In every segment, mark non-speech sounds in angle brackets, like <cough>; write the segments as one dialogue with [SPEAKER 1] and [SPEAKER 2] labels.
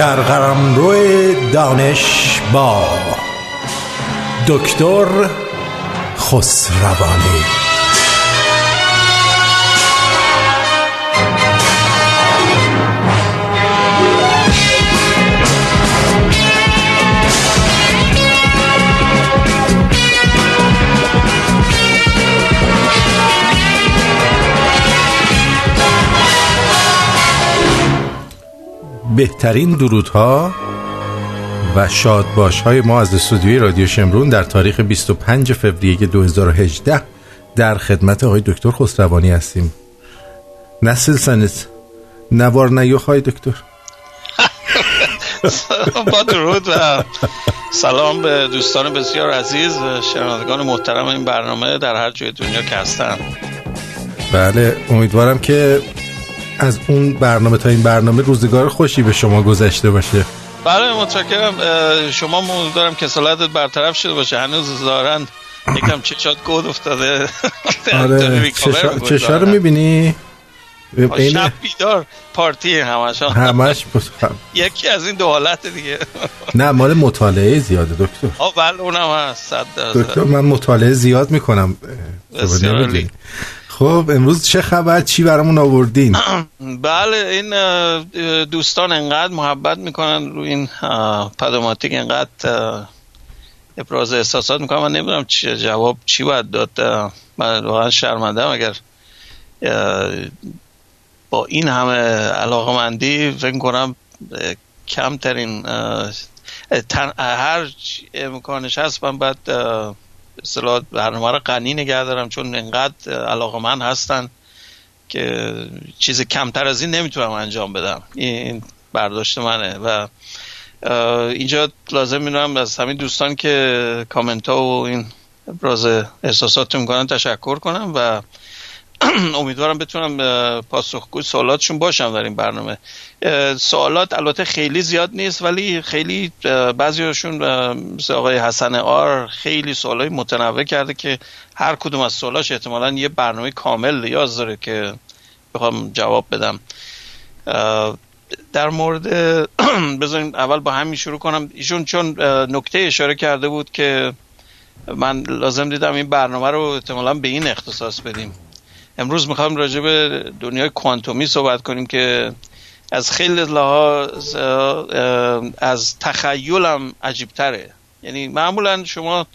[SPEAKER 1] در قلمرو دانش با دکتر خسروانی. بهترین درودها و شادباش های ما از استودیوی رادیو شمرون در تاریخ 25 فوریه 2018 در خدمت آقای دکتر خسروانی هستیم. نسل سنت نوار نیوخ های دکتر. <laughs>
[SPEAKER 2] با درود و سلام به دوستان بسیار عزیز و شنوندگان محترم این برنامه در هر جای دنیا که هستن.
[SPEAKER 1] بله امیدوارم که از اون برنامه تا این برنامه روزگار خوشی به شما گذشته باشه.
[SPEAKER 2] بله متشکرم. شما دارم کسالتت برطرف شده باشه. هنوز زارن یکم چشات گود افتاده. <laughs>
[SPEAKER 1] آره چشا رو می‌بینی؟
[SPEAKER 2] شب بیدار پارتی همش. <laughs>
[SPEAKER 1] همش
[SPEAKER 2] یکی از این دو حالت دیگه. <laughs>
[SPEAKER 1] نه مال مطالعه زیاده دکتر.
[SPEAKER 2] آه بله اونم هست.
[SPEAKER 1] دکتر من مطالعه زیاد می‌کنم. خب امروز چه خبر؟ چی برامون آوردین؟ <clears throat>
[SPEAKER 2] بله این دوستان انقدر محبت می‌کنن روی این پدوماتیک انقدر ابراز احساسات می‌کنن. من نمی‌دونم چی جواب چی باید داد. من واقعا شرمنده اگر با این همه علاقه مندی فکر کنم کمترین هر امکانش هست من باید اصطلاح برنامه رو غنی نگه دارم چون انقدر علاقه من هستن که چیز کمتر از این نمی‌تونم انجام بدم. این برداشت منه. و اینجا لازم می‌دونم از همین دوستان که کامنت ها و این ابراز احساسات می‌کنن تشکر کنم و <clears throat> امیدوارم بتونم پاسخگوی سوالاتشون باشم در این برنامه. سوالات البته خیلی زیاد نیست ولی خیلی بعضیشون مثل آقای حسن آر خیلی سوالای متنوع کرده که هر کدوم از سوالاش احتمالا یه برنامه کامل نیاز داره که بخوام جواب بدم. در مورد <clears throat> بذاریم اول با همین شروع کنم. ایشون چون نکته اشاره کرده بود که من لازم دیدم این برنامه رو احتمالا به این اختصاص بدیم. امروز می‌خوام راجع به دنیای کوانتومی صحبت کنیم که از خیلی لحاظ از تخیلم عجیب تره یعنی معمولا شما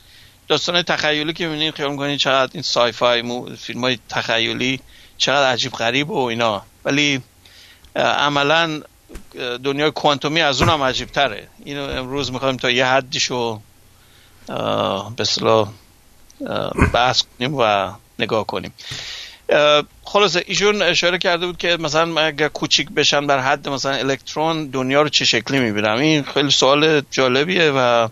[SPEAKER 2] داستان تخیلی که می‌بینید خیال می‌کنید چقدر این سای فای فیلم های تخیلی چقدر عجیب غریب و اینا. ولی عملا دنیای کوانتومی از اونم عجیب تره اینو امروز می‌خوایم تا یه حدیشو به بحث کنیم و نگاه کنیم. خلاصه ایشون اشاره کرده بود که مثلا اگر کوچیک بشن بر حد مثلا الکترون دنیا رو چه شکلی می‌بینم؟ این خیلی سوال جالبیه و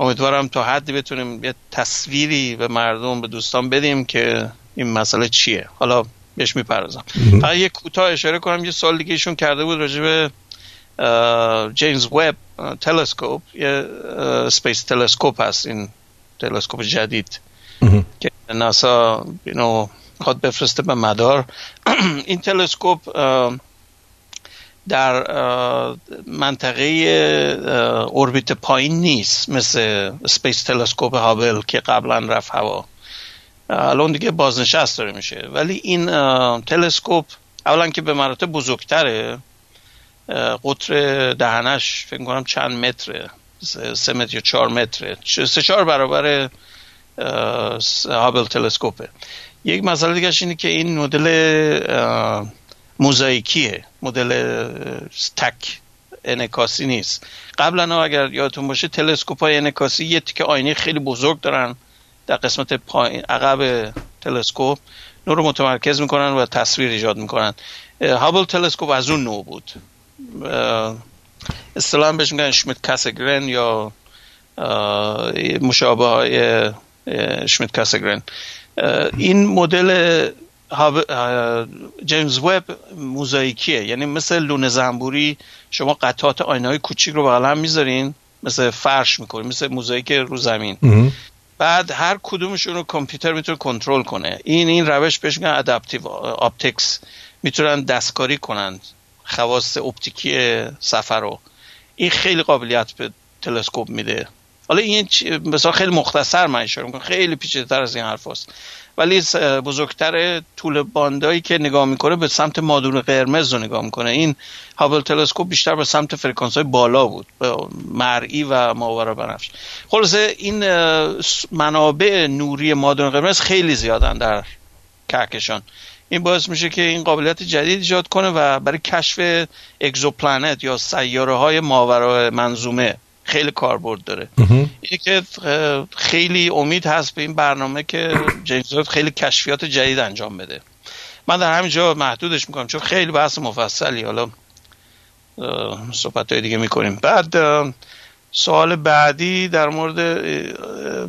[SPEAKER 2] امیدوارم تا حدی بتونیم یه تصویری به مردم به دوستان بدیم که این مسئله چیه. حالا بهش می‌پردازم. فقط یه کوتاه اشاره کنم. یه سال دیگه ایشون کرده بود راجع به جیمز وب تلسکوپ. یه space telescope هست این تلسکوپ جدید که ناسا اینو خواد بفرسته به مدار. <clears throat> این تلسکوپ در منطقه orbit پایین نیست مثل space telescope هابل که قبلا رفت هوا. الان دیگه بازنشست داره میشه. ولی این تلسکوپ اولا که به مراتب بزرگتره قطر دهنش فکر کنم چند متره سه متر یا چهار متره سه چهار برابر هابل تلسکوپه. یک مسئله دیگه اینه که این مدل موزاییکیه. مدل تک انکاسی نیست. قبلا اگر یادتون باشه تلسکوپ های انکاسی یه تیکه آینه خیلی بزرگ دارن در قسمت پایین عقب تلسکوپ. نور رو متمرکز می‌کنن و تصویر ایجاد می‌کنن. هابل تلسکوپ از اون نوع بود. اصطلاحا بهش میگن شمیت کاسگرن یا مشابه های شمیت کاسگرن این مدل جیمز وب موزاییکیه. یعنی مثل لونه زنبوری شما قطعات آینه های کوچیک رو بغل هم می‌ذارین مثل فرش می‌کنین مثل موزاییک رو زمین. بعد هر کدومشون رو کامپیوتر می‌تونه کنترل کنه. این این روش بهش میگن adaptive optics می‌تونن دستکاری کنن. خواص اپتیکی سفر رو. این خیلی قابلیت به تلسکوپ میده. حالا این مثلا خیلی مختصر من اشاره می‌کنم. خیلی پیچیده‌تر از این حرف هست. ولی بزرگتر طول باندایی که نگاه می‌کنه به سمت مادون قرمز رو نگاه می‌کنه. این هابل تلسکوپ بیشتر به سمت فرکانس های بالا بود. به مرئی و ماورا بنفش. خلاصه این منابع نوری مادون قرمز خیلی زیادن در کهکشان. این باعث میشه که این قابلیت جدید ایجاد کنه و برای کشف اگزوپلنت یا سیاره های ماورا منظومه خیلی کاربرد داره. اینه که خیلی امید هست به این برنامه که جیمز خیلی کشفیات جدید انجام بده. من در همینجا محدودش می‌کنم چون خیلی بحث مفصلی حالا صحبت های دیگه می‌کنیم. بعد سوال بعدی در مورد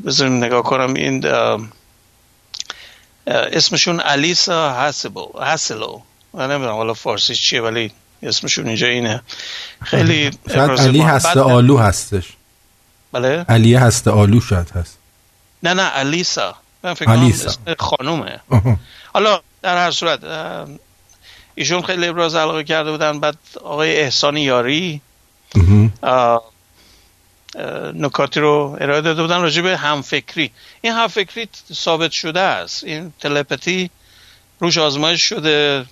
[SPEAKER 2] بذاریم نگاه کنم این اسمشون الیسا هسلو هسلو من نمی‌دونم حالا فارسیش چیه ولی اسمشون اینجا اینه. خیلی
[SPEAKER 1] شاید علی هست آلو هستش.
[SPEAKER 2] بله؟
[SPEAKER 1] علی هست آلو شاید هست.
[SPEAKER 2] نه نه الیسا من فکر اسم خانومه. <laughs> حالا در هر صورت ایشون خیلی ابراز علاقه کرده بودن. بعد آقای احسان یاری نکاتی رو ارائه داده بودن راجع به همفکری. این همفکری ثابت شده است. این تلپتی روش آزمایش شده.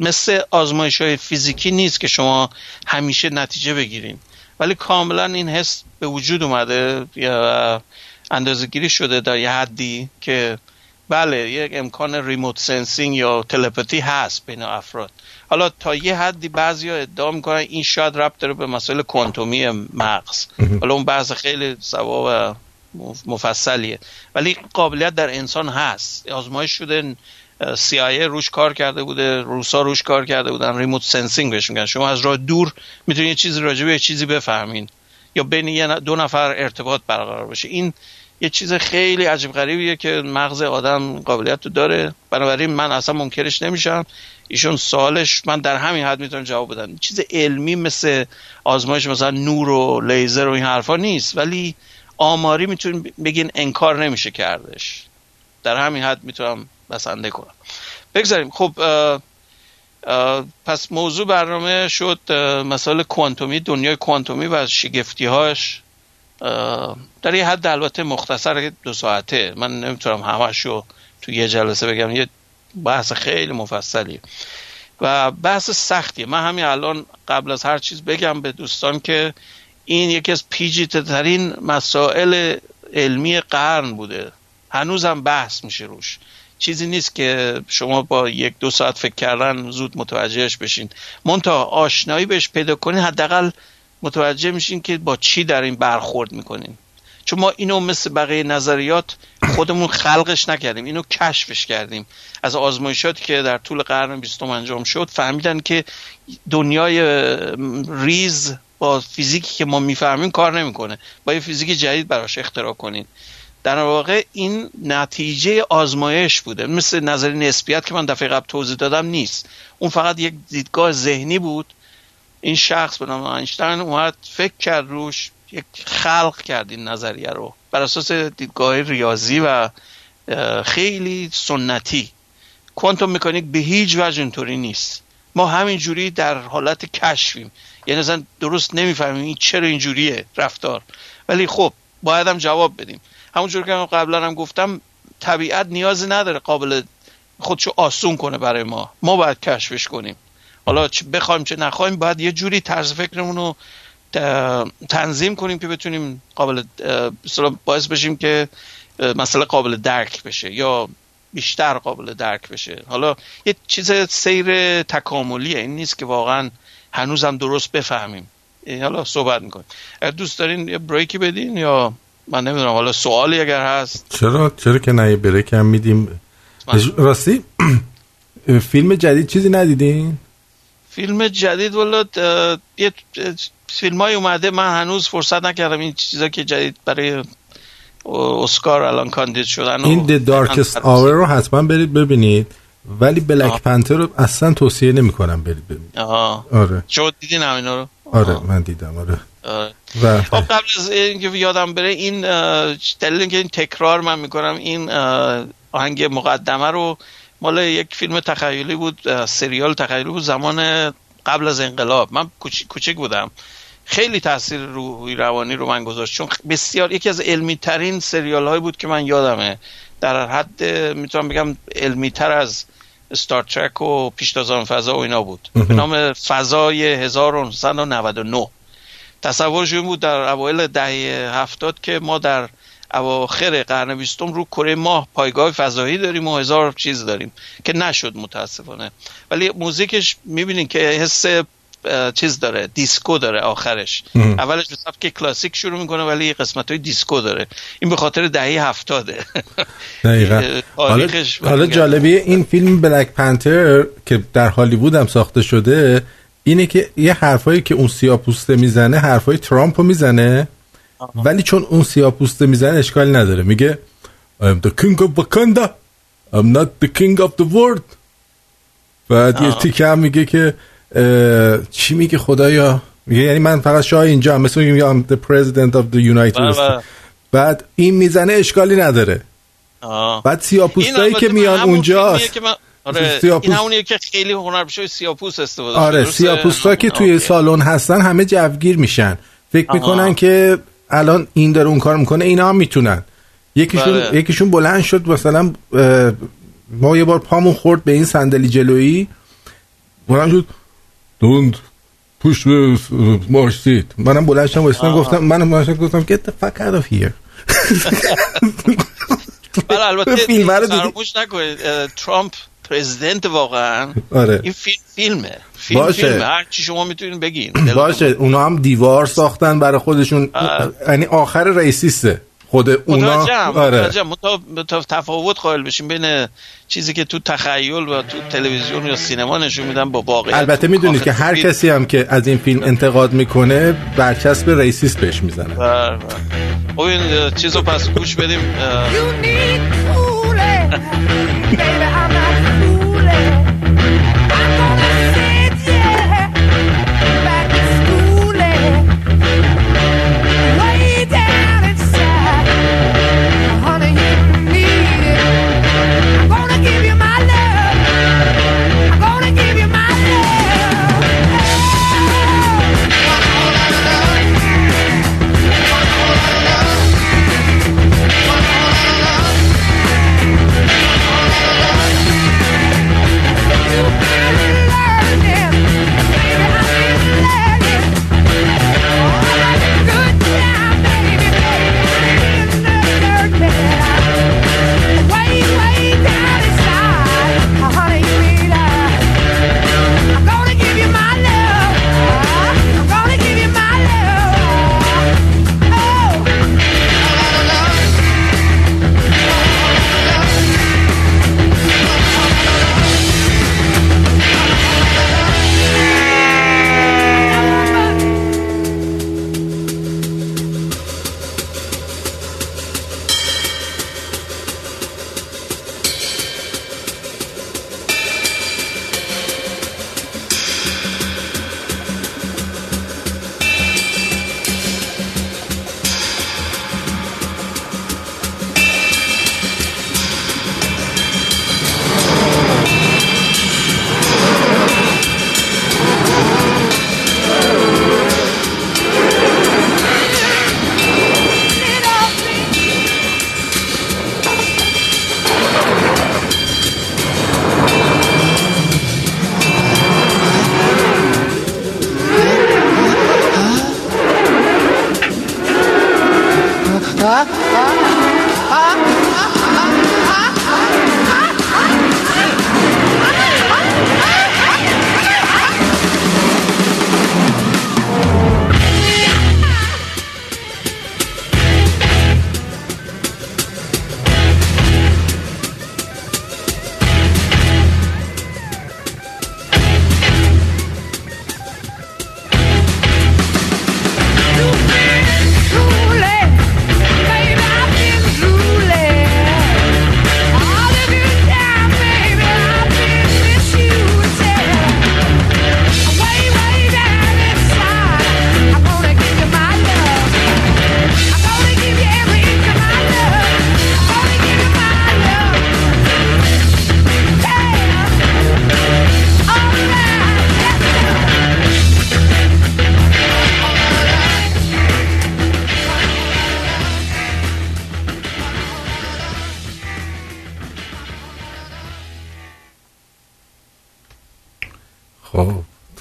[SPEAKER 2] مثل آزمایش های فیزیکی نیست که شما همیشه نتیجه بگیرین. ولی کاملا این حس به وجود اومده یا اندازه گیری شده در یه حدی که بله یک امکان remote sensing یا تلپاتی هست بین افراد. حالا تا یه حدی بعضی ها ادعا می‌کنن این شاید ربط داره به مسائل کوانتومی مغز. حالا اون بحث خیلی سوا مفصلیه. ولی قابلیت در انسان هست. آزمایش شده CIA روش کار کرده بوده روسا روش کار کرده بودن remote sensing بهش میگن. شما از راه دور می‌تونید یه چیزی راجع به یه چیزی بفهمین. یا بین دو نفر ارتباط برقرار بشه این یه چیز خیلی عجیب غریبیه که مغز آدم قابلیت رو داره. بنابراین من اصلا منکرش نمیشم. ایشون سوالش من در همین حد می‌تونم جواب بدم. چیز علمی مثل آزمایش مثلا نور و لیزر و این حرفا نیست. ولی آماری می‌تونیم بگین انکار نمیشه کردش. در همین حد می‌تونم بسنده کنم. بگذاریم. خب پس موضوع برنامه شد مسائل کوانتومی دنیای کوانتومی و شگفتی هاش در یه حد البته مختصر دو ساعته. من نمی‌تونم همش رو تو یه جلسه بگم. یه بحث خیلی مفصلیه و بحث سختیه. من همین الان قبل از هر چیز بگم به دوستان که این یکی از پیجیته ترین مسائل علمی قرن بوده. هنوزم بحث میشه روش. چیزی نیست که شما با یک دو ساعت فکر کردن زود متوجهش بشین. منتها آشنایی بهش پیدا کنین حداقل متوجه میشین که با چی در این برخورد می‌کنین. چون ما اینو مثل بقیه نظریات خودمون خلقش نکردیم اینو کشفش کردیم. از آزمایشاتی که در طول قرن بیستم انجام شد فهمیدن که دنیای ریز با فیزیکی که ما می‌فهمیم کار نمی‌کنه. با یه فیزیک جدید براش اختراع کنین. در واقع این نتیجه آزمایش بوده. مثل نظری نسبیت که من دفعه قبل توضیح دادم نیست. اون فقط یک دیدگاه ذهنی بود. این شخص به نام اینشتین اومد فکر کرد روش یک خلق کرد این نظریه رو. بر اساس دیدگاه ریاضی و خیلی سنتی. کوانتوم مکانیک به هیچ وجه اینطوری نیست. ما همین جوری در حالت کشفیم. یعنی اصلا درست نمی‌فهمیم این چرا اینجوریه رفتار. ولی خب باید هم جواب بدیم. همونجور که قبلا هم گفتم طبیعت نیازی نداره قابل خودشو آسون کنه برای ما. ما باید کشفش کنیم. حالا چه بخوایم چه نخوایم باید یه جوری طرز فکرمون رو تنظیم کنیم که بتونیم قابل باعث بشیم که مسئله قابل درک بشه یا بیشتر قابل درک بشه. حالا یه چیز سیر تکاملیه. این نیست که واقعا هنوزم درست بفهمیم. حالا صحبت می‌کنیم. دوست دارین یه بریکی بدین یا من نمی‌دونم حالا سوالی اگر هست.
[SPEAKER 1] چرا؟ چرا که نه بریک هم میدیم. راستی <clears throat> فیلم جدید چیزی ندیدین؟
[SPEAKER 2] فیلم جدید والا یه فیلم های اومده من هنوز فرصت نکردم این چیزا که جدید برای اسکار الان کاندید شدن
[SPEAKER 1] این د دارکست آور رو حتما برید ببینید ولی بلک پنتر رو اصلا توصیه نمی کنم برید ببینید.
[SPEAKER 2] آه.
[SPEAKER 1] آره.
[SPEAKER 2] شما دیدین همین رو؟
[SPEAKER 1] آره من دیدم آره.
[SPEAKER 2] خب قبل از اینکه یادم بره این دلیل اینکه این تکرار من می‌کنم این آهنگ مقدمه رو مال یک فیلم تخیلی بود سریال تخیلی بود زمان قبل از انقلاب. من کوچیک بودم. خیلی تاثیر روحی روانی رو من گذاشت. چون بسیار یکی از علمی ترین سریال هایی بود که من یادمه. در حد می‌تونم بگم علمی تر از ستار ترک و پیشتازان فضا و اینا بود. به نام فضای 1999 تصورش این بود در اوایل دهه هفتاد که ما در اواخر قرن بیستم رو کره ماه پایگاه فضایی داریم و هزار چیز داریم که نشد متاسفانه. ولی موزیکش می‌بینین که حس چیز داره دیسکو داره آخرش. اولش به سبک کلاسیک شروع می‌کنه ولی قسمت های دیسکو داره. این به خاطر دهه هفتاده. <laughs>
[SPEAKER 1] دقیقا. حالا, حالا جالبی این فیلم Black Panther که در هالیوود هم ساخته شده اینه که یه حرفایی که اون سیاه پوسته می‌زنه حرفای ترامپ رو می‌زنه. ولی چون اون سیاه پوسته می‌زنه اشکالی نداره. میگه I'm the king of Wakanda. I'm not the king of the world. بعد یه تیکه هم میگه که چی میگه خدایا؟ میگه یعنی من فقط شاه اینجا مثل میگه I'm the president of the United بله، States. بله. بعد این می‌زنه اشکالی نداره. آه. بعد سیاپوستایی که میان اونجا
[SPEAKER 2] آره این همونیه که خیلی هنرپیشه سیاپوس استفاده
[SPEAKER 1] آره سیاپوستا که توی سالن هستن همه جوگیر میشن. فکر می‌کنن که الان این داره اون کار می‌کنه اینا هم می‌تونن. یکیشون بله. یکیشون بلند شد مثلا ما یه بار پامون خورد به این صندلی جلویی. بلند شد the more seat منم بلند شدم واسه گفتم منم بلند گفتم get the fuck out of here. <laughs>
[SPEAKER 2] بله البته فراموش نکنید ترامپ پرزیدنت واقعا. آره. این فیلم فیلمه. فیلم باشه. فیلمه. هر چی شما می‌تونین بگین.
[SPEAKER 1] باشه. اونا هم دیوار ساختن برای خودشون. یعنی آخر ریسیسته. خود اونا
[SPEAKER 2] آره. تفاوت قائل بشیم بین چیزی که تو تخیل و تو تلویزیون یا سینما نشون میدن با واقعیت.
[SPEAKER 1] البته می‌دونید که هر کسی هم که از این فیلم انتقاد می‌کنه برچسب ریسیست بهش می‌زنه.
[SPEAKER 2] بله، بله. خب این چیزو پس گوش بدیم.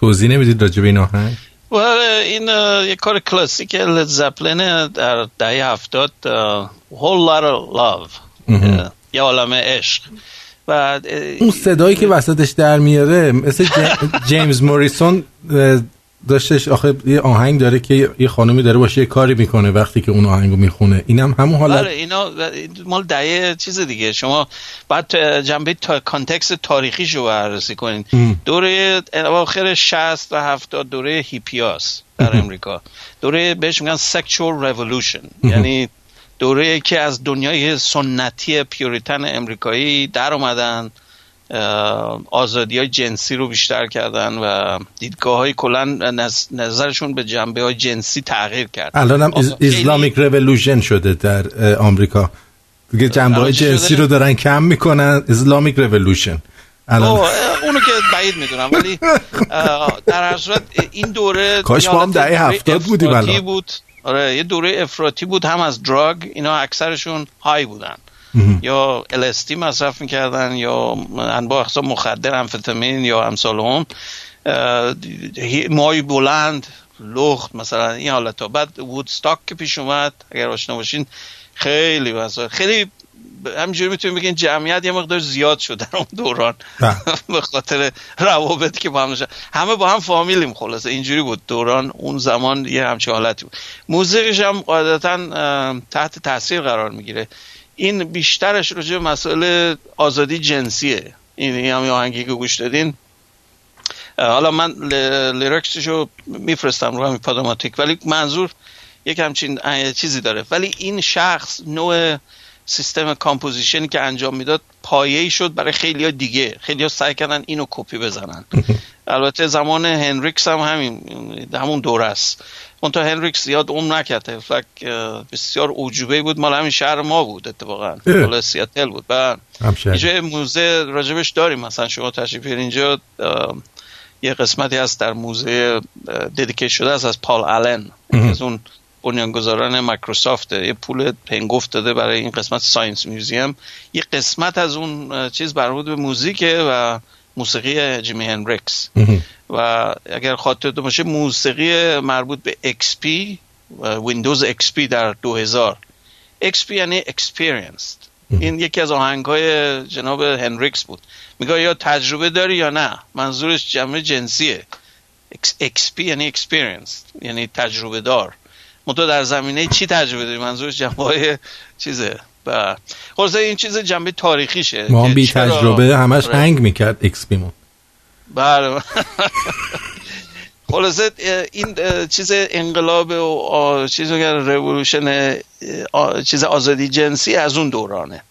[SPEAKER 1] توضیح نمی‌دید راجع به این آهنگ؟
[SPEAKER 2] این یه کار کلاسیک لد در دهه هفتاد Whole Lot of Love یه عالم عشق.
[SPEAKER 1] و اون صدایی که وسطش در میاره مثل جیمز موریسون <laughs> داشتش آخه یه آهنگ داره که یه خانمی داره باشه یه کاری می‌کنه وقتی که اون آهنگو می‌خونه. اینم همون حالت
[SPEAKER 2] بله اینا مال دهه چیز دیگه. شما بعد جنبه تا کانتکست تاریخی شو بررسی کنین. دوره اواخر 60 و 70 دوره هیپیاست در امریکا. دوره بهش میگن sexual revolution یعنی دوره که از دنیای سنتی Puritan امریکایی در اومدن. آزادی های جنسی رو بیشتر کردن و دیدگاه های کلن نظرشون به جنبه های جنسی تغییر کرد.
[SPEAKER 1] الان هم Islamic ریولوشن شده در آمریکا. دیگه جنبه های جنسی رو دارن کم می‌کنن. Islamic revolution
[SPEAKER 2] اونو که بعید می‌دونم ولی <laughs> در هر صورت این دوره
[SPEAKER 1] کاش ما هم دهه هفتاد بودیم
[SPEAKER 2] بود. آره یه دوره افراطی بود هم از دراگ اینا اکثرشون های بودن. یا الستی مصرف می‌کردن یا انواع اقسام مخدر امفتامین یا امثال هم مای بلند لخت مثلا این حالت ها بعد وودستاک که پیش اومد اگر آشنا باشین خیلی مثلا خیلی همینجوری می‌تونیم بگین جمعیت یه مقدار زیاد شد در اون دوران. بله. <laughs> به خاطر روابط که با هم همه با هم فامیلیم خلاصه اینجوری بود. دوران اون زمان یه همچه حالتی بود. موزیکش هم قاعدتا تحت تاثیر قرار می‌گیره. این بیشترش راجع به مسئله آزادی جنسیه. این هم آهنگی که گوش دادین. حالا من لیرکسشو میفرستم رو همین پاداماتیک ولی منظور یک همچین چیزی داره. ولی این شخص نوع سیستم composition ی که انجام می‌داد پایه‌ای شد برای خیلی ها دیگه. خیلی ها سعی کردن اینو کپی بزنن. <laughs> البته زمان هنریکس هم همین همون دور است. منتها هنریکس زیاد اون نکرده فکر بسیار اعجوبه بود. مال همین شهر ما بود اتفاقا. مال سیاتل بود. بعد اینجا موزه راجبش داریم. مثلا شما تشریف اینجا یه قسمتی هست در موزه dedicate شده است از پال آلن. از اون بنیانگذاران مایکروسافت. یه پول هنگفت داده برای این قسمت science museum. یه قسمت از اون چیز مربوط به موزیکه و موسیقی جیمی هنریکس. و اگر خاطرتون باشه موسیقی مربوط به XP و ویندوز XP در 2000 XP یعنی experienced. این یکی از آهنگ های جناب هنریکس بود. میگه یا تجربه داری یا نه؟ منظورش جمع جنسیه. XP یعنی experienced یعنی تجربه دار منتها در زمینه چی تجربه داری؟ منظورش جنبه های چیزه. خلاصه این چیز جنبه تاریخیشه
[SPEAKER 1] ما بی تجربه همش آره. هنگ می‌کرد XP مون
[SPEAKER 2] بله. خلاصه این چیز انقلاب و چیز رولوشن چیز آزادی جنسی از اون دورانه.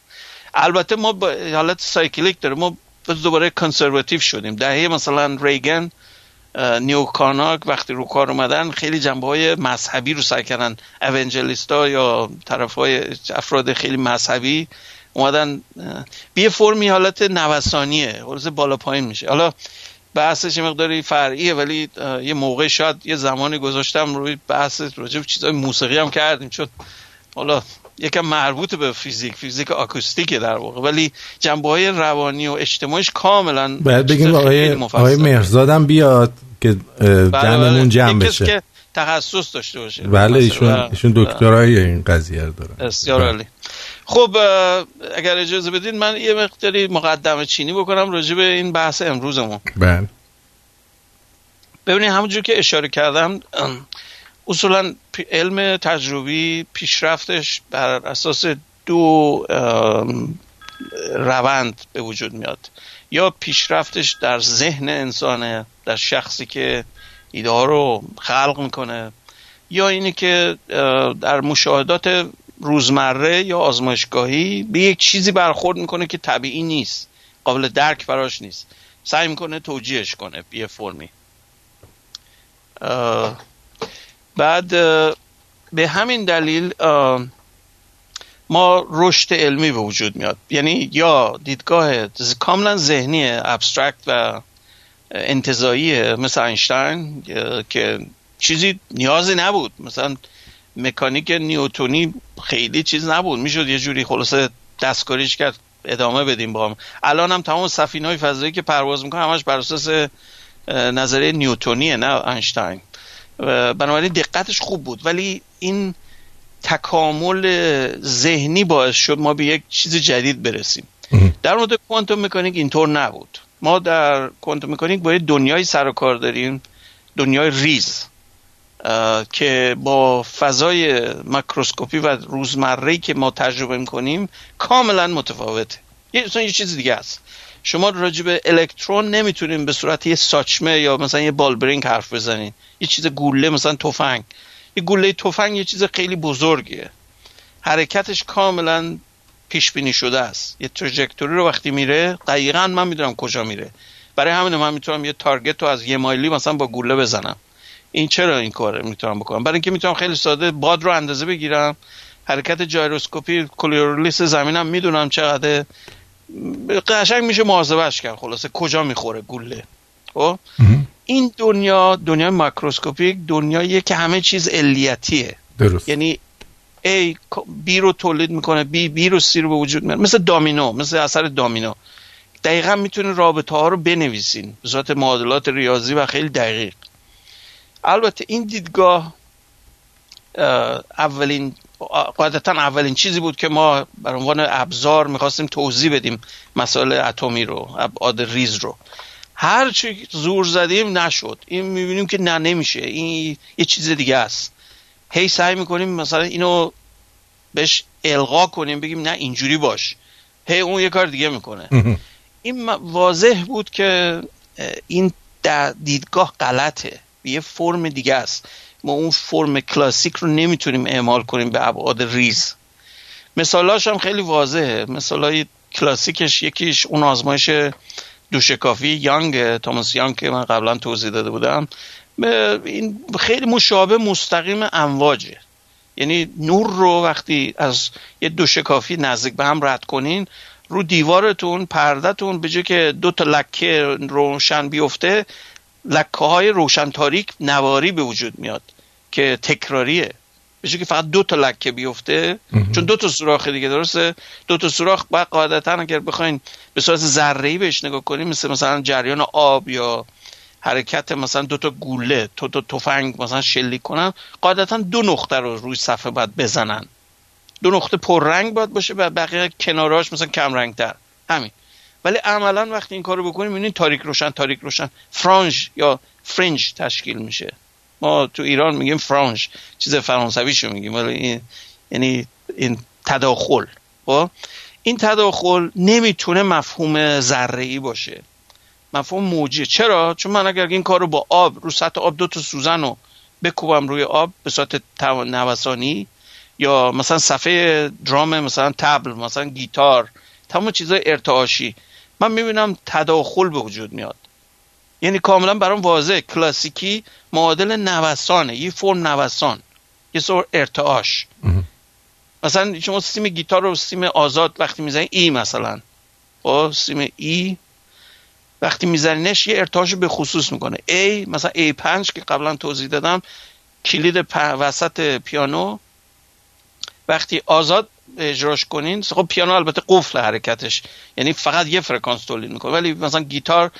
[SPEAKER 2] البته ما حالت cyclic داره. ما دوباره conservative شدیم. دهه مثلا ریگن neocon ا وقتی رو کار اومدن خیلی جنبه های مذهبی رو سعی کردن. evangelist ا یا طرف های افراد خیلی مذهبی اومدن به فرمی حالت نوسانیه. حالت بالا پایین میشه. حالا بحثش مقداری فرعیه ولی یه موقع شاید یه زمانی گذاشتم روی بحث راجع به چیزای موسیقی هم کردیم. چون حالا یکم مربوط به فیزیک فیزیک آکوستیکه در واقع. ولی جنبه های روانی و اجتماعیش کاملا
[SPEAKER 1] باید بگیم آقای, آقای مرزادم بیاد که بله، جمعمون بله. جمع بشه.
[SPEAKER 2] که تخصص داشته باشه.
[SPEAKER 1] بله ایشون, ایشون دکترای این قضیه رو دارن
[SPEAKER 2] بسیار بله. عالی. خب اگر اجازه بدین من یه مقداری مقدمه چینی بکنم راجع به این بحث امروزمون.
[SPEAKER 1] بله.
[SPEAKER 2] ببینید همونجور که اشاره کردم اصولا علم تجربی پیشرفتش بر اساس دو روند به وجود میاد. یا پیشرفتش در ذهن انسانه در شخصی که ایده ها رو خلق می‌کنه یا اینی که در مشاهدات روزمره یا آزمایشگاهی به یک چیزی برخورد می‌کنه که طبیعی نیست قابل درک براش نیست. سعی می‌کنه توجیهش کنه یه فرمی. بعد به همین دلیل ما رشد علمی به وجود میاد. یعنی یا دیدگاه کاملا ذهنی ابسترکت و انتظاییه مثل اینشتین که چیزی نیازی نبود. مثلا مکانیک نیوتونی خیلی چیز نبود. می‌شد یه جوری خلاصه دستکاریش کرد ادامه بدیم با هم. الان هم تمام سفینه های فضایی که پرواز می‌کنه همش بر اساس نظریه نیوتونیه نه اینشتین بنابراین دقتش خوب بود. ولی این تکامل ذهنی باعث شد ما به یک چیز جدید برسیم. در مورد کوانتوم مکانیک اینطور نبود. ما در کوانتوم مکانیک باید دنیای سر و کار داریم. دنیای ریز. که با فضای مکروسکوپی و روزمره که ما تجربه می‌کنیم کاملا متفاوته. یه یه چیز دیگه است. شما راجع به الکترون نمی‌تونیم به صورت یه ساچمه یا مثلا یه بالبرینگ حرف بزنین. یه چیز گوله مثلا تفنگ. یه گوله تفنگ یه چیز خیلی بزرگیه. حرکتش کاملا پیش بینی شده است. یه تراجکتوری رو وقتی میره دقیقا من می‌دونم کجا میره. برای همین من می‌تونم یه تارگت رو از یه مایلی مثلا با گوله بزنم. این چرا این کار می‌تونم بکنم؟ برای اینکه می‌تونم خیلی ساده باد رو اندازه بگیرم. حرکت جایروسکوپی کلوریلیس زمینم می‌دونم چقدر قشنگ میشه محاسبهش کرد. خلاصه کجا می‌خوره گوله. خب؟ این دنیا دنیای ماکروسکوپیک دنیاییه که همه چیز علیتیه.
[SPEAKER 1] درست.
[SPEAKER 2] یعنی A بی رو تولید می‌کنه بی بی رو سی رو به وجود میاره. مثل دامینو مثل اثر دامینو. دقیقا می‌تونه رابطه ها رو بنویسین. به صورت معادلات ریاضی و خیلی دقیق. البته این دیدگاه اولین قاعدتا اولین چیزی بود که ما بر عنوان ابزار می‌خواستیم توضیح بدیم مسائل اتمی رو ابعاد ریز رو. هر چی زور زدیم نشد. این می‌بینیم که نه نمیشه. این یه چیز دیگه است. هی سعی می‌کنیم مثلا اینو بهش القا کنیم بگیم نه اینجوری باش. هی اون یه کار دیگه می‌کنه. این واضح بود که این دیدگاه غلطه. یه فرم دیگه است. ما اون فرم کلاسیک رو نمی‌تونیم اعمال کنیم به ابعاد ریز. مثالاش هم خیلی واضحه. مثالای کلاسیکش یکیش اون آزمایش دوشکافی یانگ توماس یانگ که من قبلا توضیح داده بودم. این خیلی مشابه مستقیم امواجه. یعنی نور رو وقتی از یه دوشکافی نزدیک به هم رد کنین رو دیوارتون پردهتون به که دو تا لکه روشن بیفته لکه های روشن تاریک نواری به وجود میاد که تکراریه. به که فقط دو تا لکه بیفته چون دو تا سوراخ دیگه درسته؟ دو تا سوراخ بعد قاعدتا اگر بخواین به صورت ذره ای بهش نگاه کنیم مثل مثلا جریان آب یا حرکت مثلا دو تا گوله تو تا تفنگ مثلا شلیک کنن قاعدتا دو نقطه رو روی صفحه باید بزنن. دو نقطه پررنگ باید باشه و بقیه کناراش مثلا کم رنگ تر همین. ولی عملا وقتی این کارو بکنیم می‌بینید تاریک روشن تاریک روشن. فرانج یا فرنج تشکیل میشه. ما تو ایران میگیم فرانج چیز فرانسویشو میگیم. ولی این یعنی این تداخل. خب؟ این تداخل نمی‌تونه مفهوم ذره ای باشه. مفهوم موجی. چرا؟ چون من اگر این کار رو با آب رو سطح آب دو تا سوزن رو بکوبم روی آب به صورت نوسانی یا مثلا صفحه درام مثلا تبل مثلا گیتار تمام چیزای ارتعاشی من می‌بینم تداخل به وجود میاد. یعنی کاملا برام واضح کلاسیکی معادل نوسانه. یه فرم نوسان. یه سور ارتعاش. مثلا شما سیم گیتار رو سیم آزاد وقتی می‌زنی ای مثلا. با خب، سیم ای. وقتی میزنینش یه ارتعاش به خصوص می‌کنه. A مثلا A5 که قبلا توضیح دادم. کلید وسط پیانو. وقتی آزاد اجراش کنین. خب پیانو البته قفل حرکتش. یعنی فقط یه فرکانس تولید می‌کنه. ولی مثلا گیتار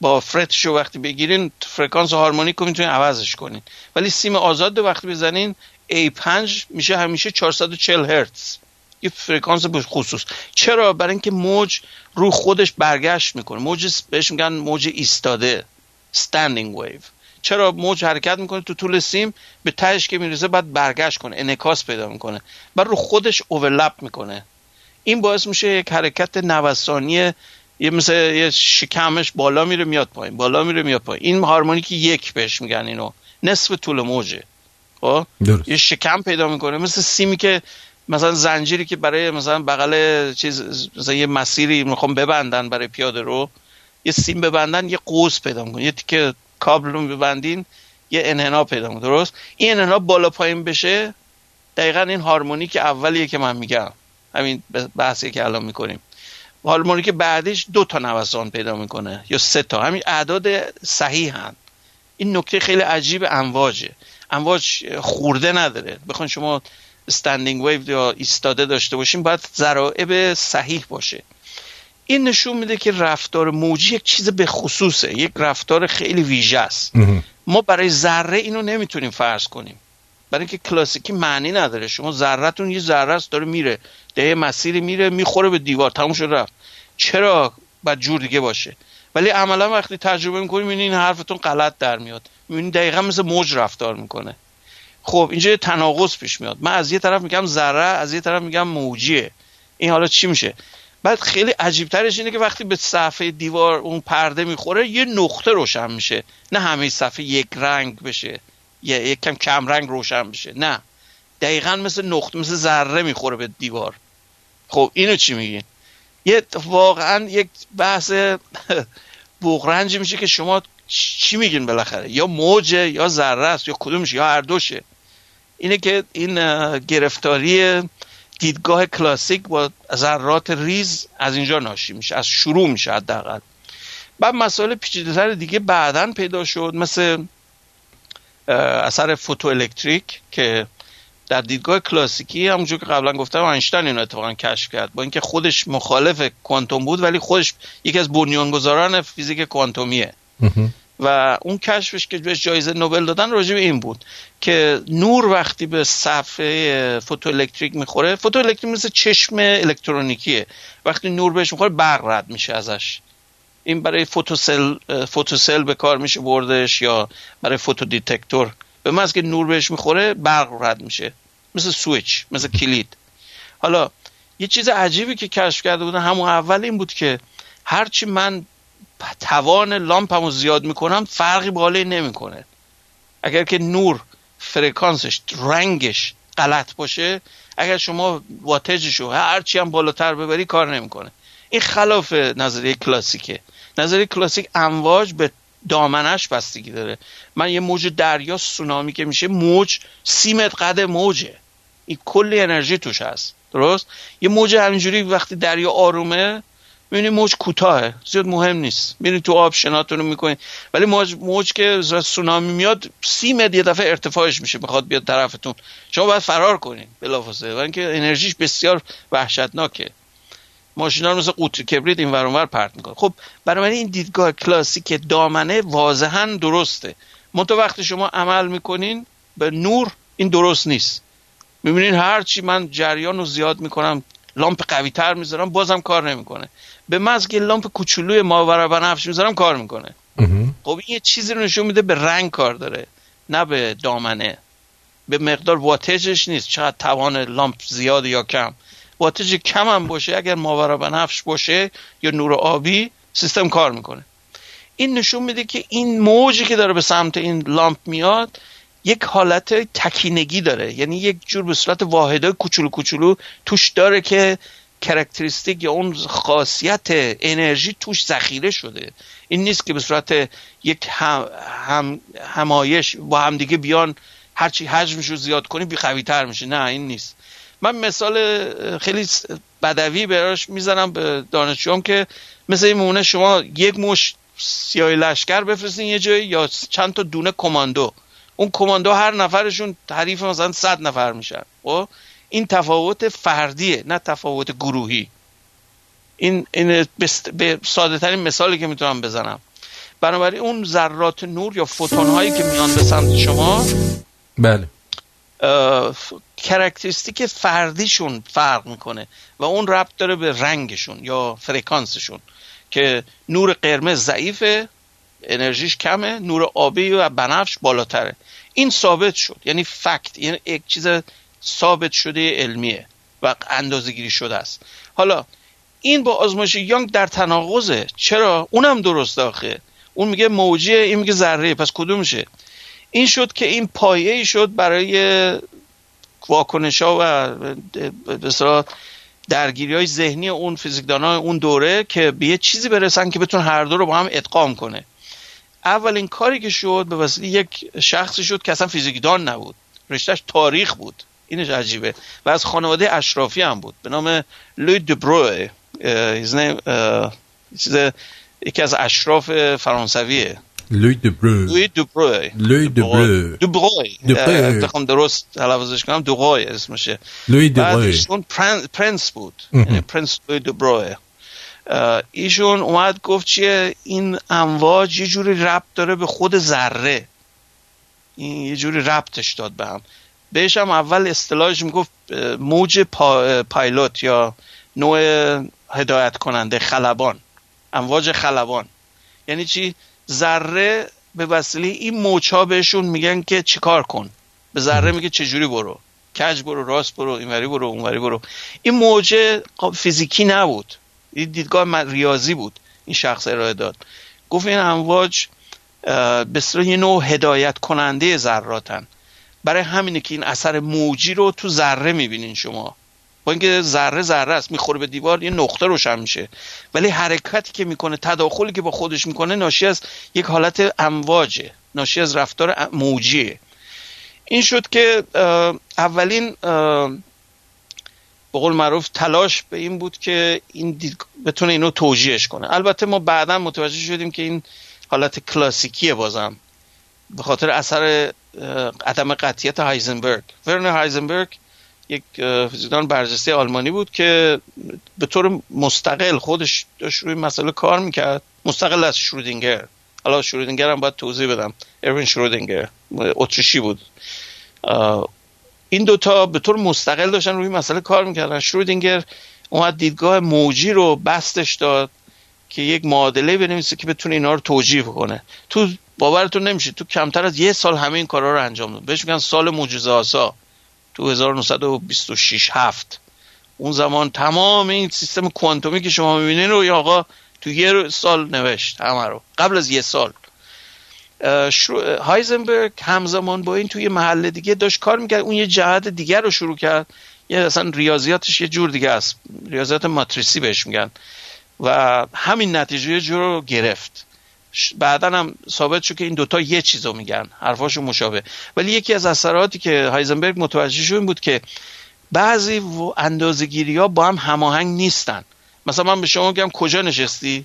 [SPEAKER 2] با fret شو وقتی بگیرین فرکانس هارمونیک رو می‌تونین عوضش کنین. ولی سیم آزاد وقتی بزنین A5 میشه همیشه 440 هرتز. یه فرکانس خصوص. چرا؟ برای اینکه موج رو خودش برگشت می‌کنه. موج بهش میگن موج ایستاده. Standing wave. چرا موج حرکت می‌کنه تو طول سیم؟ به تهش که می‌رسه بعد برگشت کنه انکاس پیدا می‌کنه. بعد رو خودش اوورلپ می‌کنه. این باعث میشه یک حرکت نوسانی یه مثل یه شکمش بالا میره میاد پایین بالا میره میاد پایین. این هارمونیک یک بهش میگن اینو نصف طول موجه. خب؟ یه شکم پیدا می‌کنه. مثل سیمی که مثلا زنجیری که برای مثلا بغل چیز مثلا یه مسیری می‌خوام ببندن برای پیاده رو یه سیم ببندن یه قوس پیدا می‌کنه. یه تیکه کابل رو ببندین یه انحنا پیدا می‌کنه. درست؟ این انحنا بالا پایین بشه دقیقا این هارمونیک اولیه که من میگم. همین بحثی که الان می‌کنیم. هارمونیک بعدش دو تا نوسان پیدا می‌کنه یا سه تا. همین اعداد صحیح هن. این نکته خیلی عجیب امواجه. امواج خورده نداره. بخوان شما استندینگ ویو یا ایستاده داشته باشیم باید ذرائب صحیح باشه. این نشون میده که رفتار موجی یک چیز به خصوصه. یک رفتار خیلی ویژه است. ما برای ذره اینو نمی‌تونیم فرض کنیم. برای اینکه کلاسیکی معنی نداره. شما ذرهتون یه ذره است داره میره. ده مسیری میره می‌خوره به دیوار. تموم شد رفت. چرا باید جور دیگه باشه؟ ولی عملا وقتی تجربه می‌کنیم این حرفتون غلط در میاد. می‌بینید دقیقا مثل موج رفتار می‌کنه. خب اینجا تناقض پیش میاد. من از یه طرف میگم ذره از یه طرف میگم موجیه. این حالا چی میشه؟ بعد خیلی عجیب ترش اینه که وقتی به صفحه دیوار اون پرده می‌خوره یه نقطه روشن میشه. نه همه صفحه یک رنگ بشه یا یک کم کم رنگ روشن بشه. نه. دقیقا مثل نقطه مثل ذره می‌خوره به دیوار. خب اینو چی میگین یه واقعا یک بحث <laughs> بغرنجی میشه که شما چی میگین بالاخره؟ یا موجه یا ذره است یا کدومش یا هر دوشه. اینه که این گرفتاری دیدگاه کلاسیک با ذرات ریز از اینجا ناشی میشه از شروع میشه حداقل. بعد مسائل پیچیده‌تر دیگه بعدا پیدا شد مثل اثر فوتو الکتریک که در دیدگاه کلاسیکی همونجور که قبلا گفتم اینشتین اینو اتفاقا کشف کرد. با اینکه خودش مخالف کوانتوم بود ولی خودش یکی از بنیانگذاران فیزیک کوانتومیه. و اون کشفش که بهش جایزه نوبل دادن راجع به این بود که نور وقتی به صفحه فوتو الکتریک می‌خوره فوتو الکتریک مثل چشم الکترونیکیه. وقتی نور بهش می‌خوره برق رد میشه ازش. این برای فوتوسل فوتوسل به کار میشه بردش یا برای photo detector. به من که نور بهش می‌خوره برق رد میشه. مثل سویچ مثل کلید. حالا یه چیز عجیبی که کشف کرده بودن همون اول این بود که هرچی من توان لامپمو زیاد می‌کنم فرقی بالای نمی‌کنه. اگر که نور فرکانسش رنگش غلط باشه اگر شما wattage ش رو هرچی هم بالاتر ببری کار نمی‌کنه. این خلاف نظریه کلاسیکه. نظریه کلاسیک امواج به دامنش بستگی داره. من یه موج دریا سونامی که میشه موج سی متر قد موجه. این کلی انرژی توش هست. درست؟ یه موج همینجوری وقتی دریا آرومه می‌بینی موج کوتاهه زیاد مهم نیست. می‌بینی تو آب شناتون رو می‌کنید ولی موج, موج که سونامی میاد سی متر یه دفعه ارتفاعش میشه می‌خواد بیاد طرفتون. شما باید فرار کنین بلافاصله. و اینکه انرژیش بسیار وحشتناکه. ماشینا مثل قوطی کبریت این ور پرت می‌کنه خب برای این دیدگاه کلاسیک دامنه واضحا درسته. منتها وقتی شما عمل می‌کنین به نور این درست نیست. می‌بینین هرچی من جریان رو زیاد می‌کنم لامپ قوی تر می‌ذارم بازم کار نمی‌کنه. به محض که لامپ کوچولوی ماورا بنفش می‌ذارم کار می‌کنه. خب این یه چیزی رو نشون میده به رنگ کار داره نه به دامنه. به مقدار wattage ش نیست. چقدر توان لامپ زیاد یا کم. wattage کم هم باشه اگر ماورا بنفش باشه یا نور آبی سیستم کار می‌کنه. این نشون میده که این موجی که داره به سمت این لامپ میاد یک حالت تکینگی داره. یعنی یک جور به صورت واحدهای کوچولو کوچولو توش داره که characteristic یا اون خاصیت انرژی توش ذخیره شده. این نیست که به صورت یک هم, هم همایش با همدیگه بیان هرچی حجمش رو زیاد کنی بی تر میشه. نه این نیست. من مثال خیلی بدوی براش می‌زنم به دانشجوام که مثل این مونه شما یک مش سیاه لشکر بفرستین یه جایی یا چند تا دونه کماندو. اون کماندو هر نفرشون تعریف مثلا صد نفر میشن. خب؟ این تفاوت فردیه نه تفاوت گروهی. این, این به ساده ترین مثالی که می‌تونم بزنم. بنابراین اون ذرات نور یا فوتون هایی که میان به سمت شما
[SPEAKER 1] بله.
[SPEAKER 2] characteristic فردیشون فرق می‌کنه و اون ربط داره به رنگشون یا فرکانسشون که نور قرمز ضعیفه انرژیش کمه نور آبی و بنفش بالاتره. این ثابت شد یعنی fact یعنی یک چیز ثابت شده علمیه و اندازه گیری شده است. حالا این با آزمایش یانگ در تناقضه. چرا؟ اونم درست آخه. اون میگه موجیه این میگه ذره. پس کدومشه؟ این شد که این پایه شد برای واکنش ها و بسیار درگیری های ذهنی اون فیزیکدان های اون دوره که به یه چیزی برسن که بتون هر دو رو با هم ادغام کنه. اولین کاری که شد به وسیله یک شخصی شد که اصلا فیزیکدان نبود. رشتهش تاریخ بود. اینش عجیبه. و از خانواده اشرافی هم بود. به نام لوی دبروی یکی از اشراف فرانسویه.
[SPEAKER 1] لوی دبرو
[SPEAKER 2] لوی دبروی
[SPEAKER 1] لوی دبرو
[SPEAKER 2] دبروی بخوام درست تلفظش کنم. اسمشه.
[SPEAKER 1] لوی دبروی
[SPEAKER 2] اون پرنس بود. یعنی پرنس لوی دبروی ایشون اومد گفت چیه؟ این امواج یه جوری ربط داره به خود ذره. این یه جوری ربطش داد به هم. بهش هم اول اصطلاحش می‌گفت موج پا، پایلوت یا نوع هدایت کننده خلبان امواج خلبان. یعنی چی؟ ذره به وسیله این موچا بهشون میگن که چیکار کن. به ذره میگه چجوری برو. کج برو راست برو اینوری برو اونوری برو. این موجه فیزیکی نبود. این دیدگاه ریاضی بود. این شخص ارائه داد. گفت این امواج به یه نوع هدایت کننده ذراتن. برای همینه که این اثر موجی رو تو ذره می‌بینین شما. با اینکه ذره ذره است می‌خوره به دیوار یه نقطه روشن میشه. ولی حرکتی که می‌کنه تداخلی که با خودش می‌کنه ناشی از یک حالت امواجه. ناشی از رفتار موجیه. این شد که اولین به قول معروف تلاش به این بود که این بتونه اینو توجیهش کنه. البته ما بعدا متوجه شدیم که این حالت کلاسیکیه بازم. به خاطر اثر عدم قطیت هایزنبرگ. ورنر هایزنبرگ یک فیزیکدان برجسته آلمانی بود که به طور مستقل خودش داشت روی مسئله کار می‌کرد. مستقل از شرودینگر. حالا شرودینگر هم باید توضیح بدم. اروین شرودینگر. اتریشی بود. این دوتا به طور مستقل داشتن روی مسئله کار می‌کردن. شرودینگر اومد دیدگاه موجی رو بستش داد که یک معادله بنویسه که بتونه اینا رو توجیه کنه تو باورتون نمیشه. تو کمتر از یه سال همه این کارا رو انجام داد. بهش میگن سال معجزه آسا. تو 1926 هفت. اون زمان تمام این سیستم کوانتومی که شما می‌بینین رو آقا تو یه سال نوشت همه رو. قبل از یه سال. هایزنبرگ همزمان با این توی محل دیگه داشت کار می‌کرد. اون یه جهت دیگر رو شروع کرد. یه اصلا ریاضیاتش یه جور دیگه است. ریاضیات ماتریسی بهش میگن. و همین نتیجه جور رو گرفت. بعدا هم ثابت شد که این دوتا یه چیزو میگن. حرفاشو مشابه. ولی یکی از اثراتی که هایزنبرگ متوجه شد این بود که بعضی اندازگیری ها با هم هماهنگ نیستن. مثلا من به شما میگم کجا نشستی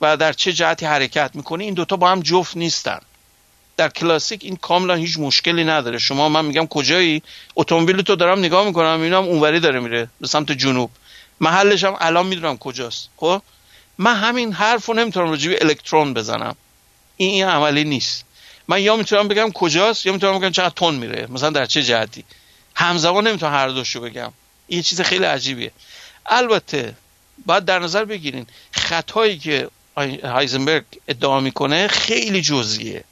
[SPEAKER 2] و در چه جهتی حرکت می‌کنی؟ این دوتا با هم جفت نیستن. در کلاسیک این کاملا هیچ مشکلی نداره. شما من میگم کجایی؟ اتومبیل تو دارم نگاه می‌کنم می‌بینم اونوری داره میره به سمت جنوب. محلش هم الان می‌دونم کجاست. خب؟ من همین حرف رو نمی‌تونم راجبی الکترون بزنم. این این عملی نیست. من یا می‌تونم بگم کجاست یا می‌تونم بگم چقدر تون میره مثلا در چه جهتی. همزمان نمی‌تونم هر دوشو بگم. این چیز خیلی عجیبیه. البته باید در نظر بگیرین خطایی که هایزنبرگ ادعا می‌کنه خیلی جزئیه.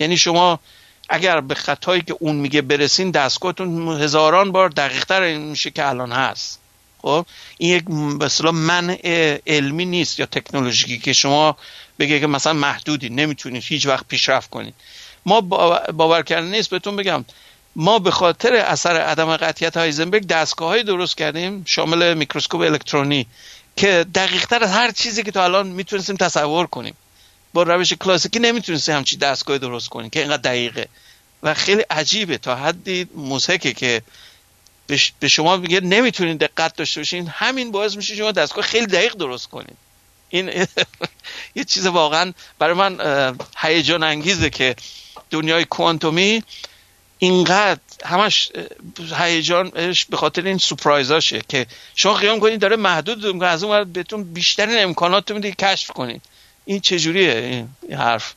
[SPEAKER 2] یعنی شما اگر به خطایی که اون میگه برسین دستگاهتون هزاران بار دقیقتر میشه که الان هست. خب این یک مثلا منع علمی نیست یا تکنولوژیکی که شما بگه که مثلا محدودی نمی‌تونید هیچ وقت پیشرفت کنید. ما باور کردن نیست بهتون بگم. ما به خاطر اثر عدم قطعیت هایزنبرگ دستگاه درست کردیم شامل میکروسکوپ الکترونی که دقیقتر از هر چیزی که تا الان می‌تونستیم تصور کنیم. با روش کلاسیکی نمی‌تونستیم همچی دستگاه درست کنیم که اینقدر دقیقه. و خیلی عجیبه تا حدی موسیقی که به شما میگه نمی‌تونید دقت داشته باشین. همین باعث میشه شما دستگاه خیلی دقیق درست کنید. این <laughs> یه چیز واقعا برای من هیجان انگیزه که دنیای کوانتومی اینقدر همش هیجانش به خاطر این سورپرایزاشه که شما خیال کنید داره محدود از اون بهتون بیشترین امکانات میده کشف کنید. این چجوریه این حرف؟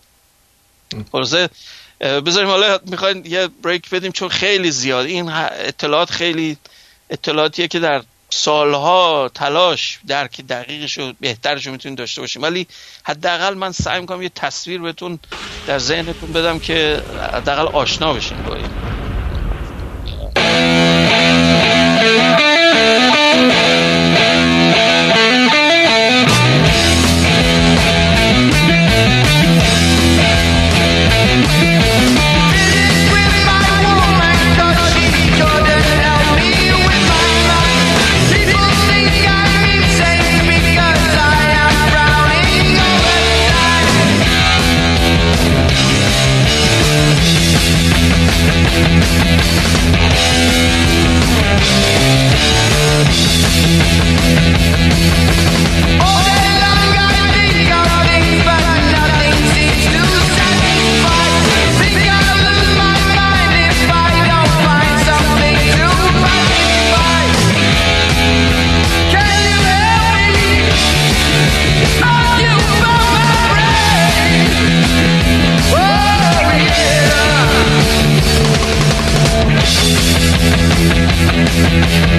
[SPEAKER 2] خلاصه بذاریم حالا می‌خواین یه بریک بدیم چون خیلی زیاد. این اطلاعات خیلی اطلاعاتیه که در سالها تلاش درک دقیقش و بهترش رو می‌تونید داشته باشیم. ولی حداقل من سعی می‌کنم یه تصویر بهتون در ذهنتون بدم که حداقل آشنا بشین با این.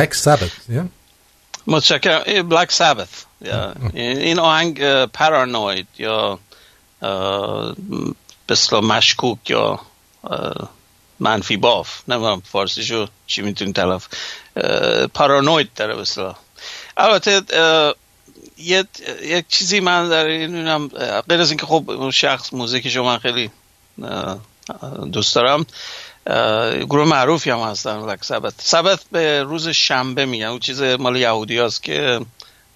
[SPEAKER 1] Black Sabbath
[SPEAKER 2] متشکرم بلک سابت این آهنگ پارانوید یا بسلا مشکوک یا منفی باف نمی‌دونم فارسیشو چی می‌تونی تلف پارانوید داره بسلا البته یک چیزی من در این غیر از اینکه خب شخص موزیکشو من خیلی دوست دارم گروه معروفی هم هستن بلک سبت سبت به روز شنبه میگن. اون چیز مال یهودی هست که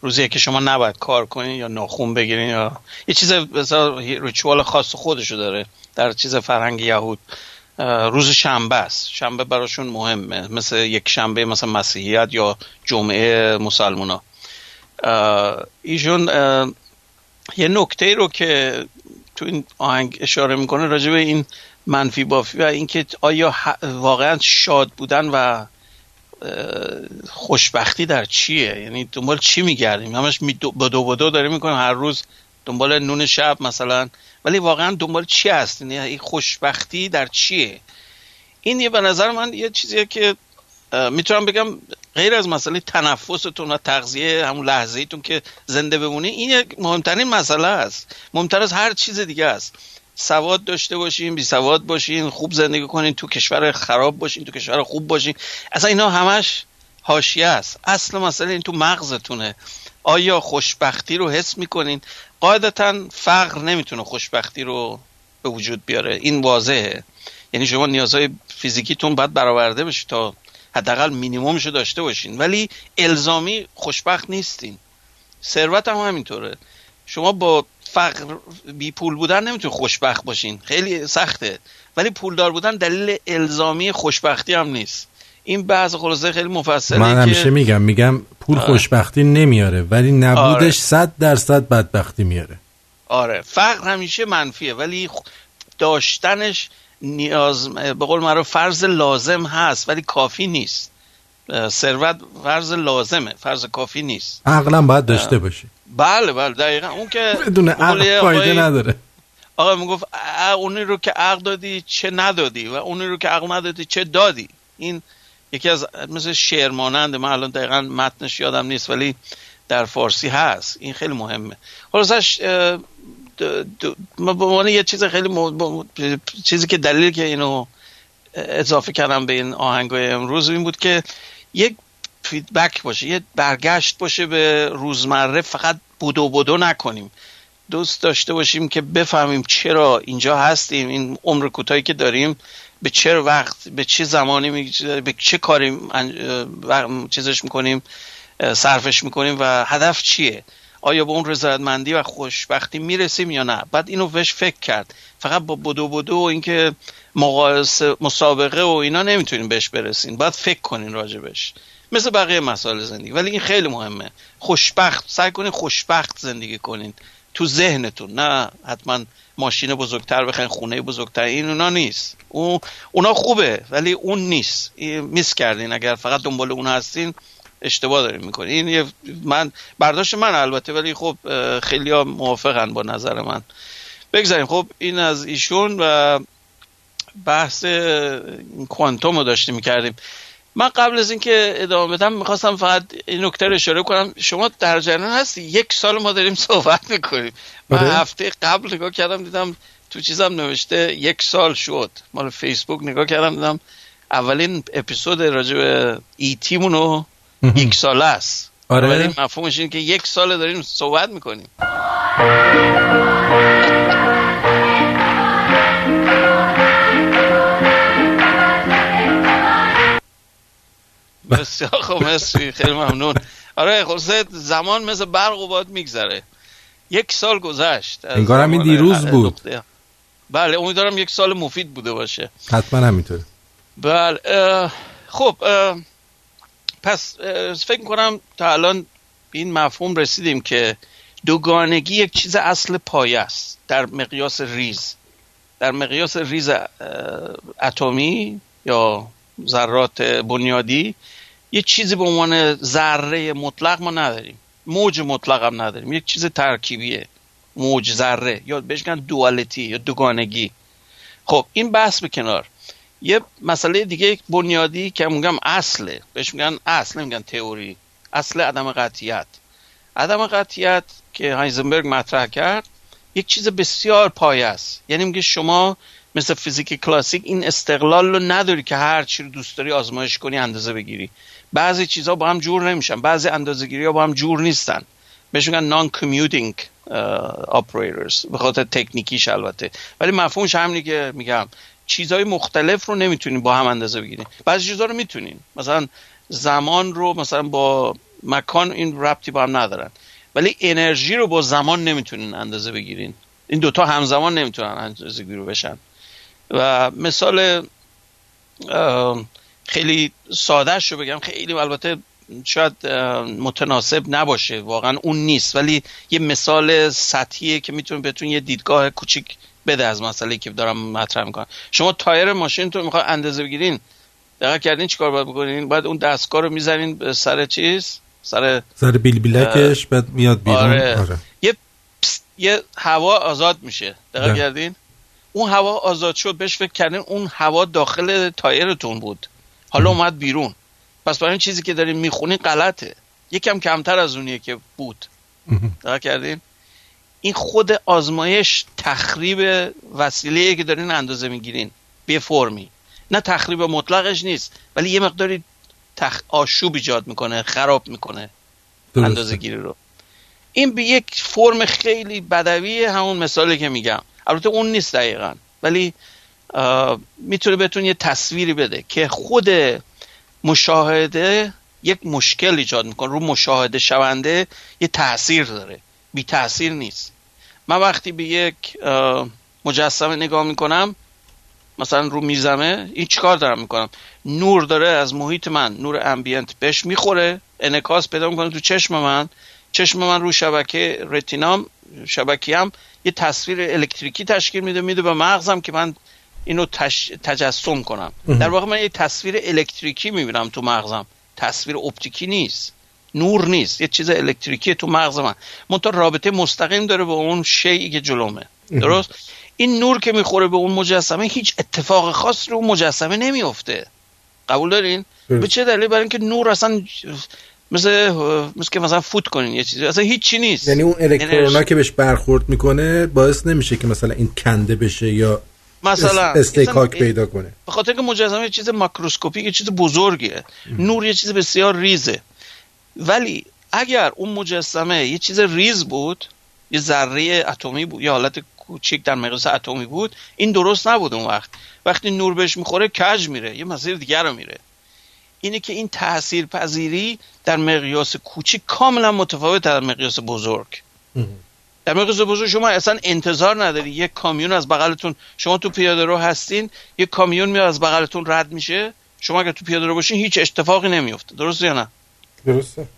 [SPEAKER 2] روزی که شما نباید کار کنین یا ناخون بگیرین یا یه چیز ریچوال خاص خودشو داره در چیز فرهنگ یهود. روز شنبه است. شنبه براشون مهمه. مثل یک شنبه مثل مسیحیت یا جمعه مسلمونا. ایشون یه نکته رو که تو این آهنگ اشاره می‌کنه راجع به این منفی بافی و اینکه آیا واقعا شاد بودن و خوشبختی در چیه؟ یعنی دنبال چی میگردیم؟ همش می دو بدو بدو داریم می‌کنیم هر روز دنبال نون شب مثلا. ولی واقعا دنبال چی هست؟ یعنی این خوشبختی در چیه؟ این یه به نظر من یه چیزیه که می‌تونم بگم غیر از مسئله تنفستون و تغذیه همون لحظه ایتون که زنده بمونی این مهمترین مسئله است. مهمتر از هر چیز دیگه است. سواد داشته باشین بی سواد باشین خوب زندگی کنین تو کشور خراب باشین تو کشور خوب باشین. اصلا اینا همش حاشیه است. اصل مسئله این تو مغزتونه. آیا خوشبختی رو حس می‌کنین؟ قاعدتا فقر نمی‌تونه خوشبختی رو به وجود بیاره. این واضحه. یعنی شما نیازهای فیزیکیتون باید برآورده بشه تا حداقل مینیمومشو داشته باشین. ولی الزامی خوشبخت نیستین. ثروت هم همینطوره. شما با فقر بی پول بودن نمی‌تونید خوشبخت باشین. خیلی سخته. ولی پولدار بودن دلیل الزامی خوشبختی هم نیست. این بحث خلاصه خیلی مفصله
[SPEAKER 1] من همیشه میگم میگم پول آره. خوشبختی نمیاره ولی نبودش آره. صد درصد بدبختی میاره.
[SPEAKER 2] آره. فقر همیشه منفیه ولی داشتنش نیاز به قول معروف فرض لازم هست ولی کافی نیست. ثروت فرض لازمه فرض کافی نیست.
[SPEAKER 1] عقلا باید داشته باشی
[SPEAKER 2] بله بله دقیقا. اون که
[SPEAKER 1] بدون عقل فایده نداره.
[SPEAKER 2] آقا می‌گفت اونی رو که عقل دادی چه ندادی و اونی رو که عقل ندادی چه دادی؟ این یکی از مثل شعر مانند من الان دقیقا متنش یادم نیست ولی در فارسی هست. این خیلی مهمه. خلاصش به یه چیز خیلی چیزی که دلیل که اینو اضافه کردم به این آهنگای امروز این بود که یک فیدبک باشه یه برگشت باشه به روزمره فقط بودو بودو نکنیم. دوست داشته باشیم که بفهمیم چرا اینجا هستیم این عمر کوتاهی که داریم به چه وقت به چه زمانی به چه کاری چیزش می‌کنیم صرفش می‌کنیم و هدف چیه؟ آیا به اون رضایتمندی و خوشبختی می‌رسیم یا نه؟ بعد اینو بهش فکر کرد. فقط با بدو بدو و اینکه مقایسه مسابقه و اینا نمی‌تونیم بهش برسیم. باید فکر کنین راجبش. مثل بقیه مسائل زندگی. ولی این خیلی مهمه. خوشبخت سعی کنین خوشبخت زندگی کنین. تو ذهنتون. نه حتما ماشین بزرگتر بخواین خونه بزرگتر. این اونا نیست. اون اونا خوبه ولی اون نیست. میس کردین. اگر فقط دنبال اون هستین اشتباه داریم می‌کنین. این من برداشت من البته ولی خب خیلی ها موافقن با نظر من. بگذاریم. خب این از ایشون و بحث کوانتوم رو داشتیم می‌کردیم. من قبل از اینکه ادامه بدم می‌خواستم فقط این نکته رو اشاره کنم. شما در جریان هستی؟ یک سال ما داریم صحبت می‌کنیم. من آره. هفته قبل نگاه کردم دیدم تو چیزم نوشته یک سال شد. مال فیسبوک نگاه کردم دیدم اولین اپیزود راجع به ای تیمونو یک سال است.
[SPEAKER 1] آره.
[SPEAKER 2] مفهومش این که یک سال داریم صحبت می‌کنیم. بسیار خب مرسی خیلی ممنون. آره خب زمان مثل برق و باد میگذره. یک سال گذشت
[SPEAKER 1] انگارم این دیروز بود.
[SPEAKER 2] بله امیدوارم یک سال مفید بوده باشه.
[SPEAKER 1] حتما همینطور
[SPEAKER 2] بله خب پس فکر کنم تا الان این مفهوم رسیدیم که دوگانگی یک چیز اصل پایه است در مقیاس ریز. در مقیاس ریز اتمی یا ذرات بنیادی یه چیزی به عنوان ذره مطلق ما نداریم. موج مطلق هم نداریم. یک چیز ترکیبیه. موج ذره. یا بهش دوالتی یا دوگانگی. خب این بحث به کنار. یه مسئله دیگه بنیادی که میگم اصله. بهش میگن اصل نمیگن تئوری. اصل عدم قطیت عدم قطیت که هایزنبرگ مطرح کرد یک چیز بسیار پایه است. یعنی میگه شما مثل فیزیک کلاسیک این استقلال رو نداری که هر چی رو دوست داری آزمایش کنی اندازه بگیری. بعضی چیزها با هم جور نمیشن. بعضی اندازه گیری ها با هم جور نیستن. بهش میگن non-commuting operators به خاطر تکنیکیش البته. ولی مفهومش همینی که میگم. چیزهای مختلف رو نمی‌تونین با هم اندازه بگیرین بعضی چیزها رو می‌تونین. مثلا زمان رو مثلا با مکان این ربطی با هم ندارن. ولی انرژی رو با زمان نمی‌تونین اندازه بگیرین. این دوتا همزمان نمی‌تونن اندازه بشن. و مثال خیلی ساده رو بگم خیلی البته شاید متناسب نباشه واقعا اون نیست. ولی یه مثال سطحیه که می‌تونه بهتون یه دیدگاه کوچیک بده از مسئله که دارم مطرح می‌کنم. شما تایر ماشینتون می‌خواد اندازه بگیرین دقیق کردین چیکار باید بکنین؟ باید اون دستگاه رو می‌زنین به سر چیز؟ سر
[SPEAKER 1] سر بیل بیلکش بعد میاد بیرون؟
[SPEAKER 2] آره. آره. یه یه هوا آزاد میشه. دقیق. کردین؟ اون هوا آزاد شد بهش فکر کردین اون هوا داخل تایرتون بود. حالا اومد بیرون. پس برای این چیزی که دارین می‌خونین غلطه. یکم کمتر از اونیه که بود. دقیق کردین؟ این خود آزمایش تخریب وسیله که دارین اندازه می‌گیرین. به فرمی. نه تخریب مطلقش نیست ولی یه مقداری تخ... آشوب ایجاد می‌کنه خراب می‌کنه اندازه گیری رو. این به یک فرم خیلی بدوی همون مثالی که میگم. البته اون نیست دقیقا. ولی می‌تونه بهتون یه تصویری بده که خود مشاهده یک مشکل ایجاد می‌کنه. رو مشاهده شونده یه تاثیر داره. بی تاثیر نیست. من وقتی به یک مجسمه نگاه می‌کنم مثلا رو میزمه این چیکار دارم می‌کنم؟ نور داره از محیط من نور ambient بهش می‌خوره انعکاس پیدا می‌کنه تو چشم من. چشم من رو شبکیه retina م شبکیه هم یه تصویر الکتریکی تشکیل میده میده به مغزم که من اینو تش... تجسم کنم. در واقع من یه تصویر الکتریکی می‌بینم تو مغزم. تصویر اپتیکی نیست. نور نیست. یه چیز الکتریکی تو مغز من. منتها رابطه مستقیم داره با اون شیعی که جلومه. درست؟ این نور که می‌خوره به اون مجسمه هیچ اتفاق خاص رو مجسمه نمیفته قبول دارین؟ به چه دلیل؟ برای اینکه نور اصلا مثل مثل که مثلا فوت کنین یه چیزی. اصلا هیچی نیست.
[SPEAKER 1] یعنی اون الکترونا که بهش برخورد می‌کنه باعث نمیشه که مثلا این کنده بشه یا مثلا استیکاک پیدا کنه.
[SPEAKER 2] به خاطر که مجسمه یه چیز ماکروسکوپیک یه چیز بزرگیه نور یه چیز بسیار ریزه. ولی اگر اون مجسمه یه چیز ریز بود یه ذره اتمی بود یه حالت کوچیک در مقیاس اتمی بود این درست نبود اون وقت. وقتی نور بهش می‌خوره کج میره یه مسیر دیگر رو میره. اینه که این تاثیر پذیری در مقیاس کوچیک کاملا متفاوت در مقیاس بزرگ. در مقیاس بزرگ شما اصلا انتظار نداری یک کامیون از بغلتون شما تو پیاده رو هستین یک کامیون میاد از بغلتون رد میشه. شما اگر تو پیاده رو باشین هیچ اتفاقی نمیفته. درسته یا نه؟
[SPEAKER 1] درسته.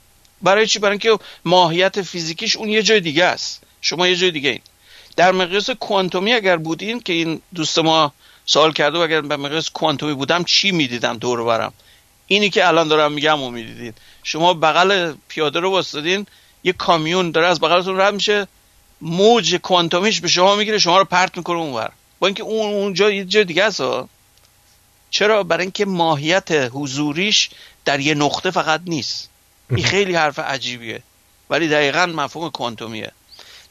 [SPEAKER 2] برای چی؟ برای اینکه ماهیت فیزیکیش اون یه جای دیگه است. شما یه جای دیگه این در مقیاس کوانتومی اگر بودین که این دوست ما سوال کرده و اگر به مقیاس کوانتومی بودم چی می‌دیدم دور برم؟ اینی که الان دارم میگم و می‌دیدین. شما بغل پیاده رو واسدین یه کامیون داره از بغلتون رد میشه. موج کوانتومیش به شما می‌گیره شما رو پرت می‌کنه اونور با اینکه اون اونجا یه جای دیگه است چرا؟ برای اینکه ماهیت حضوریش در یه نقطه فقط نیست. این خیلی حرف عجیبیه. ولی دقیقا مفهوم کوانتومیه.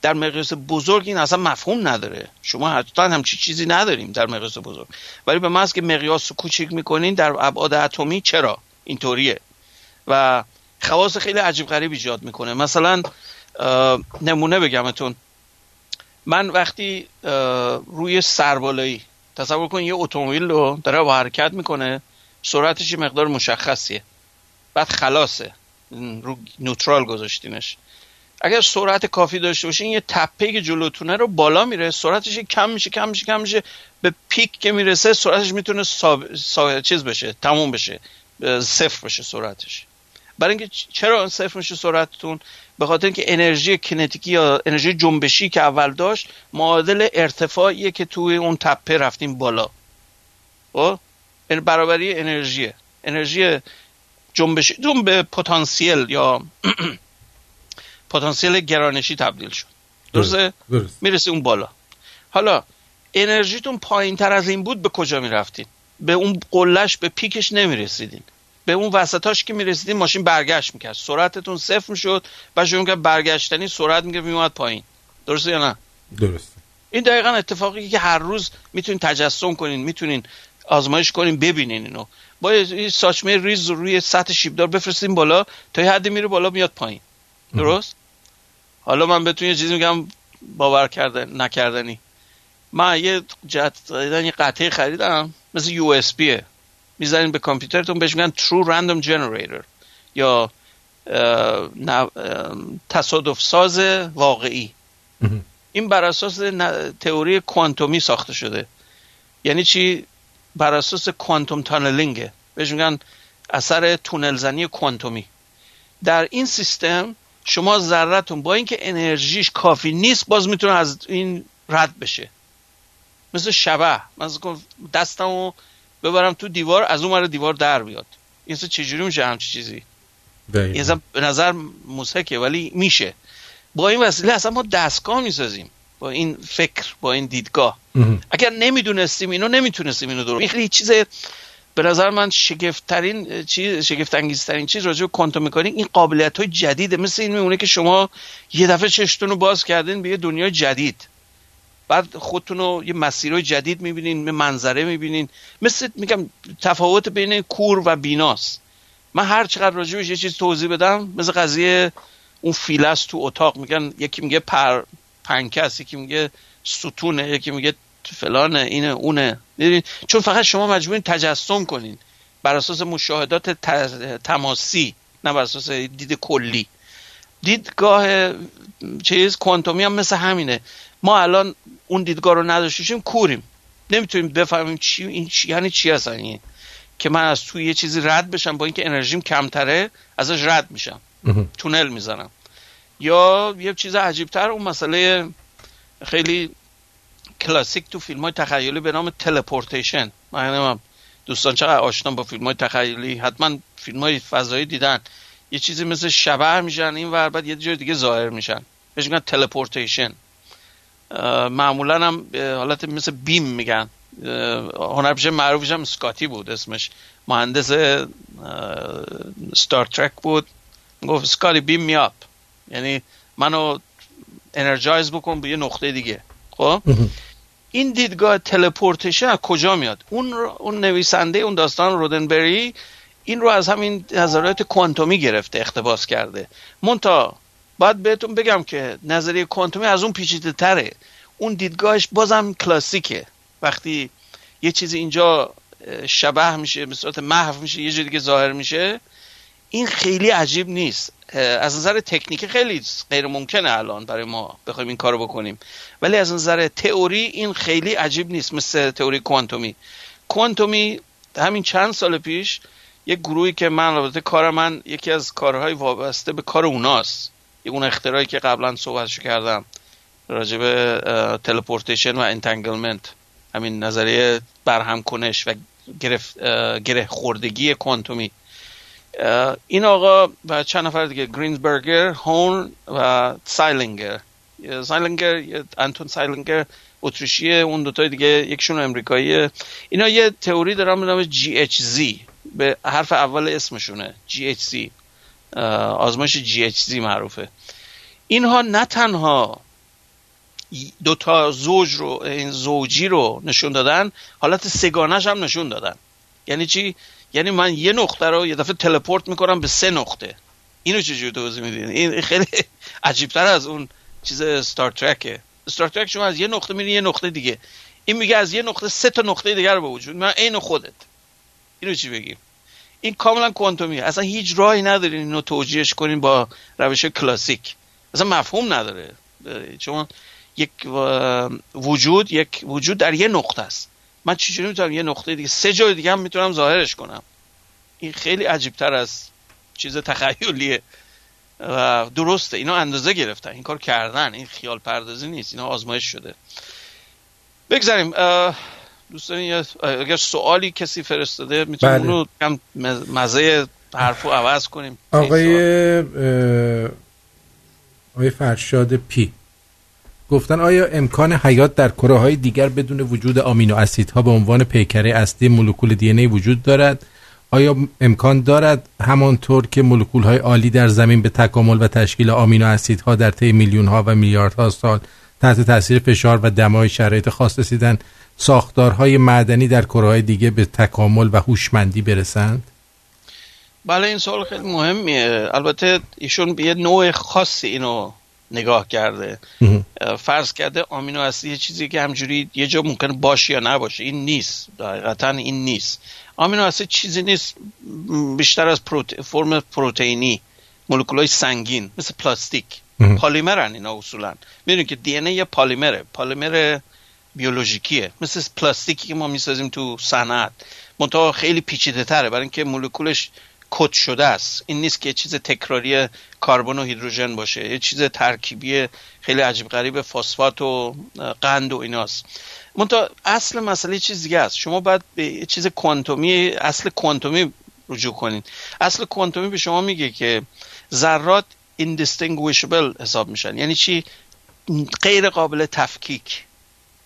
[SPEAKER 2] در مقیاس بزرگ این اصلا مفهوم نداره. شما حتما همچی چیزی نداریم در مقیاس بزرگ. ولی به محض که مقیاس رو کوچیک می‌کنین در ابعاد اتمی چرا؟ اینطوریه. و خواص خیلی عجیب غریب ایجاد می‌کنه. مثلا نمونه بگمتون من وقتی روی سربالایی تصور کن یه اتومبیل رو داره با حرکت می‌کنه سرعتش مقدار مشخصیه. بعد خلاصه. رو نوترال گذاشتینش. اگر سرعت کافی داشته باشین یه تپه که جلوتونه رو بالا میره سرعتش کم میشه کم میشه کم میشه. به پیک که می‌رسه سرعتش می‌تونه سا... چیز بشه تموم بشه. صفر بشه سرعتش. برای اینکه چرا صفر میشه سرعتتون؟ به خاطر اینکه انرژی کنتیکی یا انرژی جنبشی که اول داشت معادل ارتفاعیه که توی اون تپه رفتیم بالا. خب؟ برابری انرژیه. انرژی جنبشیتون به پتانسیل یا <clears throat> پتانسیل گرانشی تبدیل شد. درسته؟
[SPEAKER 1] درست.
[SPEAKER 2] می‌رسه اون بالا. حالا انرژیتون پایین تر از این بود به کجا می‌رفتین؟ به اون قلش به پیکش نمی‌رسیدین. به اون وسطاش که می‌رسیدین ماشین برگشت می‌کرد. سرعتتون صفر می‌شد و شما که برگشتنی سرعت میگه میومد پایین. درسته یا نه؟
[SPEAKER 1] درسته.
[SPEAKER 2] این دقیقا اتفاقی که هر روز می‌تونین تجسم کنین می‌تونین آزمایش کنین ببینین اینو. با این ساچمه ریز روی سطح شیبدار بفرستیم بالا تا یه حدی میره بالا میاد پایین. درست؟ حالا من بهتون یه چیزی میگم باور کرده نکردنی. من یه جت یه قطعه خریدم مثل یو اس بیه. می‌زنین به کامپیوترتون بهش میگن True Random Generator یا تصادف ساز واقعی. این بر اساس تئوری کوانتومی ساخته شده. یعنی چی؟ بر اساس کوانتوم تانلینگه بهش میگن اثر تونل زنی کوانتومی. در این سیستم شما ذرتون با اینکه انرژیش کافی نیست باز می‌تونه از این رد بشه. مثل شبه. من دستمو ببرم تو دیوار از اون ور دیوار در بیاد این چجوری میشه همچی چیزی؟ این به نظر موسکه ولی میشه. با این وسیله اصلا ما دستگاه می‌سازیم. با این فکر با این دیدگاه. اگر نمی‌دونستیم اینو نمی‌تونستیم اینو درست خیلی چیز به نظر من شگفتترین چیز شگفت انگیزترین چیز راجع به کوانتوم مکانیک. این قابلیت های جدیده. مثل این میمونه که شما یه دفعه چشتون رو باز کردین به یه دنیای جدید. بعد خودتون رو یه مسیرهای جدید می‌بینین منظره می‌بینین. مثل میگم تفاوت بین کور و بیناست من هر چقدر راجبش یه چیز توضیح بدم مثل قضیه اون فیلس تو اتاق. میگن یکی میگه پر پنکه یکی میگه ستونه یکی میگه فلانه اینه اونه. چون فقط شما مجبورین تجسم کنین. بر اساس مشاهدات تماسی نه بر اساس دید کلی. دیدگاه چیز کوانتومی هم مثل همینه. ما الان اون دیدگاه رو نداشتیم کوریم. نمی‌تونیم بفهمیم چی این چی یعنی چی هستن این؟ که من از توی یه چیزی رد بشم با اینکه انرژیم کمتره ازش رد میشم. تونل می‌زنم. یا یه چیز عجیبتر اون مسئله خیلی کلاسیک تو فیلم های تخیلی به نام تلپورتیشن. من دوستان چقدر آشنا با فیلم های تخیلی؟ حتما فیلم های فضایی دیدن. یه چیزی مثل شبح میشن این ور بعد یه جای دیگه ظاهر میشن. بهش میگن teleportation. معمولا هم حالت مثل beam میگن. هنرپیشه معروفش هم Scotty بود اسمش مهندس Star Trek بود. گفت Scotty beam me up یعنی منو energize بکن به یه نقطه دیگه. خب؟ این دیدگاه تلپورتیشن از کجا میاد؟ اون اون نویسنده اون داستان رودنبری این رو از همین نظریات کوانتومی گرفته اختباس کرده. مونتا باید بهتون بگم که نظریه کوانتومی از اون پیچیده تره. اون دیدگاهش بازم کلاسیکه. وقتی یه چیزی اینجا شبه میشه به صورت محو میشه یه جای دیگه ظاهر میشه این خیلی عجیب نیست. از نظر تکنیکی خیلی غیر ممکنه الان برای ما بخوایم این کارو بکنیم. ولی از نظر تئوری این خیلی عجیب نیست مثل تئوری کوانتومی. کوانتومی همین چند سال پیش یک گروهی که من البته کار من یکی از کارهای وابسته به کار اوناست. اون اختراعی که قبلا صحبتشو کردم راجع به teleportation و entanglement همین نظریه برهم کنش و گره خوردگی کوانتومی. این آقا و چند نفر دیگه گرینزبرگر هون و سایلنگر سایلنگر انتون سایلنگر اتریشیه اون دوتای دیگه یکشون امریکاییه اینا یه تئوری دارن به نام GHZ به حرف اول اسمشونه GHZ آزمایش GHZ معروفه. اینها نه تنها دوتا زوج رو این زوجی رو نشون دادن حالت سگانش هم نشون دادن. یعنی چی؟ یعنی من یه نقطه رو یه دفعه تلپورت می‌کنم به سه نقطه. اینو چجوری توضیح میدین؟ این خیلی <laughs> عجیبتر از اون چیز ستار ترکه ستار ترک شما از یه نقطه میری یه نقطه دیگه. این میگه از یه نقطه سه تا نقطه دیگر به وجود. من عین خودت. اینو چی بگیم؟ این کاملا کوانتومیه. اصلا هیچ راهی ندارین اینو توجیهش کنین با روش کلاسیک. اصلا مفهوم نداره. چون یک وجود یک وجود در یه نقطه است. من چجوری می‌تونم یه نقطه دیگه سه جای دیگه هم می‌تونم ظاهرش کنم. این خیلی عجیبتر از چیز تخیلیه. و درسته اینا اندازه گرفتن. این کار کردن. این خیال پردازی نیست. اینا آزمایش شده. بگذاریم دوستان اگر سوالی کسی فرستاده می‌تونیم بله. رو کم مزه حرفو عوض کنیم.
[SPEAKER 1] آقای آقای فرشاد پی. گفتن آیا امکان حیات در کره های دیگر بدون وجود آمینو اسیدها به عنوان پیکره اصلی مولکول دی ای وجود دارد؟ آیا امکان دارد همانطور که مولکول های عالی در زمین به تکامل و تشکیل آمینو اسیدها در طی میلیون ها و میلیاردها سال تحت تاثیر فشار و دمای شرایط خاص رسیدن ساختارهای معدنی در کره دیگه به تکامل و هوشمندی برسند؟
[SPEAKER 2] بله این سوال خیلی مهمیه. البته ایشون به یه نوع خاصی اینو نگاه کرده. فرض کرده آمینو اسید یه چیزی که همجوری یه جا ممکن باشه یا نباشه. این نیست. دقیقتا این نیست. آمینو اسید چیزی نیست. بیشتر از پروت... فرم پروتئینی. های سنگین. مثل پلاستیک. پالیمرن اینا اصولا. می‌دونید که دی یه پالیمره. پالیمر بیولوژیکیه. مثل پلاستیکی که ما می‌سازیم تو صنعت. منتها خیلی پیچیده تره. برای اینکه مولکولش کد شده است. این نیست که چیز تکراری کربن و هیدروژن باشه. یه چیز ترکیبی خیلی عجیب غریب فسفات و قند و ایناست. منتها اصل مسئله چیز دیگه است. شما باید به چیز کوانتومی اصل کوانتومی رجوع کنین. اصل کوانتومی به شما میگه که ذرات indistinguishable حساب میشن. یعنی چی؟ غیر قابل تفکیک.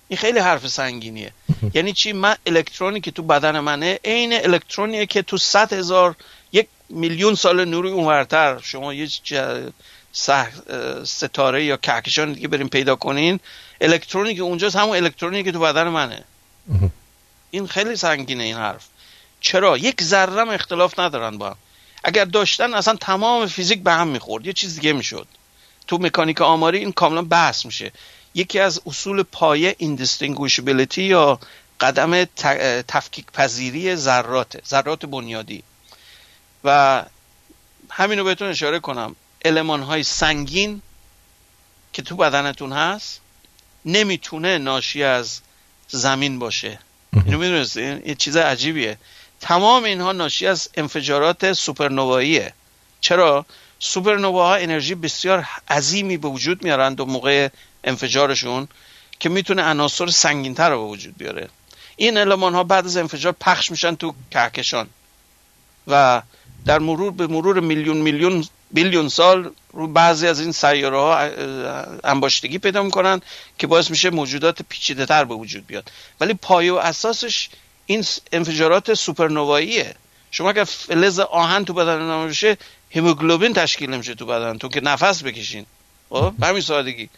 [SPEAKER 2] این خیلی حرف سنگینیه. <laughs> یعنی چی؟ من الکترونی که تو بدن منه عین الکترونیه که تو صد هزار یک میلیون سال نوری اونورتر شما یه ستاره یا کهکشان دیگه بریم پیدا کنین الکترونی که اونجاست همون الکترونی که تو بدن منه. <laughs> این خیلی سنگینه این حرف. چرا؟ یک ذره اختلاف ندارن با هم. اگر داشتن اصلا تمام فیزیک به هم می‌خورد. یه چیز دیگه می‌شد. تو مکانیک آماری این کاملا بحث میشه. یکی از اصول پایه indistinguishability یا عدم تفکیک پذیری ذرات ذرات بنیادی. و همینو بهتون اشاره کنم. المان های سنگین که تو بدنتون هست نمی‌تونه ناشی از زمین باشه. اینو می‌دونستین یه چیز عجیبیه. تمام اینها ناشی از انفجارات supernova ییه. چرا؟ سوپرنوواها انرژی بسیار عظیمی به وجود میارند و موقع انفجارشون که می‌تونه عناصر سنگینتر رو به وجود بیاره. این علمان ها بعد از انفجار پخش میشن تو کهکشان و در مرور به مرور میلیون میلیون بیلیون سال رو بعضی از این سیاره ها انباشتگی پیدا می‌کنن که باعث میشه موجودات پیچیده تر به وجود بیاد. ولی پایه و اساسش این انفجارات supernova ییه. شما اگر فلز آهن تو بدن نمیشه هموگلوبین تشکیل نمیشه تو بدن تو که نفس بکشین. خب همین سادگی.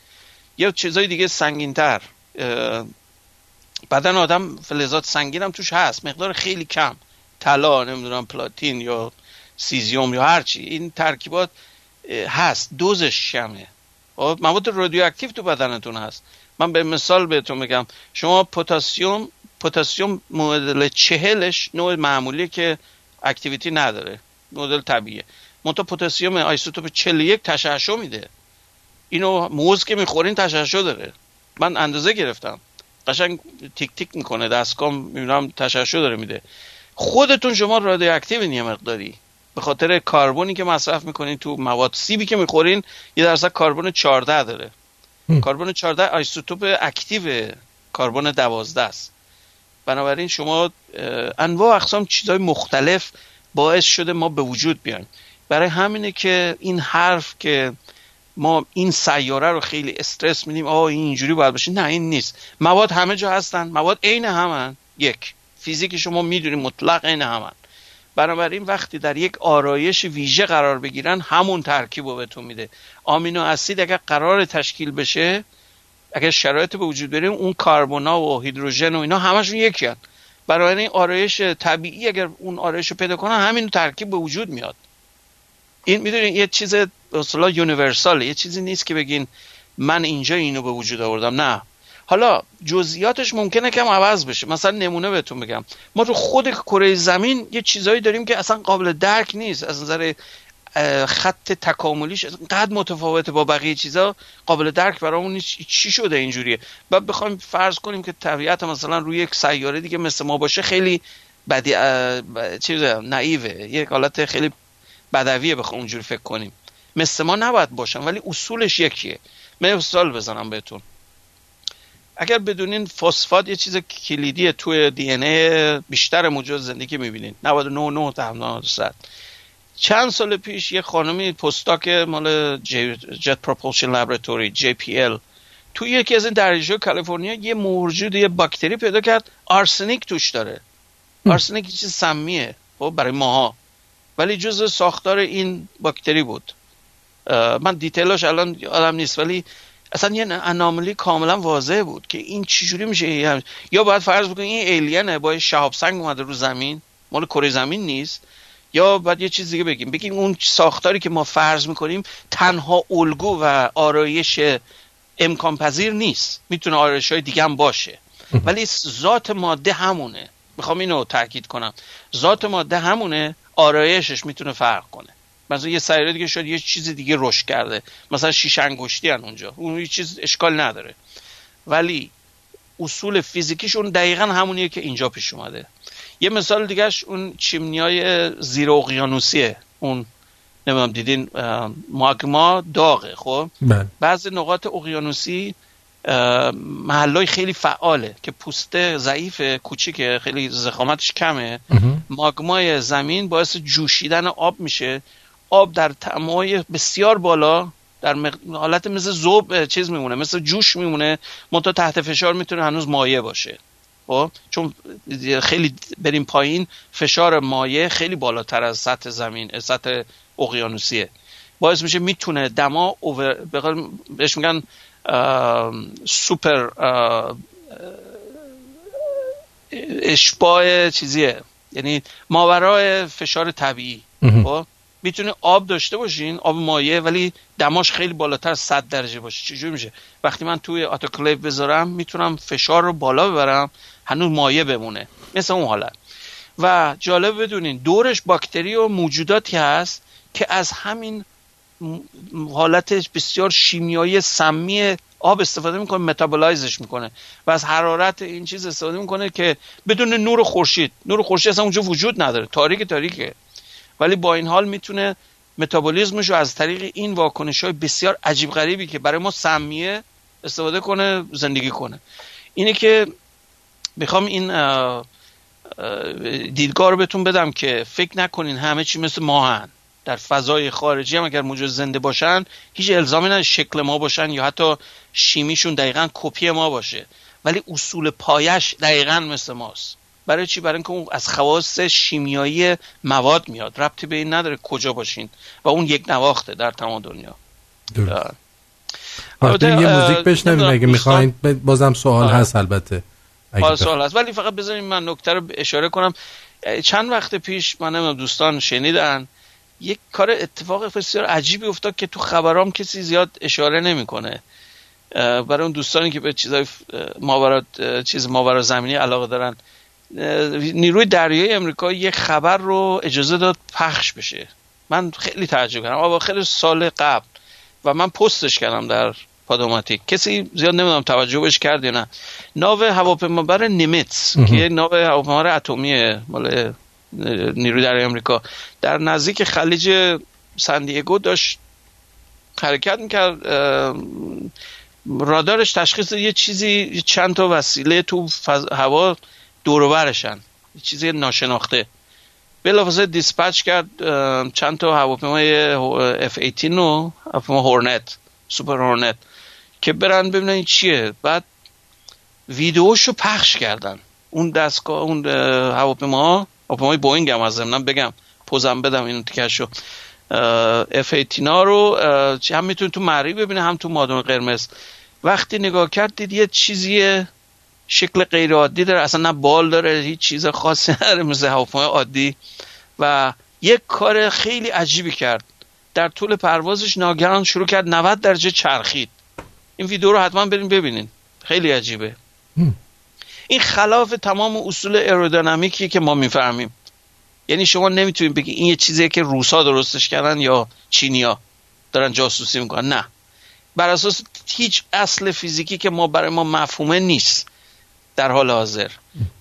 [SPEAKER 2] یه چیزای دیگه سنگین تر بدن آدم فلزات سنگین هم توش هست. مقدار خیلی کم. طلا نمی‌دونم پلاتین یا سیزیوم یا هرچی این ترکیبات هست. دوزش کمه خب، مواد رادیواکتیو تو بدنتون هست. من یه مثال بهتون میگم شما پتاسیم پتاسیم مدل چهلش نوع معمولی که activity نداره. مدل طبیعیه. منتها پتاسیم isotope 41 تشعشع میده. اینو موز که می‌خورین تشعشع داره. من اندازه گرفتم. قشنگ تیک تیک می‌کنه دستگاه می‌بینم تشعشع داره میده. خودتون شما رادیواکتیو یه مقداری. به خاطر کربنی که مصرف می‌کنین تو مواد سیبی که می‌خورین یه درصد کربن 14 داره. کربن 14 آیسوتوپ اکتیو کربن 12 است. بنابراین شما انواع اقسام چیزهای مختلف باعث شده ما به وجود بیایم. برای همینه که این حرف که ما این سیاره رو خیلی استرس میدیم. آه این اینجوری باید باشه. نه این نیست. مواد همه جا هستن. مواد عین همن. یک فیزیک شما می‌دونید مطلق عین همن. بنابراین وقتی در یک آرایش ویژه قرار بگیرن همون ترکیب رو بهتون میده. آمینو اسید اگر قرار تشکیل بشه اگر شرایط به وجود بریم اون کاربونا و هیدروژن و اینا همشون یکی هست برای آرایش طبیعی اگر اون آرایش رو پیدا کنن همین ترکیب به وجود میاد. این می‌دونید یه چیز اصلا یونیورسال یه چیزی نیست که بگین من اینجا اینو به وجود آوردم. نه. حالا جزئیاتش ممکنه کم عوض بشه. مثلا نمونه بهتون بگم. ما تو خود کره زمین یه چیزایی داریم که اصلا قابل درک نیست. از نظر خط تکاملیش قد متفاوته با بقیه چیزا. قابل درک برامون چی شده اینجوریه؟ بعد بخوایم فرض کنیم که طبیعت مثلا روی یک سیاره دیگه مثل ما باشه خیلی بدی چیز نایوه یک حالت خیلی بدویه بخوام اونجوری فکر کنیم. مثل ما نباید باشن ولی اصولش یکیه. من مثال بزنم بهتون. اگر بدونین فسفات یه چیز کلیدیه توی دی ان بیشتر موجود زندگی می‌بینین. 99 تا چند سال پیش یه خانمی postdoc مال Jet Propulsion Laboratory JPL توی یکی از این دریاچه کالیفرنیا یه موجود یه باکتری پیدا کرد. آرسنیک توش داره. آرسنیک چیز سمیه. خب برای ماها. ولی جز ساختار این باکتری بود. من detail اش الان یادم نیست ولی اصلا یه anomaly کاملا واضح بود که این چجوری میشه یا باید فرض بکنیم این alien ه با شهاب سنگ اومده رو زمین مال کره زمین نیست یا باید یه چیز دیگه بگیم. بگیم اون ساختاری که ما فرض می‌کنیم تنها الگو و آرایش امکان پذیر نیست. می‌تونه آرایش های دیگه هم باشه. ولی ذات ماده همونه. می‌خوام اینو تاکید کنم. ذات ماده همونه آرایشش می‌تونه فرق کنه. مثلا یه سیاره دیگه شد یه چیز دیگه رشد کرده. مثلا شیش انگشتی هن اونجا. اون یه چیز اشکال نداره. ولی اصول فیزیکیشون دقیقا همونیه که اینجا پیش اومده. یه مثال دیگهش اون چیمنیای زیر اقیانوسیه. اون نمی‌دونم دیدین ماگما داغه خب؟ بله. بعضی نقاط اقیانوسی محلای خیلی فعاله که پوسته ضعیف کوچیکه خیلی زخامتش کمه. ماگمای زمین باعث جوشیدن آب میشه. آب در تمای بسیار بالا در حالت مثل زوب چیز میمونه مثل جوش میمونه. منتها تحت فشار می‌تونه هنوز مایه باشه. خب؟ چون خیلی بریم پایین فشار مایه خیلی بالاتر از سطح زمین سطح اقیانوسیه. باعث میشه می‌تونه دما بهش میگن سوپر اشباع چیزیه. یعنی ماورای فشار طبیعی. خب؟ می‌تونه آب داشته باشین آب مایع ولی دماش خیلی بالاتر از 100 درجه باشه. چجوری میشه؟ وقتی من توی اتوکلیو بذارم می‌تونم فشار رو بالا ببرم هنوز مایع بمونه. مثل اون حالت. و جالب بدونین دورش باکتری و موجوداتی هست که از همین حالت بسیار شیمیایی سمی آب استفاده می‌کنه متابولایزش می‌کنه. و از حرارت این چیز استفاده می‌کنه که بدون نور خورشید. نور خورشید اصلا اونجا وجود نداره. تاریک تاریکه. ولی با این حال می‌تونه متابولیزمش رو از طریق این واکنش های بسیار عجیب غریبی که برای ما سمیه استفاده کنه زندگی کنه. اینه که می‌خوام این دیدگاه رو بهتون بدم که فکر نکنین همه چی مثل ما هن. در فضای خارجی هم اگر موجود زنده باشن هیچ الزامی نه شکل ما باشن یا حتی شیمیشون دقیقا کپی ما باشه. ولی اصول پایش دقیقا مثل ماست. برای چی؟ برای اینکه اون از خواص شیمیایی مواد میاد. ربطی به این نداره کجا باشین. و اون یک نواخته در تمام دنیا.
[SPEAKER 1] درست. یه موزیک بشنویم. اگه می‌خواین بازم سوال آه. هست البته.
[SPEAKER 2] اگه سوال هست. ولی فقط بذاریم من نکته رو اشاره کنم. چند وقت پیش من دوستان شنیدن؟ یک کار اتفاق بسیار عجیبی افتاد که تو خبرام کسی زیاد اشاره نمی‌کنه. برای اون دوستانی که به چیزای ماورا چیز ماورا زمینی علاقه دارن. نیروی دریایی امریکا یک خبر رو اجازه داد پخش بشه. من خیلی تعجب کردم. اواخر سال قبل و من پستش کردم در پادوماتیک. کسی زیاد نمی‌دونم توجه بهش کرد یا نه. ناو هواپیمابر نیمتس که ناو هواپیمابر اتمی مال نیروی دریایی امریکا. در نزدیک خلیج سن‌دیگو داشت حرکت می‌کرد رادارش تشخیص یه چیزی چند تا وسیله تو هوا دور و برشن. یه چیزی ناشناخته. بلافاصله dispatch کرد چند تا هواپیمای F-18 و هواپیما Hornet Super Hornet که برن ببینن چیه. بعد ویدیوشو پخش کردن. اون دستگاه اون هواپیما هواپیمای بوینگ هم در ضمن بگم. پوزم بدم این تیکشو F-18 رو هم می‌تونی تو مری ببینه هم تو مادون قرمز. وقتی نگاه کرد دید یه چیزی شکل غیر عادی داره. اصلا نه بال داره هیچ چیز خاصی نداره مثل هواپیمای عادی. و یک کار خیلی عجیبی کرد. در طول پروازش ناگهان شروع کرد 90 درجه چرخید. این ویدیو رو حتما بریم ببینین. خیلی عجیبه. این خلاف تمام اصول ایرودینامیکی که ما می‌فهمیم. یعنی شما نمی‌تونید بگی این یه چیزیه که روسا درستش کردن یا چینیا دارن جاسوسی می‌کنن. نه. بر اساس هیچ اصل فیزیکی که ما برای ما مفهومه نیست. در حال حاضر.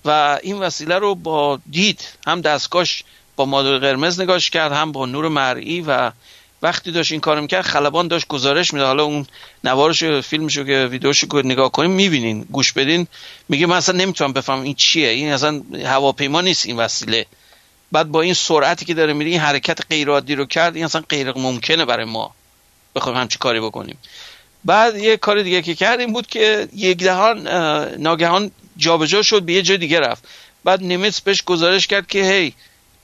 [SPEAKER 2] و این وسیله رو با دید هم دستگاهش با مادر قرمز نگاش کرد هم با نور مرئی و وقتی داشت این کارو می‌کرد خلبان داشت گزارش میده حالا اون نوارش فیلمشو که ویدیوشو که نگاه کنیم می‌بینین گوش بدین. میگه من اصلا نمی‌تونم بفهمم این چیه. این اصلا هواپیما نیست این وسیله. بعد با این سرعتی که داره میره این حرکت غیر عادی رو کرد این اصلا غیر ممکنه برای ما. بخوایم همچی کاری بکنیم. بعد یه کار دیگه که کرد این بود که یک دهان ناگهان جابجا شد به یه جای دیگه رفت. بعد نیمتس بهش گزارش کرد که هی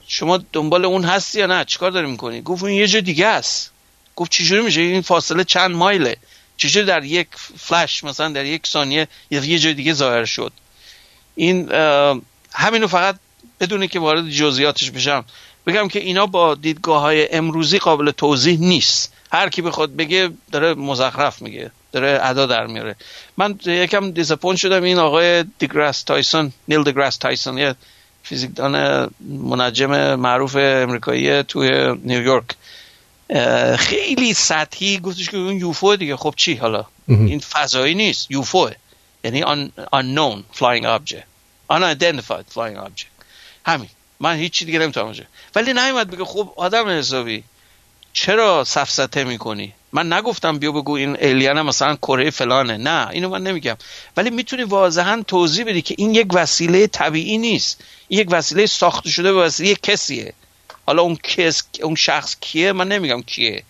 [SPEAKER 2] شما دنبال اون هستی یا نه؟ چیکار داری می‌کنی؟ گفت اون یه جای دیگه است. گفت چجوری میشه؟ این فاصله چند مایله؟ چجوری در یک فلش مثلا در یک ثانیه یه جای دیگه ظاهر شد؟ این همینو فقط بدونه که وارد جزئیاتش بشم بگم که اینا با دیدگاه های امروزی قابل توضیح نیست. هر کی بخواد بگه داره مزخرف میگه داره ادا در میاره. من یکم disappointed شدم این آقای deGrasse Tyson Neil deGrasse Tyson یه فیزیکدان منجم معروف امریکایی توی نیویورک خیلی سطحی. گفتش که اون یوفو دیگه. خب چی حالا؟ این فضایی نیست. یوفو. یعنی unknown flying object. Unidentified flying object. همین. من هیچی دیگه نمی‌تونم ولی نیومد بگه خب آدم حسابی. چرا سفسته می‌کنی؟ من نگفتم بیا بگو این الین مثلا کره فلانه. نه اینو من نمیگم. ولی می‌تونی واضحا توضیح بدی که این یک وسیله طبیعی نیست. این یک وسیله ساخته شده به وسیله کسیه. حالا اون کس اون شخص کیه؟ من نمیگم کیه.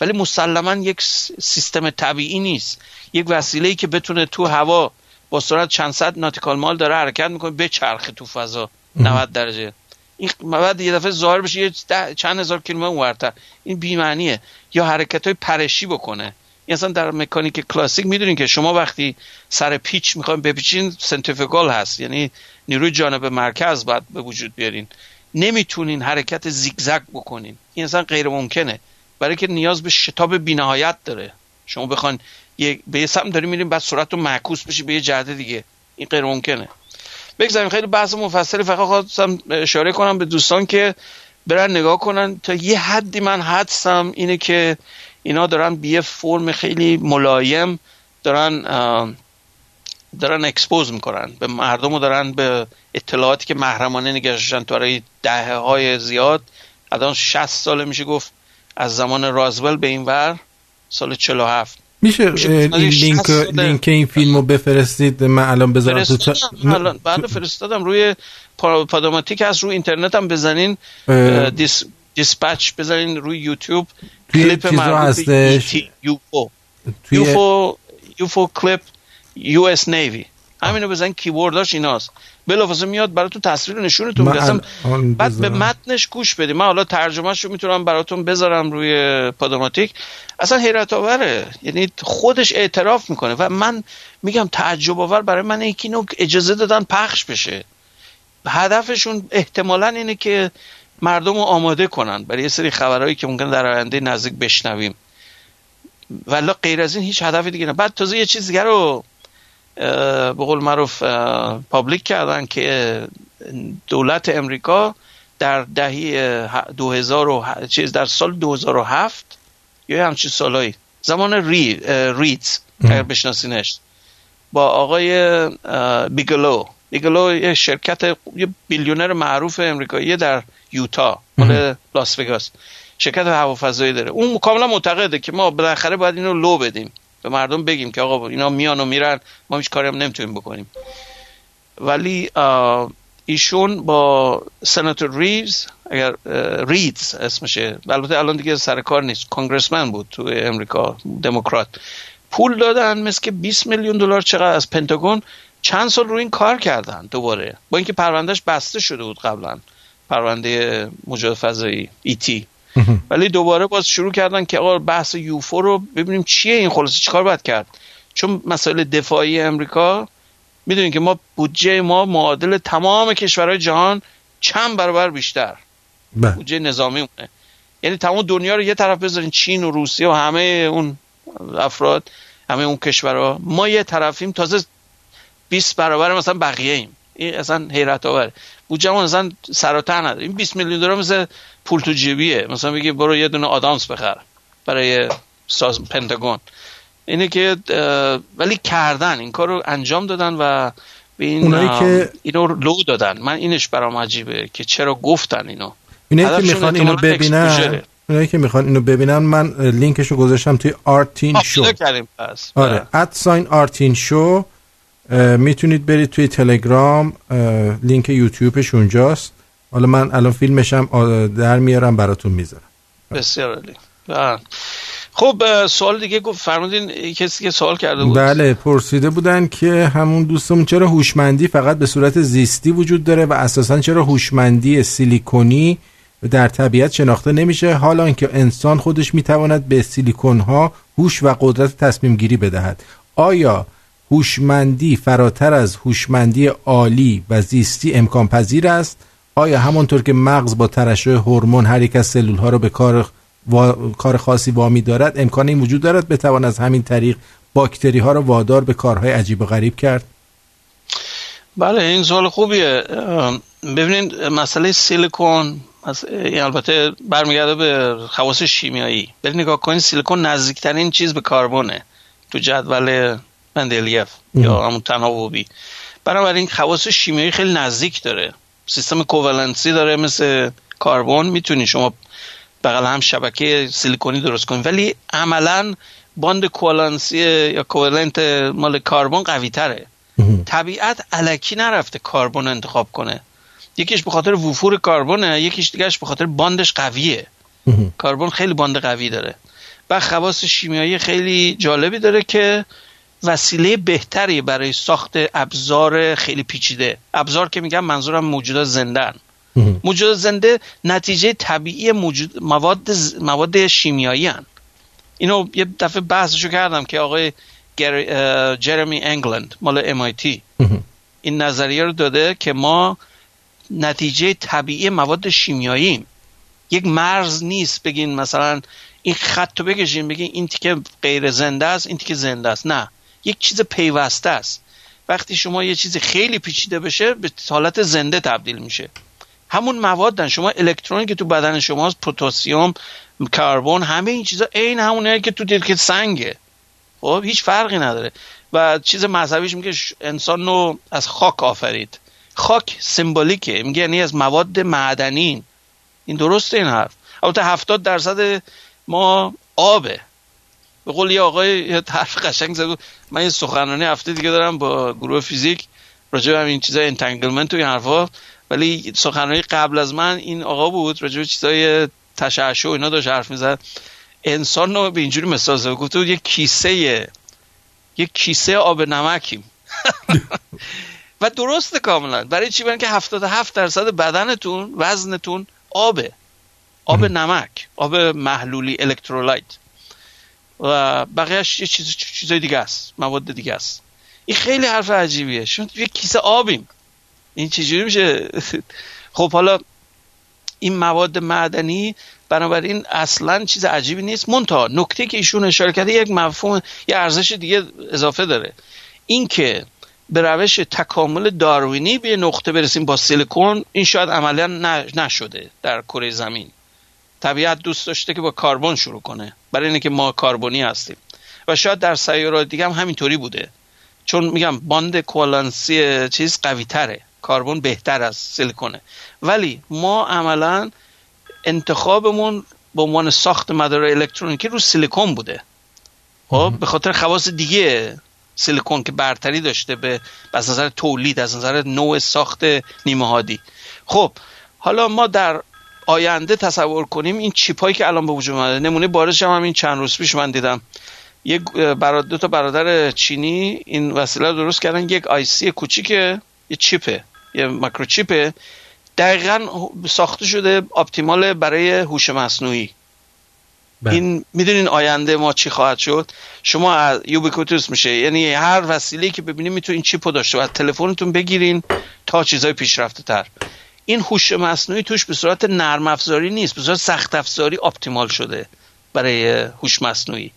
[SPEAKER 2] ولی مسلما یک سیستم طبیعی نیست. یک وسیله که بتونه تو هوا با سرعت چند صد ناتیکال مال داره حرکت می‌کنه به چرخ تو فضا. 90 درجه. این بعد یه دفعه ظاهر بشه یه چند هزار کیلومتر اونورتر این بی‌معنیه. یا حرکت های پرشی بکنه. این اصلا در مکانیک کلاسیک می‌دونین که شما وقتی سر پیچ می‌خوایم بپیچین سنتریفیکال هست. یعنی نیروی جانب مرکز باید به وجود بیارین. نمی‌تونین حرکت زیگزگ بکنین. این اصلا غیر ممکنه. برای که نیاز به شتاب بینهایت داره. شما بخوان یه به یه سمت داریم میریم بعد سرعت رو معکوس بشه به یه جهت دیگه. این غیر ممکنه. بگذاریم خیلی بحث مفصلی فقط خواستم اشاره کنم به دوستان که برن نگاه کنن. تا یه حدی من حدسم اینه که اینا دارن به یه فرم خیلی ملایم دارن دارن expose می‌کنن. به مردم رو دارن به اطلاعاتی که محرمانه نگه داشتن تو دهه های زیاد الان 60 ساله میشه گفت از زمان رازول به این ور سال 47
[SPEAKER 1] میشه این لینک لینک این فیلمو بفرستید من الان بذارم تو
[SPEAKER 2] الان بعد فرستادم. روی پاداماتیک هست روی اینترنت هم بزنین this dispatch بزنین روی یوتیوب.
[SPEAKER 1] کلیپ معروف
[SPEAKER 2] UFO. UFO UFO clip US Navy. همینو بزن keyword هاش ایناست. بلافاصله میاد براتون تصویر نشونتون میده. بعد به متنش گوش بدیم من حالا ترجمهش رو می‌تونم براتون بذارم روی پادوماتیک. اصلا حیرت آوره. یعنی خودش اعتراف می‌کنه و من میگم تعجب آور برای من یکی اینو اجازه دادن پخش بشه. هدفشون احتمالا اینه که مردم رو آماده کنن. برای یه سری خبرهایی که ممکن در آینده نزدیک بشنویم. ولی غیر از این هیچ هدفی دیگه نه. بعد تازه یه چیز دیگه رو به قول معروف پابلیک کردن که دولت امریکا در دهی 2000 چیز در سال 2007 یا همچین سالایی زمان ری ریتز اگر بشناسینش با آقای بیگلو. بیگلو یه شرکت یه billionaire معروف امریکایی در یوتا مال لاس وگاس. شرکت هوافضایی داره. اون کاملا معتقده که ما بالاخره باید اینو لو بدیم. به مردم بگیم که آقا اینا میان و میرن ما هیچ کاری هم نمی‌تونیم بکنیم. ولی ایشون با سناتور ریوز اگر ریدز اسمشه البته الان دیگه سر کار نیست congressman بود تو امریکا دموکرات. پول دادن مثل که 20 میلیون دلار چقدر از پنتاگون چند سال رو این کار کردن دوباره. با اینکه پروندهش بسته شده بود قبلا پرونده موجود فضایی ایتی ولی دوباره باز شروع کردن که آقا بحث یوفو رو ببینیم چیه این خلاصه چیکار باید کرد؟ چون مسائل دفاعی امریکا می‌دونیم که ما بودجه ما معادل تمام کشورهای جهان چند برابر بیشتر. بله. بودجه نظامی مونه یعنی تمام دنیا رو یه طرف بذارین چین و روسیه و همه اون افراد همه اون کشورها. ما یه طرفیم تازه 20 برابر مثلا بقیه ایم این اصلا حیرت آوره بودجهمون اصلا سراتر نداره. این 20 میلیون دلار مثل پول تو جیبیه. مثلا بگی برو یه دونه آدامس بخر برای ساز پنتاگون. اینه که ولی کردن این کار رو انجام دادن و به این که اینو لو دادن. من اینش برام عجیبه که چرا گفتن اینو.
[SPEAKER 1] اینه که می‌خوان اینو ببینن اونایی که می‌خوان اینو ببینن من لینکشو گذاشتم توی آرتین شو. آره at sign آرتین شو. می‌تونید برید توی تلگرام لینک یوتیوبش اونجاست. حالا من الان فیلمشم در میارم براتون می‌ذارم.
[SPEAKER 2] بسیار عالی. بله. خب سوال دیگه گفت فرمودین کسی که سوال کرده بود.
[SPEAKER 1] بله پرسیده بودن که همون دوستمون چرا هوشمندی فقط به صورت زیستی وجود داره و اساسا چرا هوشمندی سیلیکونی در طبیعت شناخته نمیشه؟ حالا اینکه انسان خودش می‌تواند به سیلیکون ها هوش و قدرت تصمیم گیری بدهد. آیا هوشمندی فراتر از هوشمندی عالی و زیستی امکان پذیر است؟ آیا همانطور که مغز با ترشح هورمون هر یک از سلول ها را به کار کار خاصی وامی دارد امکان این وجود دارد بتوان از همین طریق باکتری ها را وادار به کارهای عجیب و غریب کرد؟
[SPEAKER 2] بله این سوال خوبیه. ببینید مسئله سیلیکون البته برمیگرده به خواص شیمیایی. برید نگاه کنید سیلیکون نزدیکترین چیز به کاربونه تو جدول مندلیف یا همون تناوبی. بنابراین خواص شیمیایی خیلی نزدیک داره. سیستم کوولنسی داره مثل کاربن می‌تونی شما بغل هم شبکه سیلیکونی درست کنید ولی عملا باند کوولنسی یا کوولنت مال کاربن قوی تره طبیعت علکی نرفته کاربن انتخاب کنه. یکیش به خاطر وفور کاربونه یکیش دیگهش به خاطر باندش قویه. کاربن خیلی باند قوی داره. و خواص شیمیایی خیلی جالبی داره که وسیله بهتری برای ساخت ابزار خیلی پیچیده. ابزار که میگم منظورم موجودات زندن موجودات زنده نتیجه طبیعی موجود مواد مواد شیمیایی هن. اینو یه دفعه بحثشو کردم که آقای جرمی انگلند مال MIT این نظریه رو داده که ما نتیجه طبیعی مواد شیمیایی یک مرز نیست بگین مثلا این خط رو بکشین بگین این تیکه غیر زنده است این تیکه زنده است. نه. یک چیز پیوسته است. وقتی شما یه چیز خیلی پیچیده بشه به حالت زنده تبدیل میشه. همون موادن شما الکترونی که تو بدن شماست پتاسیم کربن همه این چیزا عین همونه که تو که سنگه. خب هیچ فرقی نداره. و چیز مذهبیش میگه انسان رو از خاک آفرید. خاک سمبولیکه. میگه یعنی از مواد معدنین این درسته این حرف. البته هفتاد درصد ما آبه. به قول یه آقای حرف قشنگ زد من یه سخنرانی هفته دیگه دارم با گروه فیزیک راجع به این چیزای entanglement و این حرفا. ولی سخنرانی قبل از من این آقا بود راجع به چیزای تشعشع و اینا داشت حرف می‌زد. انسان رو به اینجوری مثال زد گفته بود یک کیسه یک کیسه آب نمکیم. <laughs> و درست کاملا. برای چی؟ برای که 77 درصد بدنتون وزنتون آبه. آب نمک آب محلولی electrolyte و بقیهش یه چیز چیزای دیگه است مواد دیگه است. این خیلی حرف عجیبیه. شما یه کیسه آبیم. این چجوری میشه؟ <laughs> خب حالا این مواد معدنی بنابراین اصلا چیز عجیبی نیست. مونتا نکته که ایشون اشاره کرده یک مفهوم یه ارزش دیگه اضافه داره. اینکه به روش تکامل داروینی به نقطه برسیم با سیلیکون این شاید عملا نشده در کره زمین. طبیعت دوست داشته که با کاربن شروع کنه. برای اینکه ما کاربونی هستیم. و شاید در سیارات دیگه هم همینطوری بوده. چون میگم باند کوالانسی چیز قوی تره کاربن بهتر از سیلیکونه. ولی ما عملا انتخابمون به عنوان ساخت مدار الکترونیکی رو سیلیکون بوده. خب به خاطر خواص دیگه سیلیکون که برتری داشته به از نظر تولید از نظر نوع ساخت نیمه هادی خب حالا ما در آینده تصور کنیم این چیپایی که الان به وجود اومده نمونه بارش هم, این چند روز پیش من دیدم. یک برادر دو تا برادر چینی این وسیله رو درست کردن یک آیسی کوچیک یه چیپه یه مایکروچیپه دقیقا ساخته شده اپتیمال برای هوش مصنوعی. بله. این می‌دونین آینده ما چی خواهد شد؟ شما یوبیکوتوس میشه. یعنی هر وسیله که ببینید می‌تونین چیپو داشته و از تلفنتون بگیرین تا چیزای پیشرفته تر. این هوش مصنوعی توش به صورت نرم افزاری نیست به صورت سخت افزاری اپتیمال شده برای هوش مصنوعی.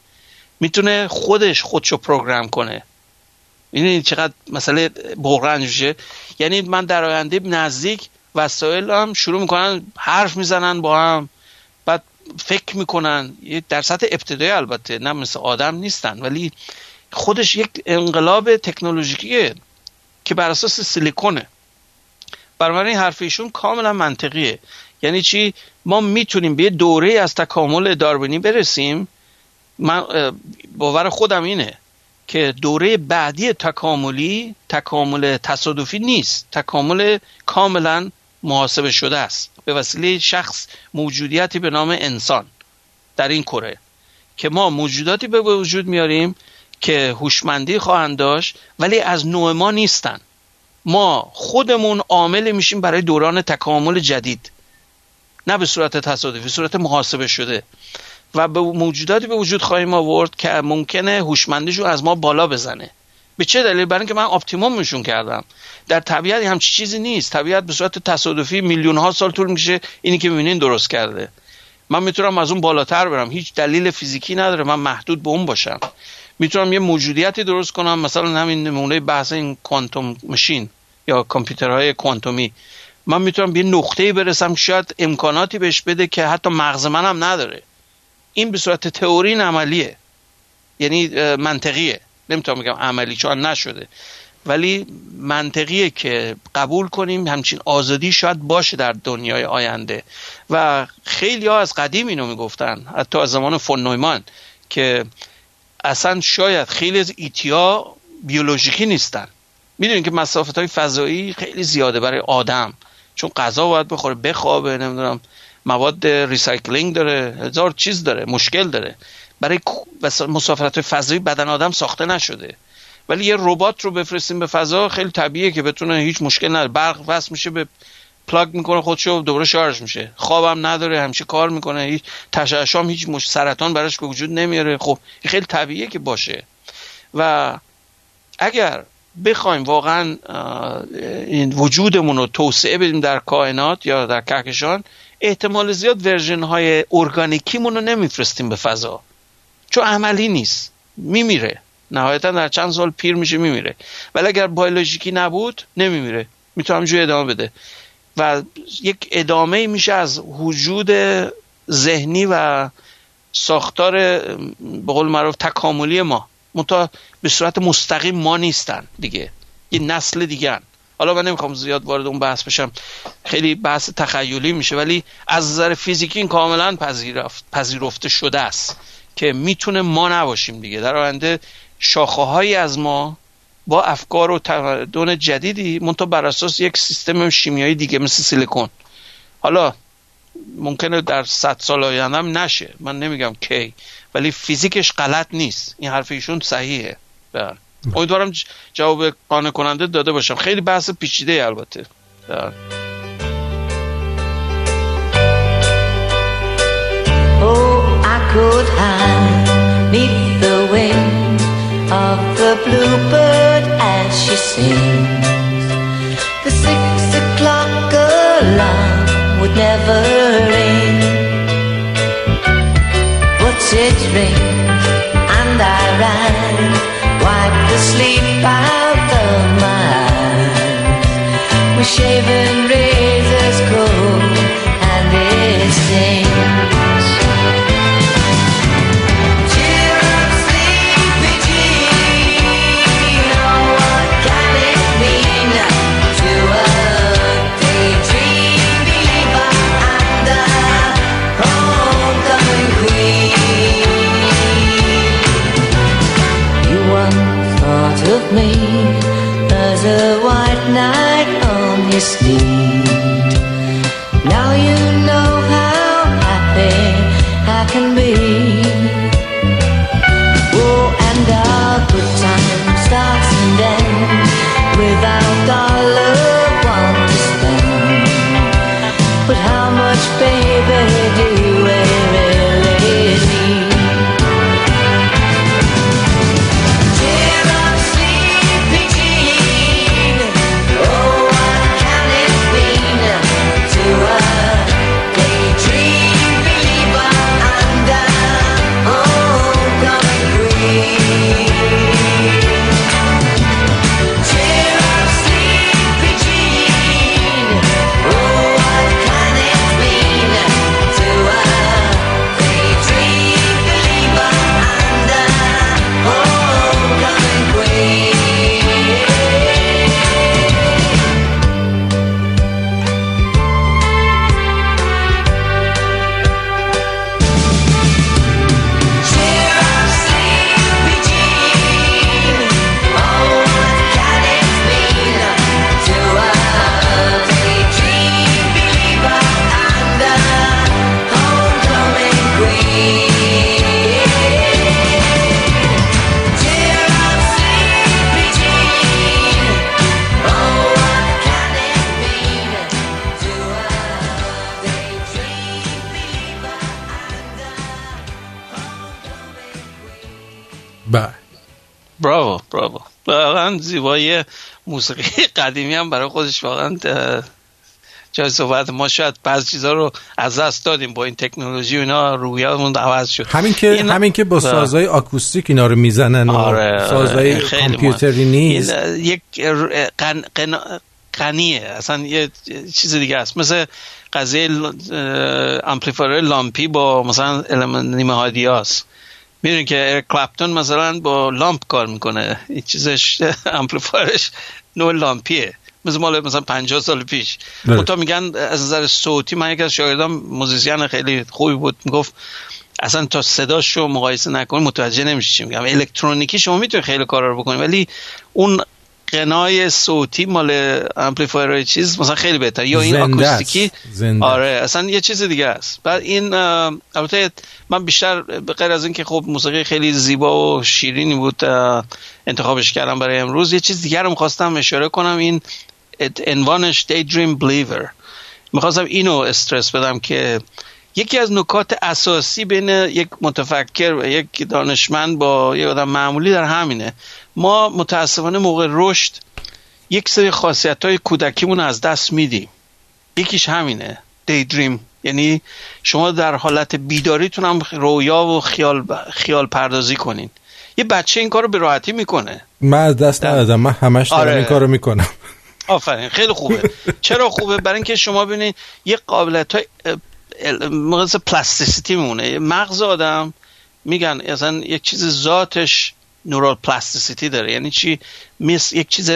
[SPEAKER 2] می‌تونه خودش خودشو پروگرام کنه. می‌دونید چقدر مسئله بحران میشه یعنی من در آینده نزدیک وسایل هم شروع می‌کنن حرف می‌زنن با هم بعد فکر می‌کنن. در سطح ابتدایی البته نه مثل آدم نیستن ولی خودش یک انقلاب تکنولوژیکیه که بر اساس سیلیکونه. بنابراین حرف ایشون کاملا منطقیه. یعنی چی؟ ما می‌تونیم به دوره از تکامل داروینی برسیم. من باور خودم اینه که دوره بعدی تکاملی تکامل تصادفی نیست. تکامل کاملا محاسبه شده است. به وسیله شخص موجودیتی به نام انسان در این کره که ما موجوداتی به وجود میاریم که هوشمندی خواهند داشت ولی از نوع ما نیستن. ما خودمون عامل میشیم برای دوران تکامل جدید. نه به صورت تصادفی صورت محاسبه شده. و به موجوداتی به وجود خواهیم آورد که ممکنه هوشمندیشون از ما بالا بزنه. به چه دلیل؟ برای اینکه من اپتیمومشون کردم. در طبیعت همچی چیزی نیست. طبیعت به صورت تصادفی میلیون ها سال طول میشه اینی که می‌بینین درست کرده. من می‌تونم از اون بالاتر برم. هیچ دلیل فیزیکی نداره. من محدود به اون باشم. می‌تونم یه موجودیتی درست کنم. مثلا همین نمونه بحث این کوانتوم ماشین یا کامپیوترهای کوانتومی. من می‌تونم به نقطه برسم شاید امکاناتی بهش بده که حتی مغز منم نداره. این به صورت تئوری عملیه. یعنی منطقیه. نمی‌تونم بگم عملی چون نشده. ولی منطقیه که قبول کنیم همچین آزادی شاید باشه در دنیای آینده. و خیلی ها از قدیم اینو می‌گفتن حتی از زمان فون نویمان که اصلا شاید خیلی از ET ها بیولوژیکی نیستن. می‌دونین که مسافت های فضایی خیلی زیاده برای آدم. چون غذا باید بخوره بخوابه نمی‌دونم مواد recycling داره هزار چیز داره مشکل داره. برای مسافرت فضایی بدن آدم ساخته نشده. ولی یه ربات رو بفرستیم به فضا خیلی طبیعیه که بتونه هیچ مشکل نداره. برق وصل میشه به plug می‌کنه خودشو دوباره شارژ میشه. خوابم نداره همیشه کار می‌کنه هیچ تشعشام هیچ مش... سرطان براش وجود نمیاره. خب خیلی طبیعیه که باشه. و اگر بخوایم واقعا این وجودمون رو توسعه بدیم در کائنات یا در کهکشان احتمال زیاد ورژن های ارگانیکیمون رو نمیفرستیم به فضا. چون عملی نیست. میمیره. نهایتا در چند سال پیر میشه میمیره. ولی اگر بیولوژیکی نبود نمیمیره. می‌تونه همجوری ادامه بده. و یک ادامه میشه از وجود ذهنی و ساختار به قول معروف تکاملی ما. منتها به صورت مستقیم ما نیستن دیگه. یه نسل دیگه حالا من نمی‌خوام زیاد وارد اون بحث بشم. خیلی بحث تخیلی میشه ولی از نظر فیزیکی این کاملا پذیرفت پذیرفته شده است که می‌تونه ما نباشیم دیگه. در آینده شاخه هایی از ما با افکار و تمدن جدیدی منتها بر اساس یک سیستم شیمیایی دیگه مثل سیلیکون. حالا ممکنه در صد سال آینده نشه. من نمیگم کی. ولی فیزیکش غلط نیست این حرف ایشون صحیحه بله. امیدوارم جواب قانع کننده داده باشم خیلی بحث پیچیده البته بله. Oh, could hide neath the wing of the bluebird as she sings. The six o'clock alarm would never ring. It rings and I rise, wipe the sleep out of my eyes. With shaven razors cold and it stings. night on his knees. زیبایی موسیقی <laughs> قدیمی هم برای خودش واقعا جای صحبت ما شاید بعض چیزها رو از دست دادیم با این تکنولوژی و اینا رویامون عوض شد.
[SPEAKER 1] همین که این... همین که با سازهای آکوستیک اینا رو می‌زنن
[SPEAKER 2] آره
[SPEAKER 1] سازهای کامپیوتری نیست.
[SPEAKER 2] یک غن... غن... غنیه. اصلا یه چیز دیگه است. مثل قضیه amplifier لامپی با مثلا نیمه هادی هاست. می‌دونی که کلپتون مثلا با لامپ کار می‌کنه. این چیزش <laughs> amplifier ش نوع لامپیه. مثل مال مثلا 50 سال پیش. تا میگن از نظر صوتی من یک از شاگردام موزیسین خیلی خوبی بود می‌گفت اصلا تا صداش رو مقایسه نکنی متوجه نمیشه چی میگم. الکترونیکی شما می‌تونید خیلی کارا رو بکنید ولی اون غنای صوتی مال amplifier چیز مثلا خیلی بهتر. یا این آکوستیکی؟ آره اصلا یه چیز دیگه است. بعد این البته من بیشتر به غیر از اینکه خب موسیقی خیلی زیبا و شیرینی بود انتخابش کردم برای امروز یه چیز دیگر رو می‌خواستم اشاره کنم این عنوانش Daydream Believer. می‌خواستم اینو استرس بدم که یکی از نکات اساسی بین یک متفکر و یک دانشمند با یک آدم معمولی در همینه. ما متاسفانه موقع رشد یک سری خاصیت های کودکیمون از دست میدیم. یکیش همینه daydream یعنی شما در حالت بیداریتون هم رویا و خیال, خیال پردازی کنین. یه بچه این کارو به راحتی می‌کنه.
[SPEAKER 1] من از دست ندادم. من همش دارم آره. این کارو می‌کنم.
[SPEAKER 2] آفرین. خیلی خوبه. چرا خوبه؟ برای اینکه شما ببینید یه قابلیت های مثل plasticity میمونه. مغز آدم میگن اصلا یک چیز ذاتش neural plasticity داره. یعنی چی؟ مثل یک چیز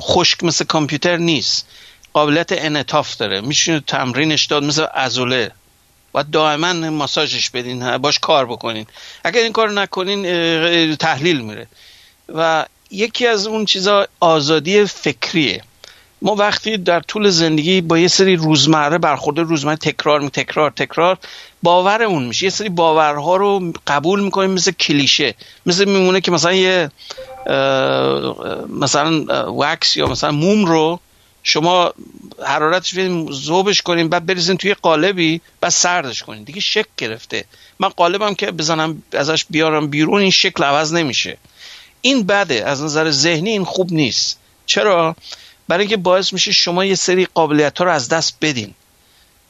[SPEAKER 2] خشک مثل کامپیوتر نیست. قابلیت انعطاف داره. میشونه تمرینش داد مثل ازوله و دائما ماساژش بدین باش کار بکنین. اگر این کار نکنین تحلیل میره. و یکی از اون چیزا آزادی فکریه. ما وقتی در طول زندگی با یه سری روزمره برخورده روزمره تکرار می تکرار تکرار باورمون میشه. یه سری باورها رو قبول می‌کنیم مثل کلیشه. مثل میمونه که مثلا یه مثلا وکس یا مثلا موم رو شما حرارتش بدین ذوبش کنین بعد بریزین توی قالبی بعد سردش کنین. دیگه شک گرفته. من قالبم که بزنم ازش بیارم بیرون این شکل عوض نمیشه. این بده. از نظر ذهنی این خوب نیست. چرا؟ برای اینکه باعث میشه شما یه سری قابلیت ها رو از دست بدین.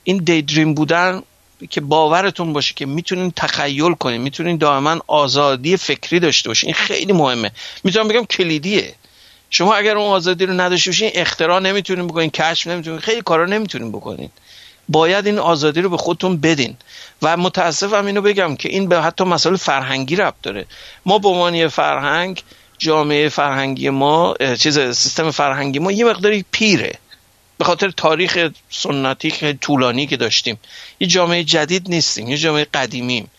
[SPEAKER 2] این دیدریم بودن که باورتون باشه که می‌تونین تخیل کنین می‌تونین دائما آزادی فکری داشته باشین. این خیلی مهمه. می‌تونم بگم کلیدیه. شما اگر اون آزادی رو نداشته باشین اختراع نمی‌تونین بکنین کشف نمی‌تونین خیلی کارا نمی‌تونین بکنین. باید این آزادی رو به خودتون بدین. و متاسفم اینو بگم که این به حتی مسائل فرهنگی ربط داره. ما به عنوان فرهنگ جامعه فرهنگی ما چیز سیستم فرهنگی ما یه مقداری پیره. به خاطر تاریخ سنتی که طولانی که داشتیم. یه جامعه جدید نیستیم یه جامعه قدیمیم.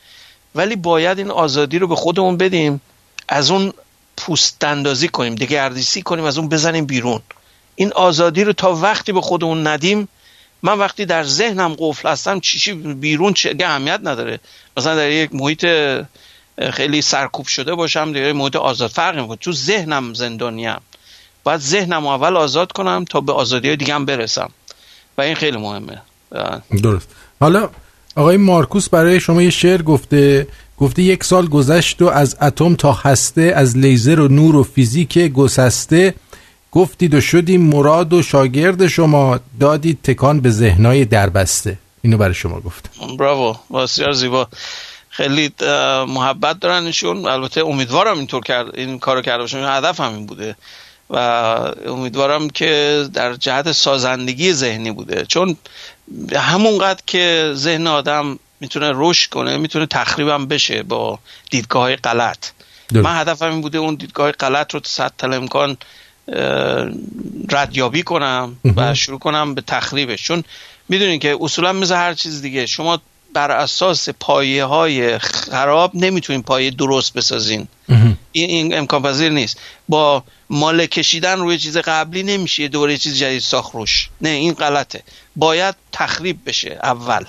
[SPEAKER 2] ولی باید این آزادی رو به خودمون بدیم از اون پوست اندازی کنیم دگردیسی کنیم از اون بزنیم بیرون. این آزادی رو تا وقتی به خودمون ندیم من وقتی در ذهنم قفل هستم چیشی بیرون چه اهمیت نداره. مثلا در یک محیط خیلی سرکوب شده باشم دیگه محیط آزاد فرق می‌کنه. تو ذهنم زندانیم باید ذهنم اول آزاد کنم تا به آزادی دیگه هم برسم. و این خیلی مهمه.
[SPEAKER 1] درست. حالا آقای مارکوس برای شما یه شعر گفته. گفته یک سال گذشت و از اتم تا هسته از لیزر و نور و فیزیک گسسته. گفتید و شدیم مراد و شاگرد شما. دادید تکان به ذهنای دربسته. اینو برای شما گفت
[SPEAKER 2] براوو بسیار زیبا. خیلی محبت دارنشون البته امیدوارم اینطور کرد این کارو کرده باشم هدف همین بوده. و امیدوارم که در جهت سازندگی ذهنی بوده. چون همونقدر که ذهن آدم می‌تونه رشد کنه می‌تونه تخریبم بشه با دیدگاه های غلط من هدفم این بوده اون دیدگاه غلط رو سطح امکان ردیابی کنم و شروع کنم به تخریبش. چون می‌دونین که اصولا مثل هر چیز دیگه شما بر اساس پایه های خراب نمی‌تونین پایه درست بسازین. این, این امکان پذیر نیست. با مال کشیدن روی چیز قبلی نمیشه دوره چیز جدید ساخت روش. نه این غلطه. باید تخریب بشه اول.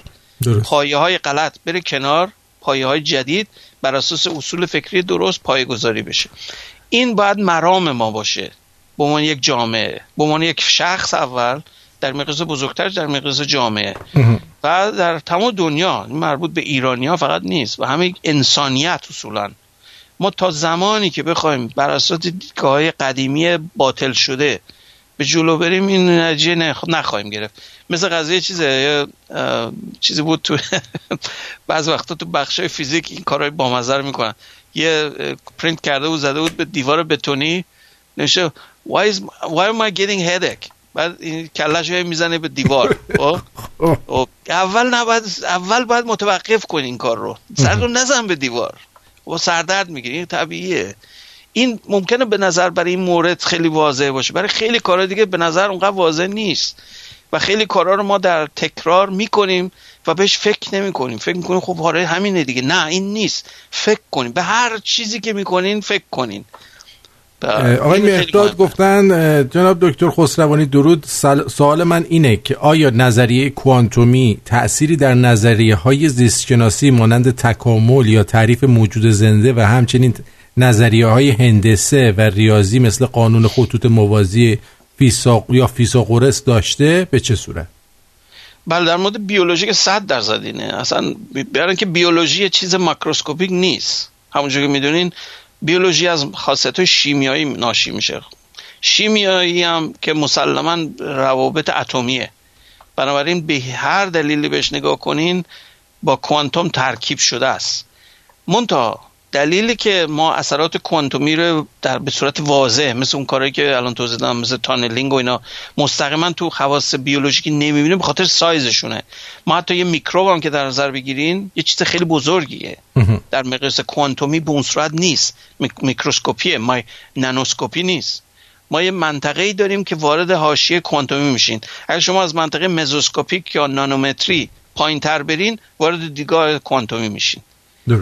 [SPEAKER 2] پایه های غلط. بره کنار پایه های جدید بر اساس اصول فکری درست پایه گذاری بشه. این باید مرام ما باشه. به عنوان یک جامعه به عنوان یک شخص اول در مقیاس بزرگتر در مقیاس جامعه. و در تمام دنیا مربوط به ایرانی ها فقط نیست و همه انسانیت اصولا. ما تا زمانی که بخوایم بر اساس دیدگاه های قدیمی باطل شده به جلو بریم این نتیجه نخواهیم گرفت. مثل قضیه چیزه چیزی بود تو <laughs> بعض وقتا تو بخش فیزیک این کارهای بامزر می‌کنن. یه پرینت کرده بود زده بود به دیوار بتونی نشه why, is, why am I getting headache? بعد این کلش می‌زنه به دیوار. خب؟ <laughs> خب، اول نباید اول باید متوقف کنی این کار رو. سر رو نزن به دیوار. و سردرد می‌گیری این طبیعیه. این ممکنه به نظر برای این مورد خیلی واضح باشه. برای خیلی کارا دیگه به نظر اونقدر واضح نیست. و خیلی کارا رو ما در تکرار می‌کنیم و بهش فکر نمی کنیم فکر می‌کنیم خب آره همینه دیگه. نه این نیست. فکر کنیم. به هر چیزی که می‌کنین فکر کنین.
[SPEAKER 1] آقای مهداد گفتن جناب دکتر خسروانی درود. سوال من اینه که آیا نظریه کوانتومی تأثیری در نظریه های زیستشناسی مانند تکامل یا تعریف موجود زنده و همچنین نظریه های هندسه و ریاضی مثل قانون خطوط موازی فیساق یا فیساغورس داشته؟ به چه صورت؟
[SPEAKER 2] بله در مورد بیولوژی که صد درصد اینه. اصلا برای که بیولوژی چیز ماکروسکوپیک نیست. همونجور که می‌دونین بیولوژی از خاصیت شیمیایی ناشی میشه. شیمیایی هم که مسلما روابط اتمیه. بنابراین به هر دلیلی بهش نگاه کنین با کوانتوم ترکیب شده است. منتها دلیلی که ما اثرات کوانتومی رو در به صورت واضح مثل اون کاری که الان توضیح دادم مثل تانلینگ و اینا مستقیما تو خواص بیولوژیکی نمی‌بینیم به خاطر سایزشونه. ما حتی یه میکروب هم که در نظر بگیرین یه چیز خیلی بزرگیه. در مقیاس کوانتومی به اون صورت نیست. میکروسکوپیه ما نانوسکوپی نیست. ما یه منطقه ای داریم که وارد حاشیه کوانتومی میشین. اگر شما از منطقه مزوسکوپیک یا نانومتری پایین تر برین وارد دیگاه کوانتومی میشین.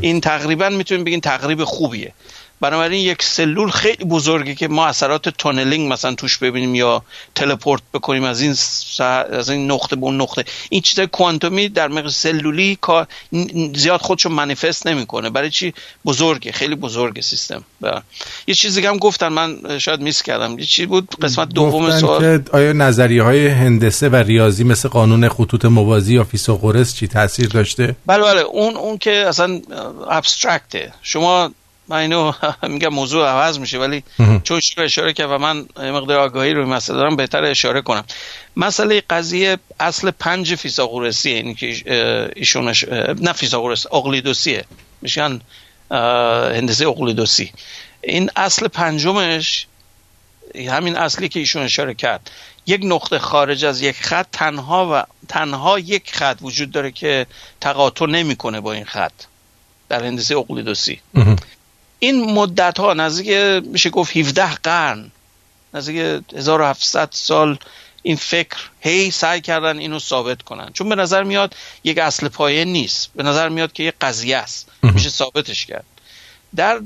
[SPEAKER 2] این تقریبا می‌تونیم بگین تقریب خوبیه. بنابراین یک سلول خیلی بزرگه که ما اثرات تونلینگ مثلا توش ببینیم یا تلپورت بکنیم از این از این نقطه به اون نقطه. این چیز کوانتومی در مقیاس سلولی زیاد خودشو منیفست نمی‌کنه. برای چی؟ بزرگه خیلی بزرگه سیستم. یه چیزی هم گفتن من شاید میس کردم. یه چی بود؟ قسمت دوم
[SPEAKER 1] سوال. که آیا نظریه های هندسه و ریاضی مثل قانون خطوط موازی یا فیثاغورس چی تاثیر داشته؟
[SPEAKER 2] بله بله. اون اون که اصلا ابسترکته شما من اینو <laughs> میگم موضوع عوض میشه ولی چون شروع اشاره کرد و من مقدار آگاهی روی مسئله دارم بهتر اشاره کنم. مسئله قضیه اصل پنج فیساغورسیه اینی که ایشونش نه فیساغورس اقلیدوسیه. میشن هندسه اقلیدوسی. این اصل پنجمش همین اصلی که ایشون اشاره کرد یک نقطه خارج از یک خط تنها و تنها یک خط وجود داره که تقاطع نمی‌کنه با این خط. در هندسه اقلیدوسی. این مدت ها نزدیک میشه گفت 17 قرن نزدیک 1700 سال این فکر هی سعی کردن اینو ثابت کنن. چون به نظر میاد یک اصل پایه نیست. به نظر میاد که یک قضیه است. میشه ثابتش کرد. در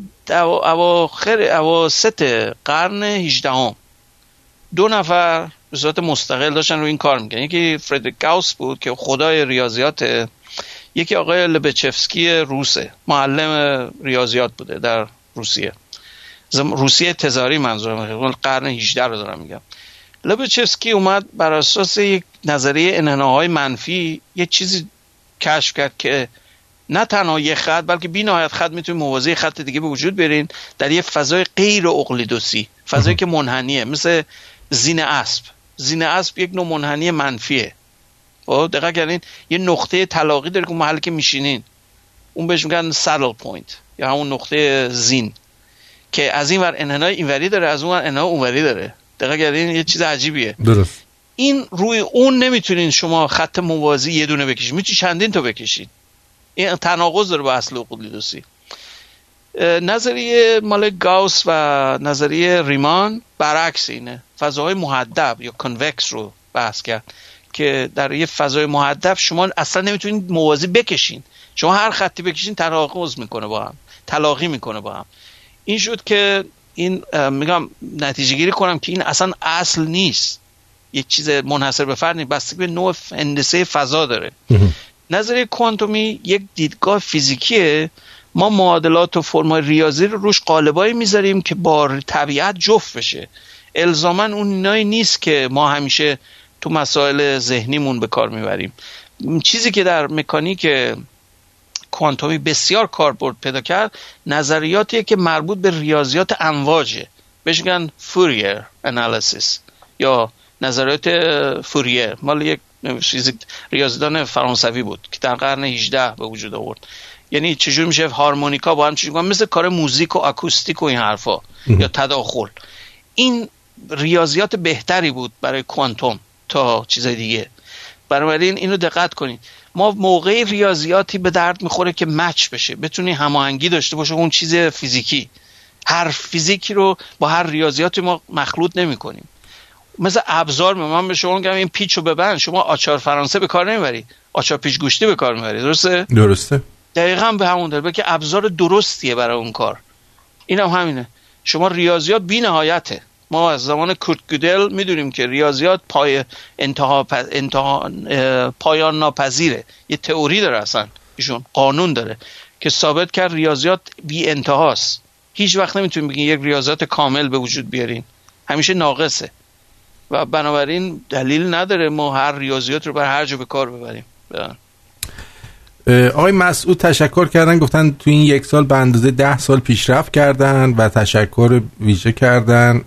[SPEAKER 2] اواخر اواسط قرن 18 هم دو نفر به صورت مستقل داشتن رو این کار می‌کنن یکی فردریک گاوس بود که خدای ریاضیات یکی آقای لبچفسکی روسه معلم ریاضیات بوده در روسیه. روسیه تزاری منظورم. قرن 18 رو دارم میگم. لبچفسکی اومد بر اساس یک نظریه انحناهای منفی یه چیزی کشف کرد که نه تنها یه خط بلکه بی نهایت خط می‌تونی موازی خط دیگه به وجود بیارین در یه فضای غیر اقلیدسی فضایی که منحنیه مثل زین اسب. زین اسب یک نوع منحنی منفیه. خب دقت کردین یه نقطه تلاقی داره که محل که میشینین اون بهش میگن saddle point یا همون نقطه زین که از این ور انحنای اینوری داره از اون ور انحنای اونوری داره. دقت کردین یه چیز عجیبیه.
[SPEAKER 1] درست.
[SPEAKER 2] این روی اون نمی‌تونین شما خط موازی یه دونه بکشید می‌تونید چندین تا بکشید این تناقض داره با اصل اقلیدوسی نظریه مال گاوس و نظریه ریمان برعکس اینه. فضاهای محدب یا کنوکس رو بحث کرد. که در یه فضای محدب شما اصلا نمی‌تونید موازی بکشین. شما هر خطی بکشین تناقض می‌کنه با هم تلاقی می‌کنه با هم. این شد که این میگم نتیجه گیری کنم که این اصلا اصل نیست. یک چیز منحصر به فرد نیست. بستگی به نوع هندسه فضا داره. نظریه کوانتومی یک دیدگاه فیزیکیه. ما معادلات و فرمای ریاضی رو روش قالبایی می‌ذاریم که با طبیعت جفت بشه. الزاما اون اینایی نیست که ما همیشه تو مسائل ذهنیمون به کار می‌بریم. چیزی که در مکانیک کوانتومی بسیار کاربرد پیدا کرد نظریاتیه که مربوط به ریاضیات امواجه. بهش میگن فوریر انالیسیس یا نظریات فوریه مال یک ریاضیدان فرانسوی بود که در قرن 18 به وجود آورد. یعنی چجور میشه هارمونیکا با هم چجور مثل کار موزیک و اکوستیک و این حرفا. یا تداخل. این ریاضیات بهتری بود برای کوانتوم. تا چیزای دیگه. بنابراین اینو دقت کنید. ما موقع ریاضیاتی به درد می‌خوره که مچ بشه. بتونی هماهنگی داشته باشه اون چیز فیزیکی. هر فیزیکی رو با هر ریاضیاتی ما مخلوط نمی کنیم مثل ابزار من به شما میگم این پیچ رو ببند. شما آچار فرانسه به کار نمی‌بری. آچار پیچ گوشتی به کار می‌بری. درسته؟
[SPEAKER 1] درسته.
[SPEAKER 2] دقیقا به همون داره. که ابزار درستیه برای اون کار. این هم همینه. شما ریاضیات بی نهایته ما از زمان کورت گودل می‌دونیم که ریاضیات پای انتها, انتها پایان ناپذیره. یه تئوری داره اصلا. ایشون قانون داره که ثابت کرد ریاضیات بی انتهاست. هیچ وقت نمی‌تونیم بگین یک ریاضیات کامل به وجود بیارین. همیشه ناقصه. و بنابراین دلیل نداره ما هر ریاضیات رو بر هر جا به کار ببریم.
[SPEAKER 1] آقای مسعود تشکر کردن گفتن تو این یک سال به اندازه ده سال پیشرفت کردن و تشکر ویژه کردن.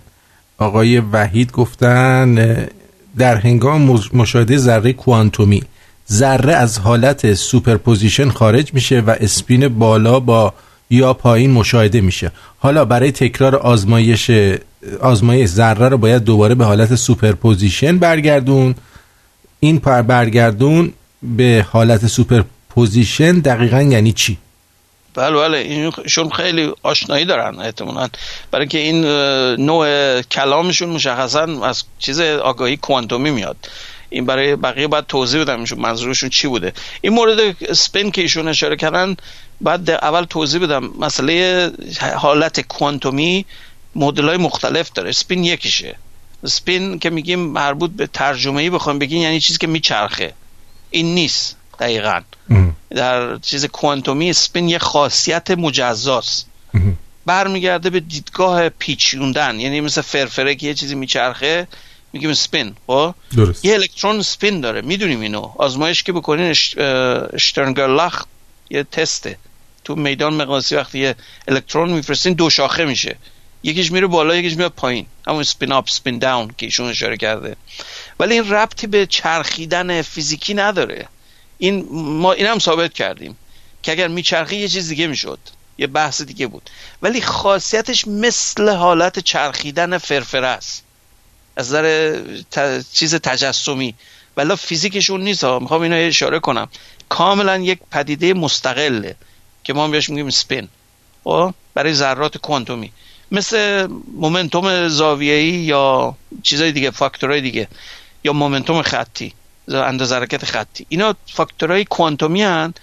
[SPEAKER 1] آقای وحید گفتن در هنگام مشاهده ذره کوانتومی ذره از حالت superposition خارج میشه و اسپین بالا با یا پایین مشاهده میشه. حالا برای تکرار آزمایش آزمایش ذره رو باید دوباره به حالت superposition برگردون. این پر برگردون به حالت superposition دقیقا یعنی چی؟
[SPEAKER 2] بله بله ایشون خیلی آشنایی دارن احتمالا. برای که این نوع کلامشون مشخصا از چیز آگاهی کوانتومی میاد. این برای بقیه باید توضیح بدم ایشون منظورشون چی بوده. این مورد سپین که ایشون اشاره کردن بعد اول توضیح بدم. مسئله حالت کوانتومی مدل های مختلف داره. سپین یکیشه. سپین که میگیم مربوط به ترجمه ای بخوایم بگیم یعنی چیزی که میچرخه. این نیست. دقیقا. در چیز کوانتومی سپین یه خاصیت مجزاست. برمیگرده به دیدگاه پیچوندن. یعنی مثل فرفره که یه چیزی میچرخه میگیم سپین خب؟ یه الکترون سپین داره. می‌دونیم اینو. آزمایش که بکنین اشترنگرلخ یه تسته. تو میدان مقناطیسی وقتی یه الکترون میفرستین دو شاخه میشه. یکیش میره بالا یکیش میره پایین. همون سپین اپ سپین داون که ایشون اشاره کرده. ولی این ربطی به چرخیدن فیزیکی نداره. این ما این هم ثابت کردیم که اگر میچرخی یه چیز دیگه می‌شد یه بحث دیگه بود. ولی خاصیتش مثل حالت چرخیدن فرفره است. از نظر چیز تجسمی. ولی فیزیکشون نیست. می‌خوام اینو اشاره کنم. کاملا یک پدیده مستقله که ما بهش میگیم سپین. خب؟ برای ذرات کوانتومی. مثل مومنتوم زاویه‌ای یا چیزای دیگه فاکتورهای دیگه یا مومنتوم خطی. اندازه حرکت خطی. اینا فاکتورهای کوانتومی هن.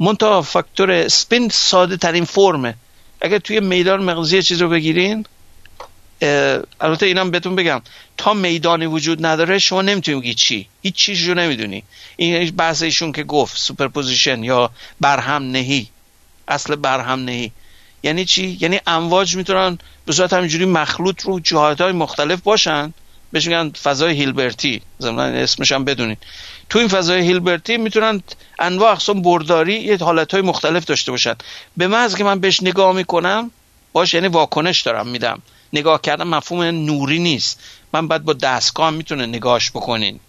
[SPEAKER 2] منتها فاکتور اسپین ساده ترین فرمه. اگر توی میدان مغناطیسی چیز رو بگیرین البته اینم بهتون بگم. تا میدانی وجود نداره شما نمی‌تونی بگی چی. هیچ چیزی رو نمی‌دونی. این بحث ایشون که گفت superposition یا برهم نهی. اصل برهم نهی. یعنی چی؟ یعنی امواج می‌تونن به صورت همینجوری مخلوط رو جهات های مختلف باشن. بهش میگن فضای هیلبرتی. زمان اسمش هم بدونید تو این فضای هیلبرتی می‌تونن انواع اقسام برداری یه حالت های مختلف داشته باشن. به محض که من بهش نگاه می‌کنم باش یعنی واکنش دارم میدم. نگاه کردن مفهوم نوری نیست. من بعد با دستگاه می‌تونه نگاهش بکنین.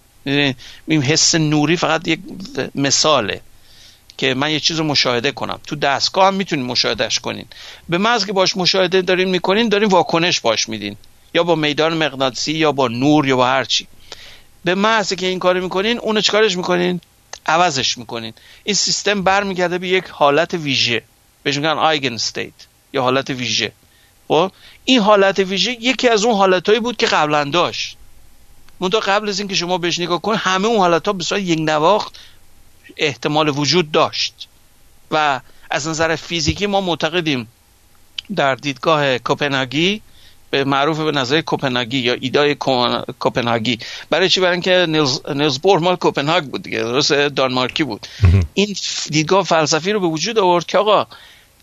[SPEAKER 2] این حس نوری فقط یک مثاله که من یه چیز رو مشاهده کنم. تو دستگاه هم می‌تونین مشاهدهش کنین. به محض که باش مشاهده دارین می‌کنین دارین واکنش باش میدین. یا با میدان مغناطیسی یا با نور یا با هر چی. به محض که این کارو می‌کنین اونو چیکارش می‌کنین؟ عوضش می‌کنین. این سیستم برمیگرده به یک حالت ویژه. بهش میگن آیگن استیت یا حالت ویژه. خب؟ این حالت ویژه یکی از اون حالتهایی بود که قبلا داشت. منتها قبل از اینکه شما بهش نگاه کنید همه اون حالت ها به صورت یک نواخت احتمال وجود داشت. و از نظر فیزیکی ما معتقدیم در دیدگاه کوپنهاگی به معروف به نظر کوپنهاگی یا ایدای کوپنهاگی. برای چی؟ برای اینکه نیلز, نیلز بور مال کوپنهاگ بود دیگه درست دانمارکی بود. این دیدگاه فلسفی رو به وجود آورد که آقا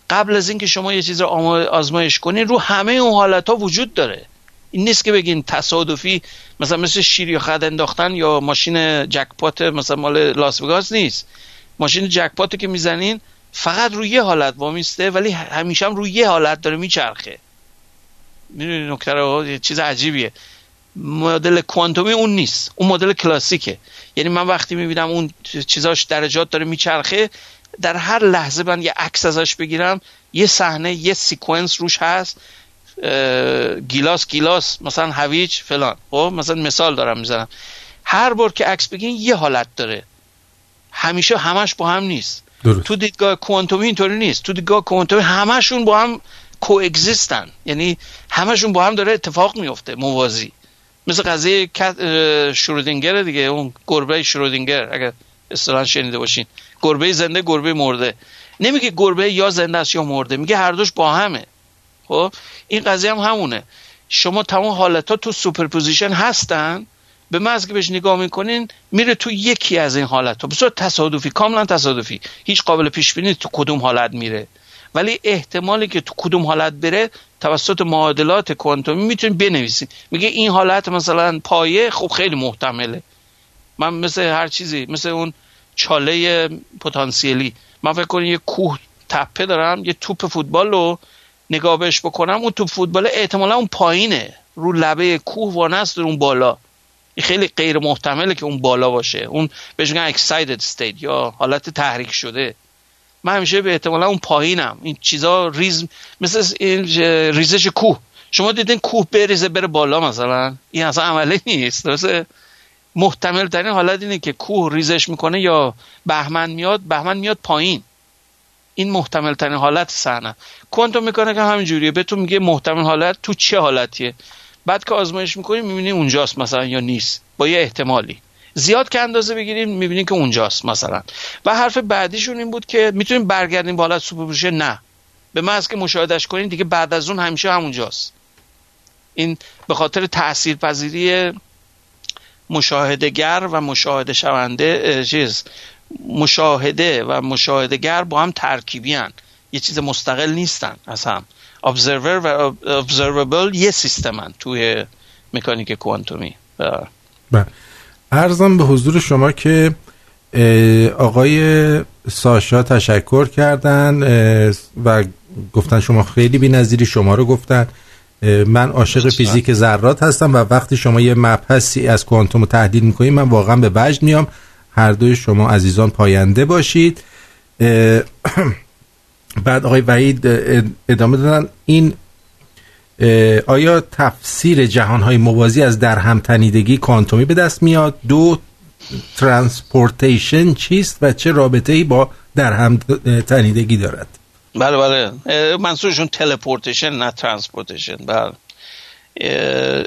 [SPEAKER 2] قبل از اینکه شما یه چیز رو آزمایش کنین رو همه اون حالت ها وجود داره. این نیست که بگین تصادفی مثلا مثل شیر یا خد انداختن یا ماشین جکپات مثلا مال لاس وگاس نیست. ماشین jackpot که می‌زنین فقط روی یه حالت وامیسته ولی همیشه هم روی یه حالت داره میچرخه. می‌دونی نکته رو؟ چیز عجیبیه. مدل کوانتومی اون نیست. اون مدل کلاسیکه. یعنی من وقتی می‌بینم اون چیزاش درجات داره میچرخه در هر لحظه من یه عکس ازش بگیرم یه صحنه یه sequence روش هست. گیلاس گیلاس مثلا هویج فلان. خب مثلا مثال دارم می‌زنم. هر بار که عکس بگین یه حالت داره. همیشه همش با هم نیست.
[SPEAKER 1] درست.
[SPEAKER 2] تو دیدگاه کوانتومی اینطوری نیست. تو دیدگاه کوانتومی همشون با هم کوگزیستن یعنی همشون با هم داره اتفاق میفته موازی. مثل قضیه شرودینگر دیگه اون گربه شرودینگر اگر اصطلاح شنیده باشین. گربه زنده گربه مرده. نمیگه گربه یا زنده است یا مرده میگه هر دوش با همه. خب؟ این قضیه هم همونه. شما تمام حالت ها تو superposition هستن به محض که بهش نگاه می‌کنین میره تو یکی از این حالت ها بسیار تصادفی کاملا تصادفی. هیچ قابل پیش بینی تو کدوم حالت میره. ولی احتمالی که تو کدوم حالت بره توسط معادلات کوانتومی می‌تونید بنویسید میگه این حالت مثلا پایه خب خیلی محتمله. من مثل هر چیزی مثل اون چاله پتانسیلی. من فکر کنم یه کوه تپه دارم یه توپ فوتبال رو نگاه بهش بکنم اون توپ فوتبال احتمالا اون پایینه. رو لبه کوه وانست اون بالا. خیلی غیر محتمله که اون بالا باشه. اون بهش میگن excited state یا حالت تحریک شده. من همیشه به احتمالا اون پایینم. این چیزا ریز مثل این ریزش کوه. شما دیدین کوه بریزه بره بالا مثلا؟ این اصلا عمله نیست. درسته؟ محتمل ترین حالت اینه که کوه ریزش می‌کنه یا بهمن میاد بهمن میاد پایین. این محتمل ترین حالت صحنه. کوانتوم می‌کنه که همین جوریه بهتون میگه محتمل حالت تو چه حالتیه؟ بعد که آزمایش می‌کنی می‌بینی اونجاست مثلا یا نیست. با یه احتمالی. زیاد که اندازه بگیریم می‌بینیم که اونجاست مثلا. و حرف بعدیشون این بود که می‌تونیم برگردیم بالا superposition؟ نه. به محض که مشاهدش کنیم دیگه بعد از اون همیشه همونجاست. این به خاطر تاثیرپذیری مشاهدهگر و مشاهده شونده چیز مشاهده و مشاهدهگر با هم ترکیبی هن. یه چیز مستقل نیستن از هم. Observer و observable یه سیستمن توی مکانیک کوانتومی.
[SPEAKER 1] بله. ارزم به حضور شما که آقای ساشا تشکر کردن و گفتن شما خیلی بی نظیری شما رو گفتن. من عاشق فیزیک ذرات هستم و وقتی شما یه مبحثی از کوانتوم رو تحلیل می‌کنید من واقعا به وجد میام. هر دوی شما عزیزان پاینده باشید. <clears throat> بعد آقای وحید ادامه دادن. این آیا تفسیر جهانهای موازی از در هم تنیدگی کوانتومی به دست میاد؟ دو transportation چیست و چه رابطه ای با در هم تنیدگی دارد؟
[SPEAKER 2] بله بله. منظورشون teleportation نه transportation. بله.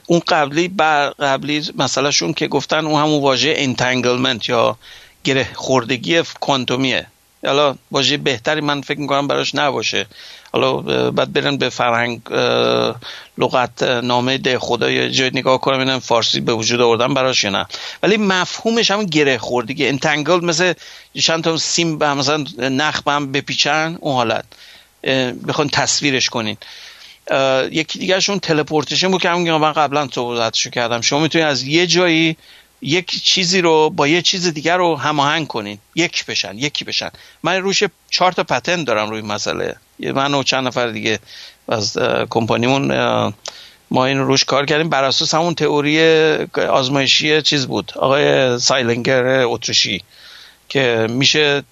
[SPEAKER 2] اون قبلی بر قبلی مسئلهشون که گفتن اون همون واژه entanglement یا گره خوردگی کوانتومیه. حالا واژه بهتری من فکر می‌کنم براش نباشه. حالا بعد برن به فرهنگ لغت نامه دهخدا یا جای نگاه کنم اینم فارسی به وجود آوردن براش نه. ولی مفهومش هم گره خوردگی entangle مثل چند تا سیم به مثلا نخ به هم بپیچن اون حالت. بخوان تصویرش کنین. یکی دیگهشون تلپورتیشن بود که همون من قبلا صحبتشو کردم. شما می‌تونید از یه جایی یک چیزی رو با یه چیز دیگر رو هماهنگ کنین. یک بشن یکی بشن. من روش چهار تا پتنت دارم روی مسئله. من و چند نفر دیگه از کمپانیمون ما این روش کار کردیم. بر اساس همون تئوری آزمایشی چیز بود. آقای سایلنگر اتریشی که میشه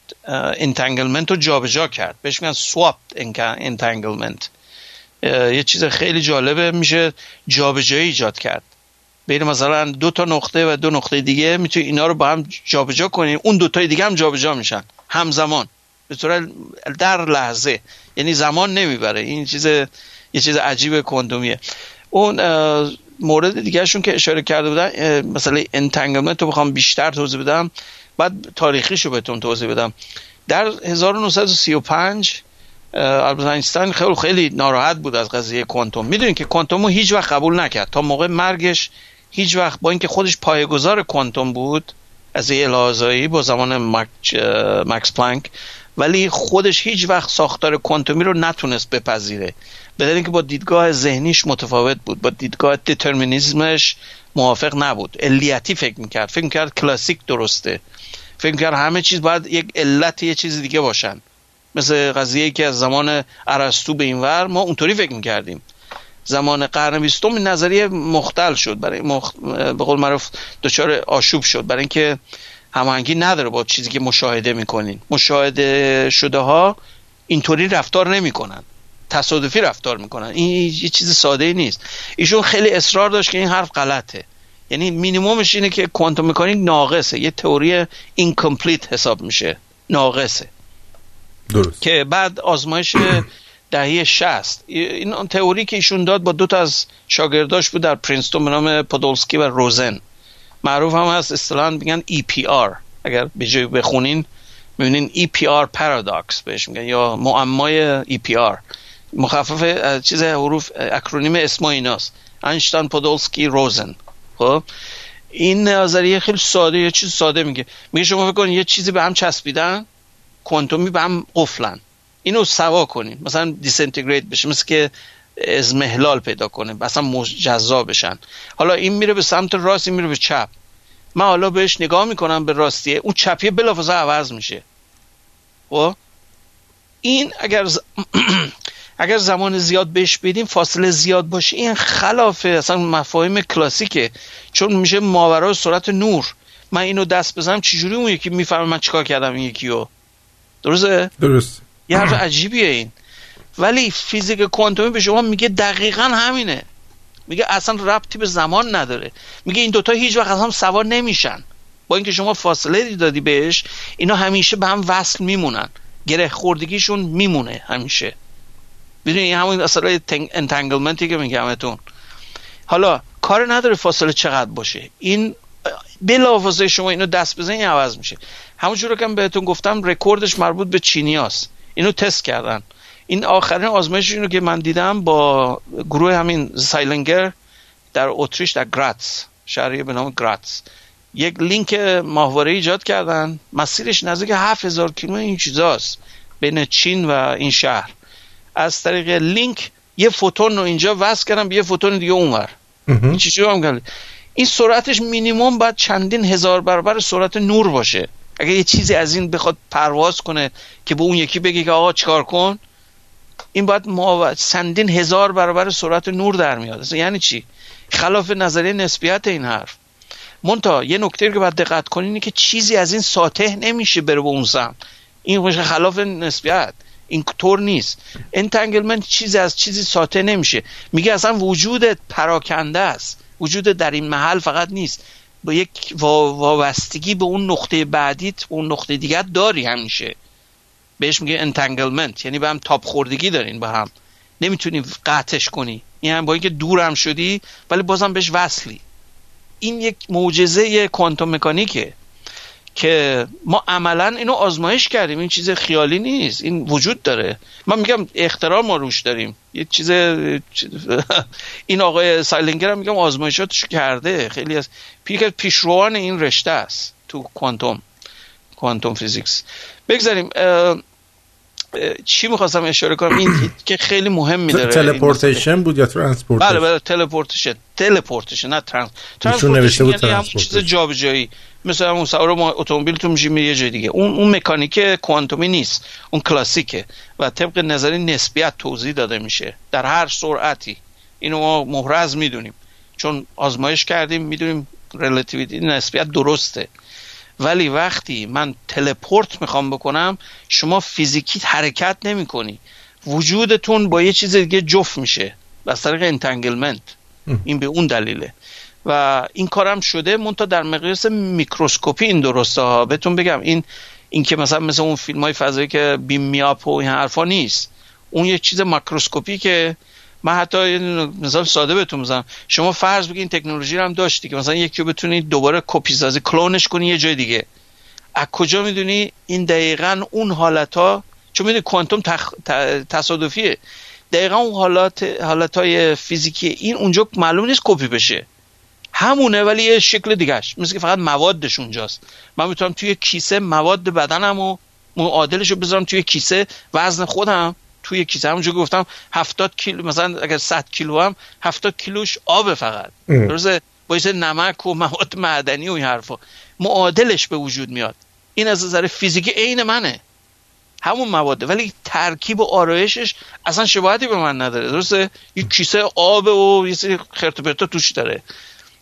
[SPEAKER 2] entanglement رو جابجا کرد. بهش میگن swap entanglement یه چیز خیلی جالبه میشه جابجایی ایجاد کرد. بین مثلا دو تا نقطه و دو نقطه دیگه می‌تونی اینا رو با هم جابجا کنی. اون دو تای دیگه هم جابجا میشن. همزمان. به صورت در لحظه. یعنی زمان نمی‌بره. این چیز یه چیز عجیب کوانتومیه اون مورد دیگهشون که اشاره کرده بودن مثلا entanglement رو بخوام بیشتر توضیح بدم. بعد تاریخیشو بهتون توضیح بدم. در 1935 البته اینستین خیلی خیلی ناراحت بود از قضیه کوانتوم. می‌دونید که کوانتوم رو هیچ وقت قبول نکرد. تا موقع مرگش هیچ وقت با اینکه خودش پایه‌گذار کوانتوم بود از الهازایی با زمان مکس پلانک ولی خودش هیچ وقت ساختار کوانتومی رو نتونست بپذیره. بدون اینکه با دیدگاه ذهنیش متفاوت بود با دیدگاه دیترمینیزمش موافق نبود. علیتی فکر می‌کرد. فکر می‌کرد کلاسیک درسته. فکر می‌کرد همه چیز باید یک علت یه چیز دیگه باشن. مثل قضیه که از زمان ارسطو به این ور ما اونطوری فکر می‌کردیم. زمان قرن بیستم نظریه مختل شد. برای مخ... به قول معروف دچار آشوب شد. برای اینکه هماهنگی نداره با چیزی که مشاهده می‌کنین. مشاهده شده ها اینطوری رفتار نمی‌کنن. تصادفی رفتار می‌کنن. این یه چیز ساده ای نیست. ایشون خیلی اصرار داشت که این حرف غلطه. یعنی مینیمومش اینه که quantum mechanic ناقصه. یه تئوری incomplete حساب میشه. ناقصه.
[SPEAKER 1] درست.
[SPEAKER 2] که بعد آزمایش دهه 60 این تئوری که ایشون داد با دو تا از شاگرداش بود در پرینستون به نام پودولسکی و روزن معروف هم هست اصطلاحا میگن EPR اگر به جای بخونین می‌بینین EPR paradox بهش میگن یا معمای EPR مخفف چیز حروف اکرونیم اسم ایناست. انشتان پودولسکی روزن. خب؟ این نظریه خیلی ساده یه چیز ساده میگه. میگه شما فکر یه چیزی به هم چسبیدن کوانتومی به هم قفلن. اینو سوا کنیم مثلا دیسنتگریت بشه. مثل که از محلال پیدا کنه مثلا مجزا بشن حالا این میره به سمت راست این میره به چپ. من حالا بهش نگاه می‌کنم به راستیه اون چپیه بلافاصله عوض میشه. و خب؟ این اگر <clears throat> اگر زمان زیاد بهش بدیم فاصله زیاد باشه این خلافه اصلا مفاهیم کلاسیکه. چون میشه ماورای سرعت نور. من اینو دست بزنم چجوری اون یکی می‌فهمه من چیکار کردم این یکی رو درسته.
[SPEAKER 1] درست
[SPEAKER 2] یه حرف عجیبیه این. ولی فیزیک کوانتومی به شما میگه دقیقا همینه. میگه اصلا ربطی به زمان نداره. میگه این دوتا هیچ وقت از هم سوار نمیشن. با اینکه شما فاصله دادی بهش اینا همیشه به هم وصل میمونن. گره خوردگیشون میمونه همیشه. این همون اصلا entanglement ی که میگم بهتون. حالا کار نداره فاصله چقدر باشه. این بلافاصله شما اینو دست بزنید عوض میشه. همونجور که بهتون گفتم رکوردش مربوط به چینیاست اینو تست کردن. این آخرین آزمایش اینو که من دیدم با گروه همین زایلینگر در اتریش در گراتس. شهری به نام گراتس. یک لینک ماهواره ایجاد کردن. مسیرش نزدیک 7000 کیلومتر این چیزاست. بین چین و این شهر. از طریق لینک یه فوتون رو اینجا وصل کردم به یه فوتون دیگه اونور. چی هم این سرعتش مینیموم باید چندین هزار برابر سرعت نور باشه. اگه یه چیزی از این بخواد پرواز کنه که به اون یکی بگه که آقا چیکار کن؟ این باید ما چندین هزار برابر سرعت نور در میاد. یعنی چی؟ خلاف نظریه نسبیت این حرف. منتها یه نکته که باید دقت کنین که چیزی از این ساطع نمیشه بره به اون سمت. این خلاف نسبیت. این طور نیست. entanglement چیزی از چیزی ساطع نمیشه. میگه اصلا وجود پراکنده است. وجود در این محل فقط نیست. با یک وابستگی به اون نقطه بعدیت اون نقطه دیگر داری همیشه. بهش میگه entanglement یعنی به هم تاب خوردگی دارین با هم. نمی‌تونی قطعش کنی. این هم با اینکه دور هم شدی ولی بازم بهش وصلی. این یک معجزه quantum mechanic ه که ما عملا اینو آزمایش کردیم. این چیز خیالی نیست. این وجود داره. من میگم اخترام ما روش داریم. یه چیز این آقای زایلینگر هم میگم آزمایشاتش کرده. خیلی از پیشروان این رشته است تو کوانتوم. quantum physics بگذاریم چی می‌خواستم اشاره کنم؟ این <clears throat> که خیلی مهم میداره
[SPEAKER 1] تلپورتیشن بود یا ترانسپورتیشن؟
[SPEAKER 2] بله بله teleportation. teleportation نه trans transportation یعنی همون چیز جابجایی. مثل همون سوار اتومبیلتون میشه میره یه جای دیگه. اون اون مکانیک کوانتومی نیست. اون کلاسیکه. و طبق نظریه نسبیت توضیح داده میشه. در هر سرعتی. اینو ما محرز می‌دونیم. چون آزمایش کردیم می‌دونیم relativity نسبیت درسته. ولی وقتی من teleport می‌خوام بکنم شما فیزیکی حرکت نمی کنی وجودتون با یه چیز دیگه جفت میشه. از طریق entanglement این به اون دلیله. و این کارم شده منتها در مقیاس میکروسکوپی این درسته ها. بهتون بگم این این که مثلا مثل اون فیلم های فضایی که beam me up و این حرفا نیست. اون یه چیز ماکروسکوپی که من حتی مثال ساده بهتون می‌زنم شما فرض بگین تکنولوژی رو هم داشتی که مثلا یکی رو بتونی دوباره کپی سازی کلونش کنی یه جای دیگه. از کجا می‌دونی این دقیقا اون حالت ها چون می‌دونی کوانتوم تخ... تصادفیه. دقیقا اون حالات حالت های فیزیکی این اونجا معلوم نیست کپی بشه. همونه ولی یه شکل دیگهش. مثل که فقط موادش اونجاست. من می‌تونم توی کیسه مواد بدنم و معادلش رو بذارم توی کیسه وزن خودم. توی کیسه. همونجور گفتم 70 کیلو مثلا اگر 100 کیلو هم 70 کیلوش آب فقط. درسته؟ با نمک و مواد معدنی و این حرفا. معادلش به وجود میاد. این از نظر فیزیکی عین منه. همون مواده ولی ترکیب و آرایشش اصلا شباهتی به من نداره. درسته؟ یه کیسه آب و یه سری خرت توش داره.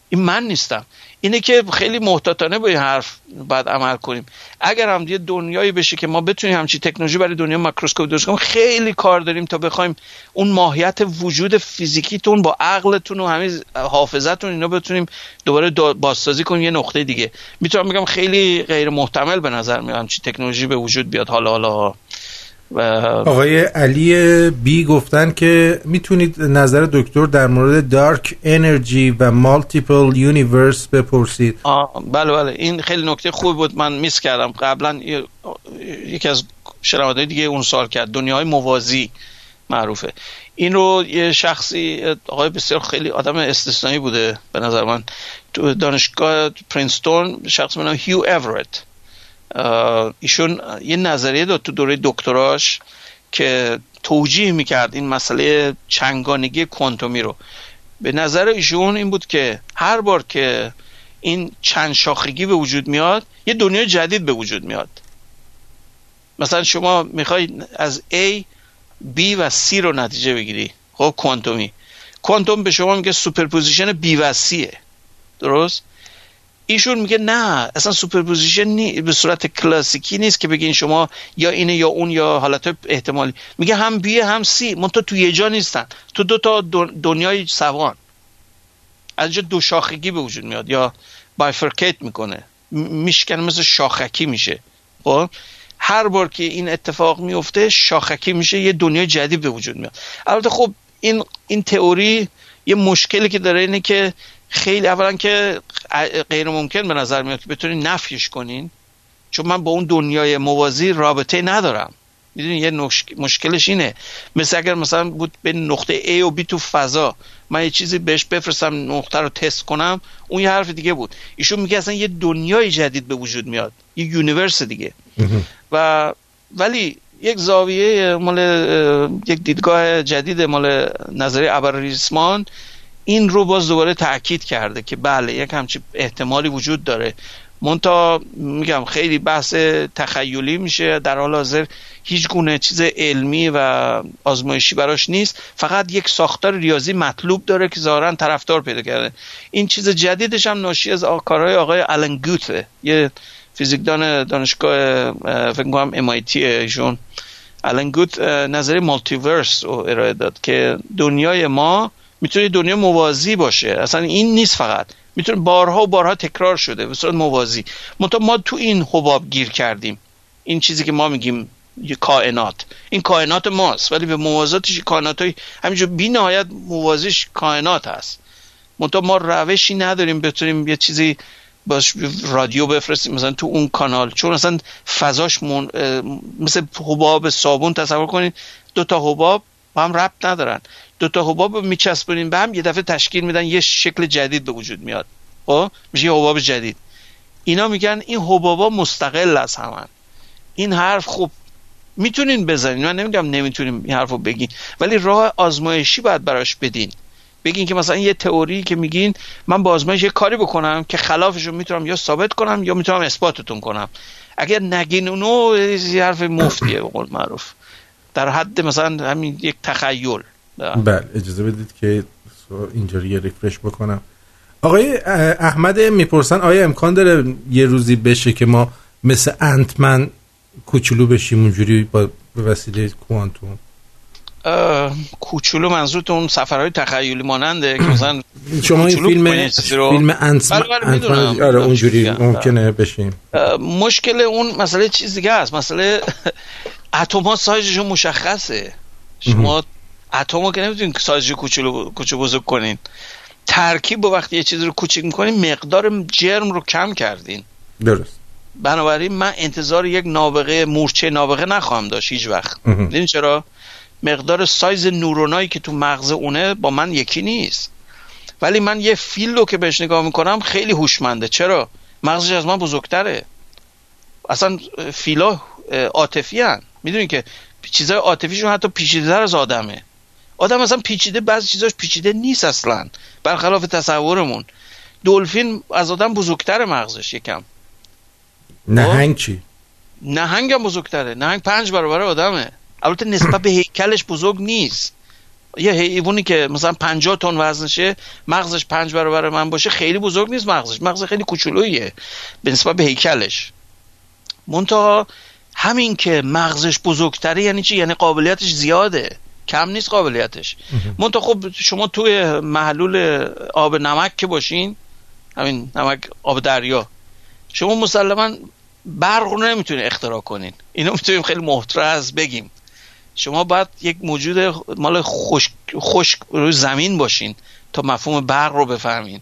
[SPEAKER 2] این من نیستم. اینه که خیلی محتاطانه با این حرف باید عمل کنیم. اگر هم یه دنیایی بشه که ما بتونیم همچی تکنولوژی برای دنیا ماکروسکوپ درست کنیم خیلی کار داریم تا بخوایم اون ماهیت وجود فیزیکیتون با عقلتون و همین حافظتون اینا بتونیم دوباره بازسازی کنیم یه نقطه دیگه. می‌تونم بگم خیلی غیر محتمل به نظر میاد همچی تکنولوژی به وجود بیاد. حالا حالا.
[SPEAKER 1] آقای علی بی گفتن که می‌تونید نظر دکتر در مورد dark energy و multiple universe بپرسید.
[SPEAKER 2] بله بله. این خیلی نکته خوب بود. من میس کردم. قبلا یکی از شنوانده دیگه اون سال کرد. دنیای موازی معروفه. این رو یه شخصی آقای بسیار خیلی آدم استثنایی بوده به نظر من. تو دانشگاه پرینستون شخص من هیو اورت ایشون یه نظریه داد تو دوره دکتراش که توجیه می‌کرد این مسئله چنگانگی کوانتومی رو. به نظر ایشون این بود که هر بار که این چند شاخگی به وجود میاد یه دنیای جدید به وجود میاد. مثلا شما می‌خوای از A B و C رو نتیجه بگیری خب کوانتومی. کوانتوم به شما میگه superposition B و C درست؟ ایشون میگه نه اصلا superposition نی... به صورت کلاسیکی نیست که بگین شما یا اینه یا اون یا حالت احتمالی. میگه هم B ه هم C منتها تو یه جا نیستن. تو دو تا دنیای سوان. از جا دو شاخگی به وجود میاد یا بایفرکیت می‌کنه. میشکنه مثل شاخکی میشه. خب؟ هر بار که این اتفاق میفته شاخکی میشه یه دنیای جدید به وجود میاد. البته خب این این تئوری یه مشکلی که داره اینه که خیلی اولا که غیر ممکن به نظر میاد که بتونین نفیش کنین چون من با اون دنیای موازی رابطه ندارم. می‌دونی یه مشکلش اینه. مثل اگر مثلا بود به نقطه A و B تو فضا من یه چیزی بهش بفرستم نقطه رو تست کنم اون یه حرف دیگه بود. ایشون میگه اصلا یه دنیای جدید به وجود میاد یه یونیورس دیگه. و ولی یک زاویه مال یک دیدگاه جدید مال نظریه ابرریسمان این رو باز دوباره تاکید کرده که بله یک همچی احتمالی وجود داره. مونتا میگم خیلی بحث تخیلی میشه در حال حاضر هیچ گونه چیز علمی و آزمایشی براش نیست. فقط یک ساختار ریاضی مطلوب داره که ظاهرا طرفدار پیدا کرده. این چیز جدیدش هم ناشی از کارهای آقای آلن گوته یه فیزیکدان دانشگاه فکر کنم MIT ایشون. آلن گوت نظری مالتیورس رو ارائه داد که دنیای ما می‌تونه دنیا موازی باشه. اصلا این نیست فقط. می‌تونه بارها و بارها تکرار شده به صورت موازی. منتها ما تو این حباب گیر کردیم. این چیزی که ما میگیم یه کائنات. این کائنات ماست ولی به موازاتش کائنات های همینجور بی نهایت موازیش کائنات هست. منتها ما روشی نداریم بتونیم یه چیزی باش رادیو بفرستیم مثلا تو اون کانال. چون اصلا فضاش من... مثل حباب صابون تصور کنید دو تا حباب با هم ربط ندارن. دو تا حباب میچسبونیم به هم یه دفعه تشکیل میدن یه شکل جدید به وجود میاد. خب؟ میشه یه حباب جدید. اینا میگن این حبابا مستقل از همن. این حرف خوب می‌تونین بزنین. من نمیگم نمی‌تونیم این حرف رو بگین. ولی راه آزمایشی باید براش بدین. بگین که مثلا یه تئوری که میگین من با آزمایش یه کاری بکنم که خلافش رو می‌تونم یا ثابت کنم یا می‌تونم اثباتتون کنم. اگر نگین اونو یه حرف مفتیه به قول معروف. در حد مثلا همین یک تخیل.
[SPEAKER 1] بله. اجازه بدید که اینجوری یه ریفرش بکنم. آقای احمد می‌پرسن آیا امکان داره یه روزی بشه که ما مثل انتمن کوچولو بشیم اونجوری با به وسیله کوانتوم؟
[SPEAKER 2] کوچولو منظورت اون سفرهای تخیلی ماننده که مثلا <clears throat>
[SPEAKER 1] شما این فیلم فیلم انتمن بله بله آره اونجوری ممکنه بشیم.
[SPEAKER 2] مشکل اون مسئله چیز دیگه است. مسئله <clears throat> اتم ها سایزشون مشخصه. شما اتم که نمی‌تونین سایزش کوچولو کوچولو بزرگ کنین. ترکیب با وقتی یه چیزی رو کوچیک می‌کنین مقدار جرم رو کم کردین.
[SPEAKER 1] درست.
[SPEAKER 2] بنابراین من انتظار یک نابغه مورچه نابغه نخواهم داشت هیچ وقت. دیدین چرا؟ مقدار سایز نورونایی که تو مغز اونه با من یکی نیست. ولی من یه فیل رو که بهش نگاه می‌کنم خیلی هوشمنده. چرا؟ مغزش از من بزرگتره. اصلا فیلا عاطفی می‌دونین که چیزای عاطفیشون حتی پیچیده از آدمه. آدم اصلا پیچیده بعضی چیزاش پیچیده نیست اصلا. برخلاف تصورمون. دلفین از آدم بزرگتر مغزش یکم.
[SPEAKER 1] نهنگ چی؟
[SPEAKER 2] نهنگ هم بزرگتره. نهنگ پنج برابر آدمه. البته نسبت به هیکلش بزرگ نیست. یه حیوانی که مثلا 50 تن وزنشه مغزش پنج برابر من باشه خیلی بزرگ نیست مغزش. مغز خیلی کوچولویه به نسبت به هیکلش. منتها همین که مغزش بزرگتره یعنی چی؟ یعنی قابلیتش زیاده. کم نیست قابلیتش. منتها خب شما توی محلول آب نمک که باشین همین نمک آب دریا شما مسلما برق رو نمی‌تونید اختراع کنین. اینو می‌تونیم خیلی محترز بگیم. شما باید یک موجود مال خشک خشک روی زمین باشین تا مفهوم برق رو بفهمین.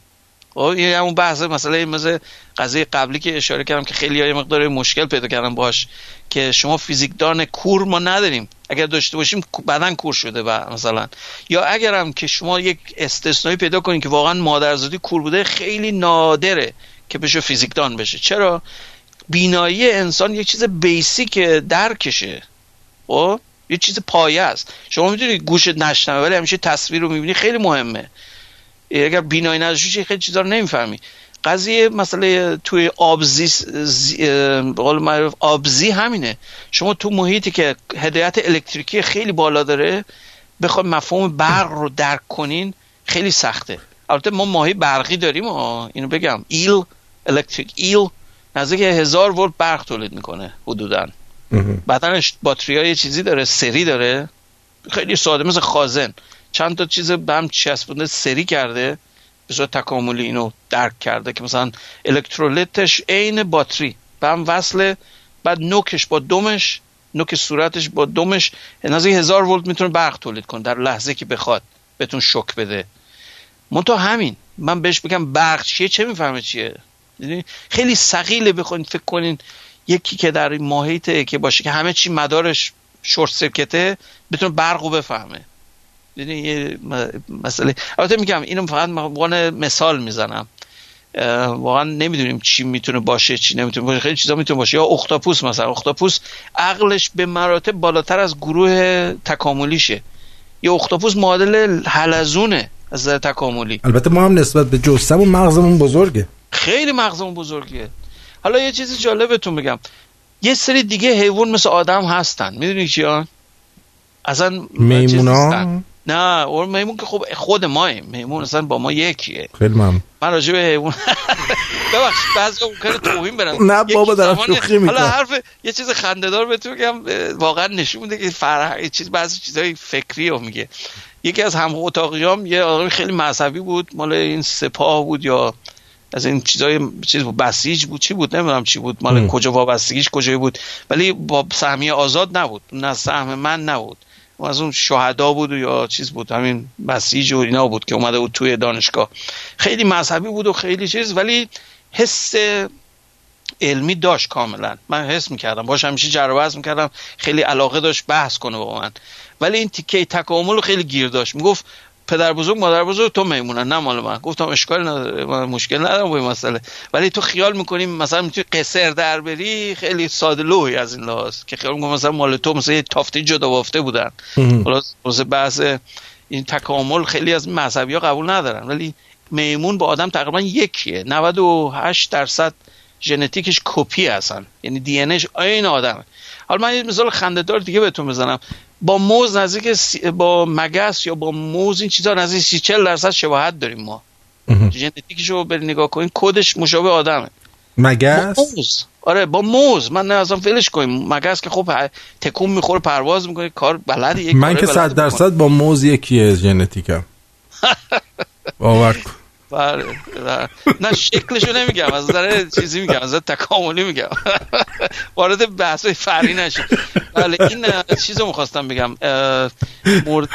[SPEAKER 2] خب این همون بحث مسئله مثل قضیه قبلی که اشاره کردم که خیلی های مقدار مشکل پیدا کردم باش که شما فیزیکدان کور ما نداریم. اگر داشته باشیم بدن کور شده و مثلا. یا اگرم که شما یک استثنایی پیدا کنید که واقعا مادرزادی کور بوده خیلی نادره که بشه فیزیکدان بشه. چرا؟ بینایی انسان یک چیز بیسیک درکشه. خب؟ یه چیز پایه است. شما می‌دونی گوشت نشنوه ولی همیشه تصویر رو می‌بینی خیلی مهمه. اگر بینایی نداشتی خیلی چیزا رو نمی‌فهمی. قضیه مسئله توی آبزی قول معروف آبزی همینه. شما تو محیطی که هدایت الکتریکی خیلی بالا داره بخوای مفهوم برق رو درک کنین خیلی سخته. البته ما ماهی برقی داریم اینو بگم. ایل الکتریک ایل نزدیک هزار ولت برق تولید می‌کنه حدودا. بدنش باتری های چیزی داره سری داره. خیلی ساده مثل خازن. چند تا چیز به هم چسبونده سری کرده به صورت تکاملی اینو درک کرده که مثلا الکترولیتش عین باتری. به هم وصله بعد نوکش با دومش نوک صورتش با دومش نزدیک هزار ولت می‌تونه برق تولید کنه در لحظه که بخواد بهتون شک بده. منتها همین. من بهش بگم برق چیه؟ چه می‌فهمه چیه؟ خیلی سقیله بخواین فکر کنین یکی که در این محیطه که باشه که همه چی مدارش شورت سرکته بتونه برق بفهمه. یه مسئله. البته میگم اینو فقط من مثال می‌زنم. واقعا نمی‌دونیم چی می‌تونه باشه چی نمی‌تونه باشه. خیلی چیزا می‌تونه باشه. یا اختاپوس مثلا. اختاپوس عقلش به مراتب بالاتر از گروه تکاملیشه. یا اختاپوس معادل حلزونه از تکاملی.
[SPEAKER 1] البته ما هم نسبت به جسمون مغزمون بزرگه.
[SPEAKER 2] خیلی مغزمون بزرگه حالا یه چیزی جالبتون بگم. یه سری دیگه حیوان مثل آدم هستن. می‌دونی چیان اصلا
[SPEAKER 1] میمونا
[SPEAKER 2] نه اون میمون که خب خود ماییم میمون اصلا با ما یکیه.
[SPEAKER 1] خیلی ممنون.
[SPEAKER 2] من راجع به حیوان <laughs> ببخشید بعضی ممکنه توهین برم
[SPEAKER 1] نه بابا دارم شوخی می‌کنم.
[SPEAKER 2] حالا حرف یه چیز خنده‌دار بهتون بگم واقعا نشون میده که فرح چیز بعضی چیزای فکری رو میگه. یکی از هم اتاقیام یه آدم خیلی مذهبی بود مال این سپاه بود یا از این چیزای چیز بود بسیج بود. چی بود؟ نمی‌دونم چی بود. مال کجا وابستگیش کجایی بود. ولی با سهمیه آزاد نبود. نه سهم من نبود. از اون شهدا بود یا چیز بود همین بسیج و اینا بود که اومده بود توی دانشگاه. خیلی مذهبی بود و خیلی چیز ولی حس علمی داشت کاملا. من حس می‌کردم باش همیشه جر می‌کردم خیلی علاقه داشت بحث کنه با من ولی این تیکه تکامل خیلی گیر داشت. می‌گفت پدر بزرگ مادر بزرگ تو میمونن نه مال من. گفتم اشکال نداره من مشکل ندارم با این مسئله. ولی تو خیال می‌کنیم مثلا می‌تونی قصر در بری؟ خیلی ساده لوحی از این لحاظ که خیال می‌کنم مثلا مال تو مثلا یه تافتی جدا بافته بودن. خلاص بحث این تکامل خیلی از مذهبی ها قبول ندارن. ولی میمون با آدم تقریبا یکیه. 98 درصد ژنتیکش کپی هستن. یعنی DNA ش عین آدمه. حالا من یه مثال خنده‌دار دیگه بهتون بزنم. با موز نزدیک سی... با مگس یا با موز این چیزا نزدیک 30 40 درصد شباهت داریم ما. ژنتیکش رو برین نگاه کنین کدش مشابه آدمه.
[SPEAKER 1] مگس؟
[SPEAKER 2] موز. آره با موز. من نه اصلا ولش کنیم. مگس که خب تکون می‌خوره پرواز می‌کنه کار بلدی یک
[SPEAKER 1] من که 100 درصد با موز یکیه ژنتیکم. <laughs> باور کن.
[SPEAKER 2] بله نه شکلشو نمیگم از نظر چیزی میگم از تکاملی میگم. <laughs> وارد بحث فرعی نشید بله این چیزو می‌خواستم بگم. مورد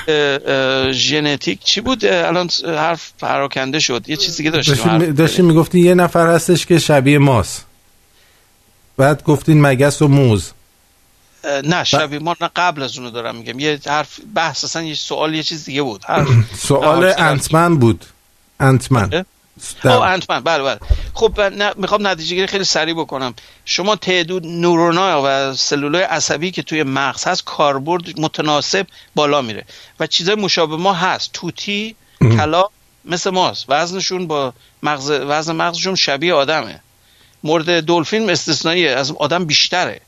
[SPEAKER 2] ژنتیک چی بود؟ الان حرف پراکنده شد. یه چیزی که داشتیم
[SPEAKER 1] داشتیم می‌گفتی یه نفر هستش که شبیه ماست. بعد گفتین مگس و موز.
[SPEAKER 2] نه شبیه ما نه قبل از اونو دارم میگم. یه حرف بحث اصلا یه سوال یه چیز دیگه بود.
[SPEAKER 1] سوال انتمن بود. انتمن
[SPEAKER 2] او انتمن بله بله. خب می‌خوام نتیجه گیری خیلی سریع بکنم. شما تعداد نورونای و سلولای عصبی که توی مغز هست کاربرد متناسب بالا میره و چیزای مشابه ما هست. توتی کلا مثل ماست. وزنشون با مغز وزن مغزشون شبیه آدمه. مورد دلفین استثنایی از آدم بیشتره.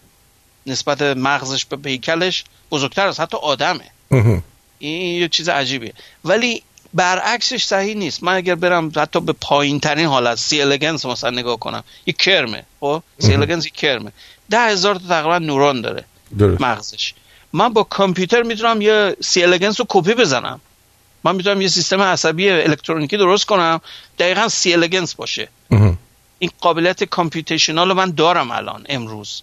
[SPEAKER 2] نسبت مغزش به هیکلش بزرگتر است. حتی آدمه. این یه چیز عجیبیه. ولی برعکسش صحیح نیست. من اگر برم حتی به پایین ترین حالت C. elegans مثلا نگاه کنم یه کرمه خب؟ C. elegans یه کرمه. ده هزار تا تقریبا نورون داره مغزش. من با کامپیوتر می‌تونم یه C. elegans رو کپی بزنم. من می‌تونم یه سیستم عصبی الکترونیکی درست کنم دقیقا C. elegans باشه. این قابلیت computational رو من دارم الان امروز.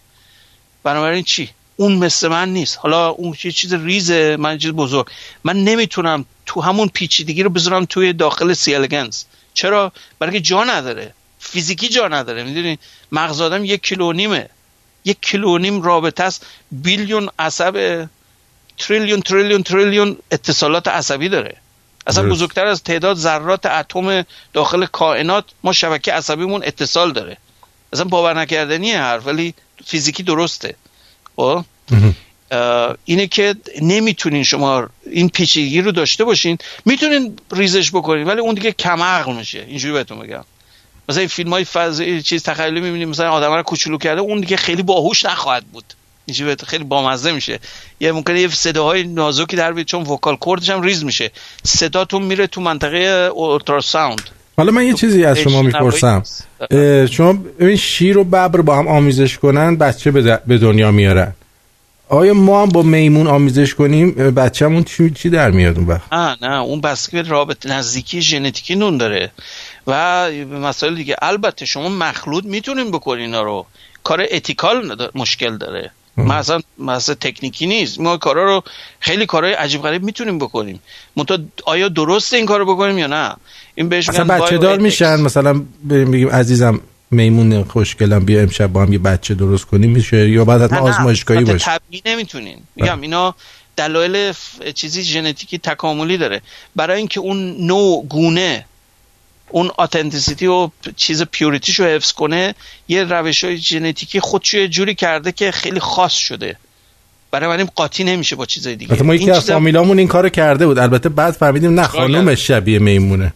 [SPEAKER 2] بنابراین چی؟ اون مثل من نیست. حالا اون یه چیز ریزه من چیز بزرگ. من نمی‌تونم تو همون پیچیدگی رو بذارم توی داخل C. elegans چرا؟ برای که جا نداره. فیزیکی جا نداره. می‌دونی؟ مغز آدم یک کیلو نیمه. یک کیلو نیم رابطه است. بیلیون عصب تریلیون تریلیون تریلیون اتصالات عصبی داره. اصلا بزرگتر از تعداد ذرات اتم داخل کائنات ما شبکه عصبیمون اتصال داره. اصلا باور نکردنیه حرف ولی فیزیکی درسته. خب؟ اینه که نمی‌تونین شما این پیچیدگی رو داشته باشین. می‌تونین ریزش بکنین ولی اون دیگه کم عقل میشه. اینجوری بهتون بگم. مثلا این فیلم های. چیز تخیلی می‌بینیم مثلا آدم رو کوچولو کرده اون دیگه خیلی باهوش نخواهد بود. اینجوری خیلی بامزه میشه. یه ممکنه یه صداهای نازکی در بیاد چون وکال کوردش هم ریز میشه. صداتون میره تو منطقه اولتراساوند.
[SPEAKER 1] حالا من یه چیزی از شما می‌پرسم. شما ببین شیر و ببر با هم آمیزش کنن بچه به دنیا میارن. آیا ما هم با میمون آمیزش کنیم؟ بچه‌مون چی چی در میاد اون وقت؟
[SPEAKER 2] نه نه اون بسکه رابط نزدیکی ژنتیکی نون داره. و مسائل دیگه. البته شما مخلوط می‌تونین بکنین اینا رو. کار اتیکال مشکل داره. مثلا مثلا تکنیکی نیست. ما کارا رو خیلی کارهای عجیب غریب می‌تونیم بکنیم. منتها آیا درست این کارو بکنیم یا نه؟ این بهش
[SPEAKER 1] مثلا بچه دار میشن. مثلا بگیم عزیزم میمون خوشگلم بیا امشب با هم یه بچه درست کنیم. میشه یا بعد حتما آزمایشگاهی باشه.
[SPEAKER 2] طبیعی نمی‌تونین. میگم اینا دلایل چیزی ژنتیکی تکاملی داره. برای اینکه اون نوع گونه اون authenticity و چیز purity شو حفظ کنه یه روش های ژنتیکی خودشو یه جوری کرده که خیلی خاص شده. برای من قاطی نمیشه با چیزای دیگه.
[SPEAKER 1] ما یکی از فامیلامون این کارو کرده بود. البته بعد فهمیدیم نه خانومش شبیه میمونه.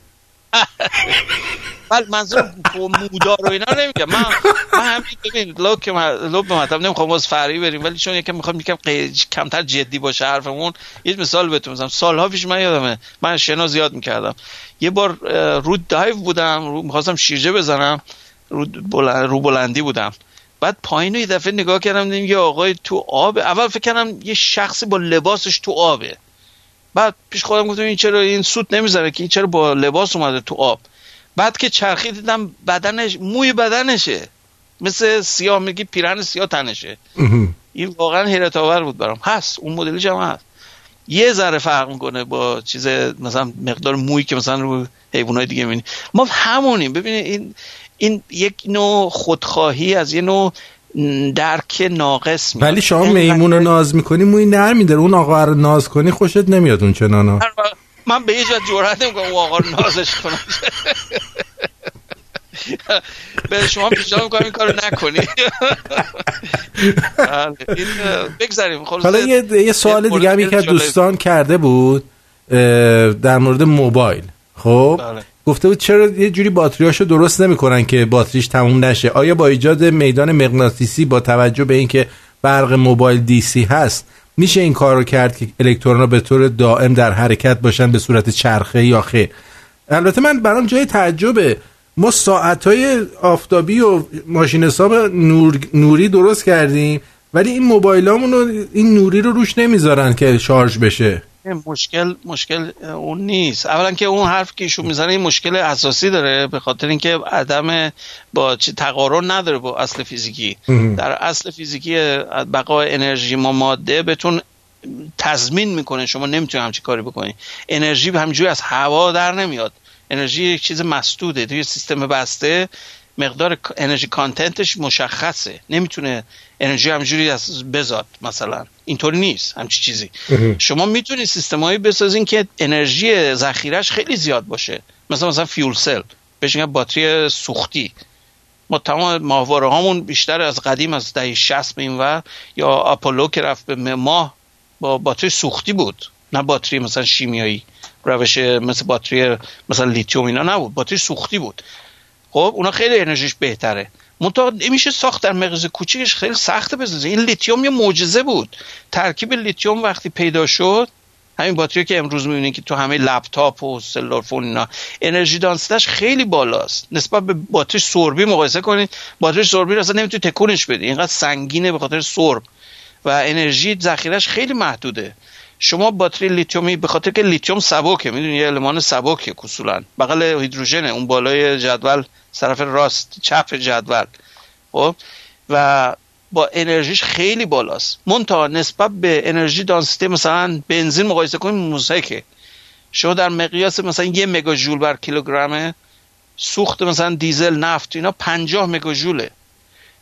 [SPEAKER 1] <laughs>
[SPEAKER 2] بله منظور مودار و اینا نمیگم. من من همین ببین لوک به مطلب نمی‌خوام باز فرعی بریم ولی چون یکم می‌خوام یکم کمتر جدی باشه حرفمون یه مثال بهتون می‌زنم سالها پیش من یادمه. من شنا زیاد می‌کردم. یه بار رو دایو بودم رو می‌خواستم شیرجه بزنم. رو, بلند، رو بلندی بودم. بعد پایین یه دفعه نگاه کردم دیدم یه آقای تو آب اول فکر کردم یه شخصی با لباسش تو آبه. بعد پیش خودم گفتم این چرا این سوت نمی‌ذاره که این چرا با لباس اومده تو آب. بعد که چرخی دیدم بدنش موی بدنشه. مثل سیاه میگی پیرن سیاه تنشه. این واقعا حیرت آور بود برام. هست اون مدلش هم هست. یه ذره فرق می‌کنه با چیز مثلا مقدار موی که مثلا رو حیوانات دیگه می‌بینی. ما همونیم. ببینید این این یک نوع خودخواهی از یه نوع درک ناقص
[SPEAKER 1] میاد. ولی شما میمون رو ناز می‌کنی موی نرمیده اون آقا رو ناز کنی خوشت نمیاد اون چنانا.
[SPEAKER 2] من به یه جا جورت نمی‌کنم اون آقا رو نازش کنم. به شما پیشنهاد می‌کنم این کارو نکنی. <laughs> بله، بگذاریم.
[SPEAKER 1] حالا یه, یه سوال دیگه هم که دوستان کرده بود در مورد موبایل. خب بله. گفته بود چرا یه جوری باتریاشو درست نمی‌کنن که باتریش تموم نشه؟ آیا با ایجاد میدان مغناطیسی با توجه به اینکه برق موبایل دی سی هست میشه این کار رو کرد که الکترون به طور دائم در حرکت باشن به صورت چرخه یا خیر؟ البته من برام جای تعجبه ما ساعت های آفتابی و ماشین حساب نور، نوری درست کردیم ولی این موبایل رو این نوری رو روش نمی‌ذارن که شارژ بشه.
[SPEAKER 2] مشکل مشکل اون نیست. اولا که اون حرف که ایشون می‌زنه این مشکل اساسی داره به خاطر اینکه عدم با تقارن نداره با اصل فیزیکی. در اصل فیزیکی بقای انرژی ما ماده بهتون تضمین می‌کنه. شما نمی‌تونید همچی کاری بکنید انرژی همجوری از هوا در نمیاد. انرژی یک چیز مسدوده توی سیستم بسته مقدار انرژی کانتنتش مشخصه. نمی‌تونه انرژی همجوری از بزاد مثلا. اینطوری نیست همچی چیزی. شما می‌تونید سیستمایی بسازین که انرژی ذخیرش خیلی زیاد باشه. مثلا مثلا فیول سل بهش باتری سوختی. ما تمام ماهواره هامون بیشتر از قدیم از دهه 60 به این و یا آپولو که رفت به ماه با باتری سوختی بود. نه باتری مثلا شیمیایی. روش مثل باتری مثلا لیتیوم اینا نبود. باتری سوختی بود. خب اونا خیلی انرژیش بهتره. منتها نمیشه ساخت در مغز کوچیکش خیلی سخته بسازه این لیتیوم یه معجزه بود. ترکیب لیتیوم وقتی پیدا شد همین باتری که امروز می‌بینید که تو همه لپتاپ و cell phone اینا انرژی دانسیتش خیلی بالاست. نسبت به باتری سربی مقایسه کنید. باتری سربی اصلا نمی‌تونی تکونش بدی. اینقدر سنگینه به خاطر سرب. و انرژی ذخیرش خیلی محدوده. شما باتری لیتیومی به خاطر که لیتیوم سبکه می‌دونی؟ یه المان سبکه اصولا بغل هیدروژنه اون بالای جدول طرف راست چپ جدول. خب؟ و با انرژیش خیلی بالاست. منتها نسبت به انرژی دانسیته مثلا بنزین مقایسه کنیم مضحکه. شما در مقیاس مثلا یه مگاژول بر کیلوگرمه سوخت مثلا دیزل نفت اینا 50 مگاژوله.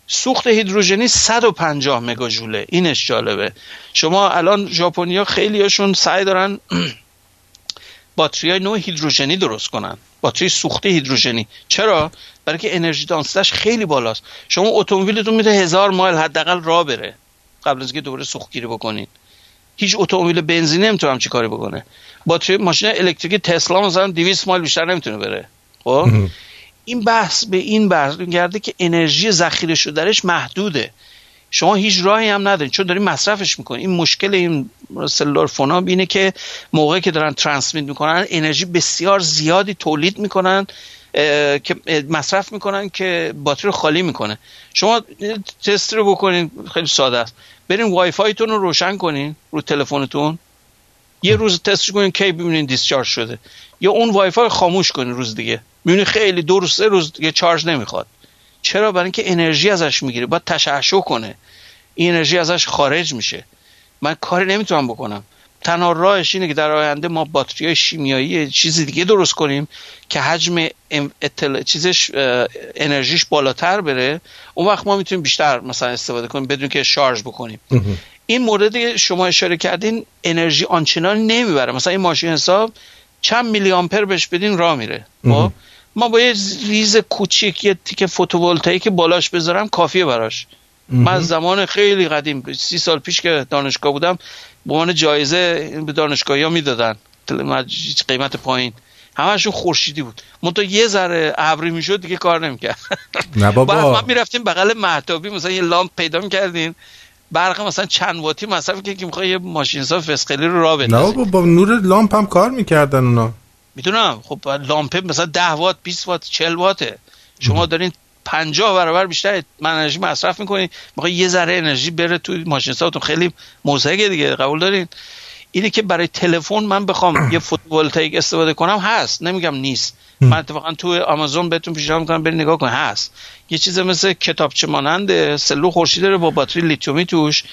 [SPEAKER 2] سوخت هیدروژنی 150 مگاژوله اینش جالبه. شما الان ژاپنیا خیلی هاشون سعی دارن <clears throat> باتری های نوع هیدروژنی درست کنن. باتری سوخته هیدروژنی. چرا؟ برای که انرژی دانستش خیلی بالاست. شما اتومبیلتون میده هزار مایل حداقل راه بره. قبل از اینکه دوباره سوختگیری بکنید هیچ اتومبیل بنزینی نمی‌تونه همچی کاری بکنه. باتری ماشین الکتریکی تسلا مثلا 200 مایل بیشتر نمی‌تونه بره. خب؟ این بحث به این بحث گرده که انرژی ذخیره شدهش محدوده. شما هیچ راهی هم ندارید چون دارین مصرفش می‌کنین. این مشکل این cellular phone ا اینه که موقعی که دارن transmit می‌کنن انرژی بسیار زیادی تولید می‌کنن که مصرف می‌کنن که باتری رو خالی می‌کنه. شما تست رو بکنین. خیلی ساده است. برین وای فایتون رو روشن کنین رو تلفنتون. یه روز تست کنین کی ببینین discharge شده. یا اون وای فای خاموش کنین روز دیگه. می‌بینین خیلی دو روز سه روز دیگه charge نمی‌خواد. چرا؟ برای اینکه انرژی ازش می‌گیره. باید تشعشع کنه. این انرژی ازش خارج میشه. من کاری نمی‌تونم بکنم. تنها راهش اینه که در آینده ما باتری های شیمیایی چیزی دیگه درست کنیم که حجم اطلاع چیزش انرژیش بالاتر بره. اون وقت ما می‌تونیم بیشتر مثلا استفاده کنیم بدون که شارژ بکنیم. این مورد شما اشاره کردین انرژی آنچنان نمی‌بره. مثلا این ماشین حساب چند میلی آمپر بهش بدین راه میره. خب؟ ما با یه ریز کوچیک یه تیک photovoltaic بالاش بذارم کافیه براش. من از زمان خیلی قدیم سی سال پیش که دانشگاه بودم به عنوان جایزه به دانشگاهی ها می‌دادن قیمت پایین. همشون خورشیدی بود. منتها یه ذره ابری می‌شد دیگه کار نمی‌کرد.
[SPEAKER 1] نه بابا.
[SPEAKER 2] ما می‌رفتیم بغل مهتابی مثلا یه لامپ پیدا می‌کردین برق مثلا چند واتی مصرف که می‌خوای یه ماشین حساب فسقلی رو راه
[SPEAKER 1] بندازی نه با نور لامپ هم کار می‌کردن اونا.
[SPEAKER 2] می‌دونم. خب لامپ مثلا 10 وات 20 وات 40 واته. شما دارین 50 برابر بیشتر من انرژی مصرف می‌کنین می‌خوای یه ذره انرژی بره تو ماشین خیلی مضحکه دیگه قبول دارین؟ اینه که برای تلفن من بخوام <clears throat> یه photovoltaic استفاده کنم هست. نمیگم نیست. من اتفاقا تو آمازون بهتون پیشنهاد می‌کنم برید نگاه کن هست. یه چیز مثل کتابچه مانند سلول خورشیدی داره با باتری لیتیومی توش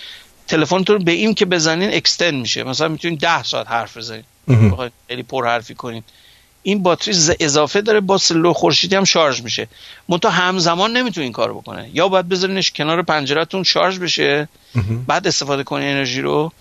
[SPEAKER 2] تلفنتون به این که بزنین اکستند میشه. مثلا می‌تونین 10 ساعت حرف بزنین. خیلی پر حرفی کنین. این باتری اضافه داره با سلول خورشیدی هم شارژ میشه. منتها همزمان نمی‌تونه این کارو بکنه. یا باید بذارینش کنار پنجرهتون شارژ بشه بعد استفاده کنین انرژی رو.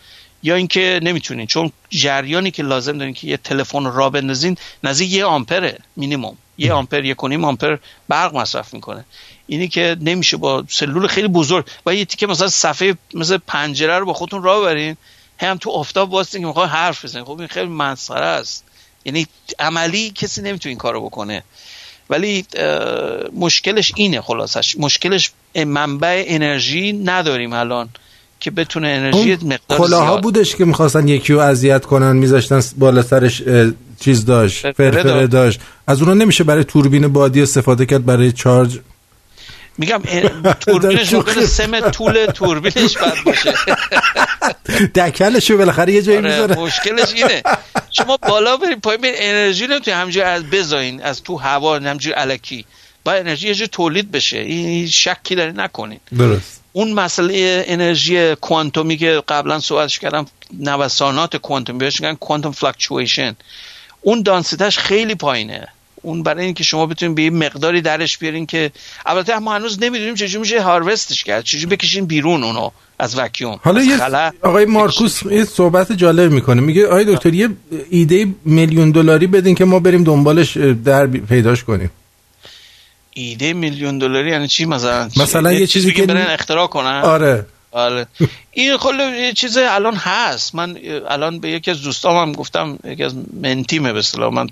[SPEAKER 2] یا اینکه نمی‌تونین چون جریانی که لازم دارین که یه تلفن را بندازین نزدیک یه آمپره مینیمم یه آمپر یک کنیم آمپر برق مصرف می‌کنه. اینی که نمیشه با سلول خیلی بزرگ و یه تیکه مثلا صفحه مثل پنجره رو با خودتون راه ببرین. هم تو آفتاب واسه که می‌خواد حرف بزنین خب این خیلی مسخره است. یعنی عملی کسی نمی‌تونه این کارو بکنه. ولی مشکلش اینه خلاصش. مشکلش منبع انرژی نداریم الان که بتونه انرژی مقدار
[SPEAKER 1] کلاها بودش که می‌خواستن یکی رو اذیت کنن میذاشتن بالا سرش چیز داشت فرفره داشت. از اونها نمیشه برای توربین بادی استفاده کرد برای چارج
[SPEAKER 2] میگم توربینش ممکنه سم طول توربینش بد باشه.
[SPEAKER 1] دکلش رو بالاخره یه جایی آره می‌ذاره.
[SPEAKER 2] مشکلش اینه. شما بالا بریم پایین بریم انرژی نمی‌تونی همجوری از بزاین از تو هوا همجوری الکی با انرژی یه تولید بشه. این شکی داری نکنین.
[SPEAKER 1] درست.
[SPEAKER 2] اون مسئله انرژی کوانتومی که قبلا صحبتش کردم نوسانات کوانتومی بهش میگن کوانتوم فلکچویشن اون دانسیتش خیلی پایینه. اون برای اینکه شما بتونید به یه مقداری درش بیارین که البته ما هنوز نمی‌دونیم چجوری میشه هاروستش کرد. چجوری بکشین بیرون اونو از وکیوم
[SPEAKER 1] حالا یه آقای مارکوس یه صحبت جالب می‌کنه. میگه آقای دکتر یه ایده میلیون دلاری بدین که ما بریم دنبالش در پیداش کنیم.
[SPEAKER 2] ایده میلیون دلاری یعنی چی مثلا؟
[SPEAKER 1] مثلا یه چیزی که
[SPEAKER 2] برن اختراع کنن.
[SPEAKER 1] آره.
[SPEAKER 2] آره این یه چیز الان هست. من الان به یکی از دوستام هم گفتم یکی از منتیمه به اصطلاح. من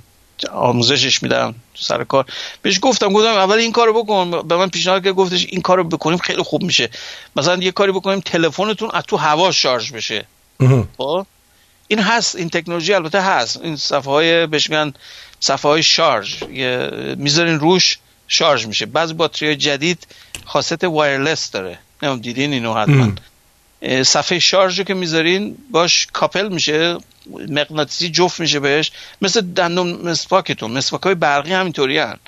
[SPEAKER 2] آموزشش میدم سر کار. بهش گفتم گفتم اول این کارو بکن. به من پیشنهاد که گفتش این کارو بکنیم خیلی خوب میشه. مثلا یه کاری بکنیم تلفنتون از تو هوا شارژ بشه. خب؟ این هست این تکنولوژی البته هست. این صفحه های بهش میگن صفحه های شارژ می‌ذارین روش شارژ میشه. بعضی باتری جدید خاصیت wireless داره. نمی‌دونم دیدین اینو حتما. صفحه شارژ رو که می‌ذارین باش couple میشه. مغناطیسی جفت میشه بهش. مثل دندون مسواکتون مسواک های برقی همینطوری هن.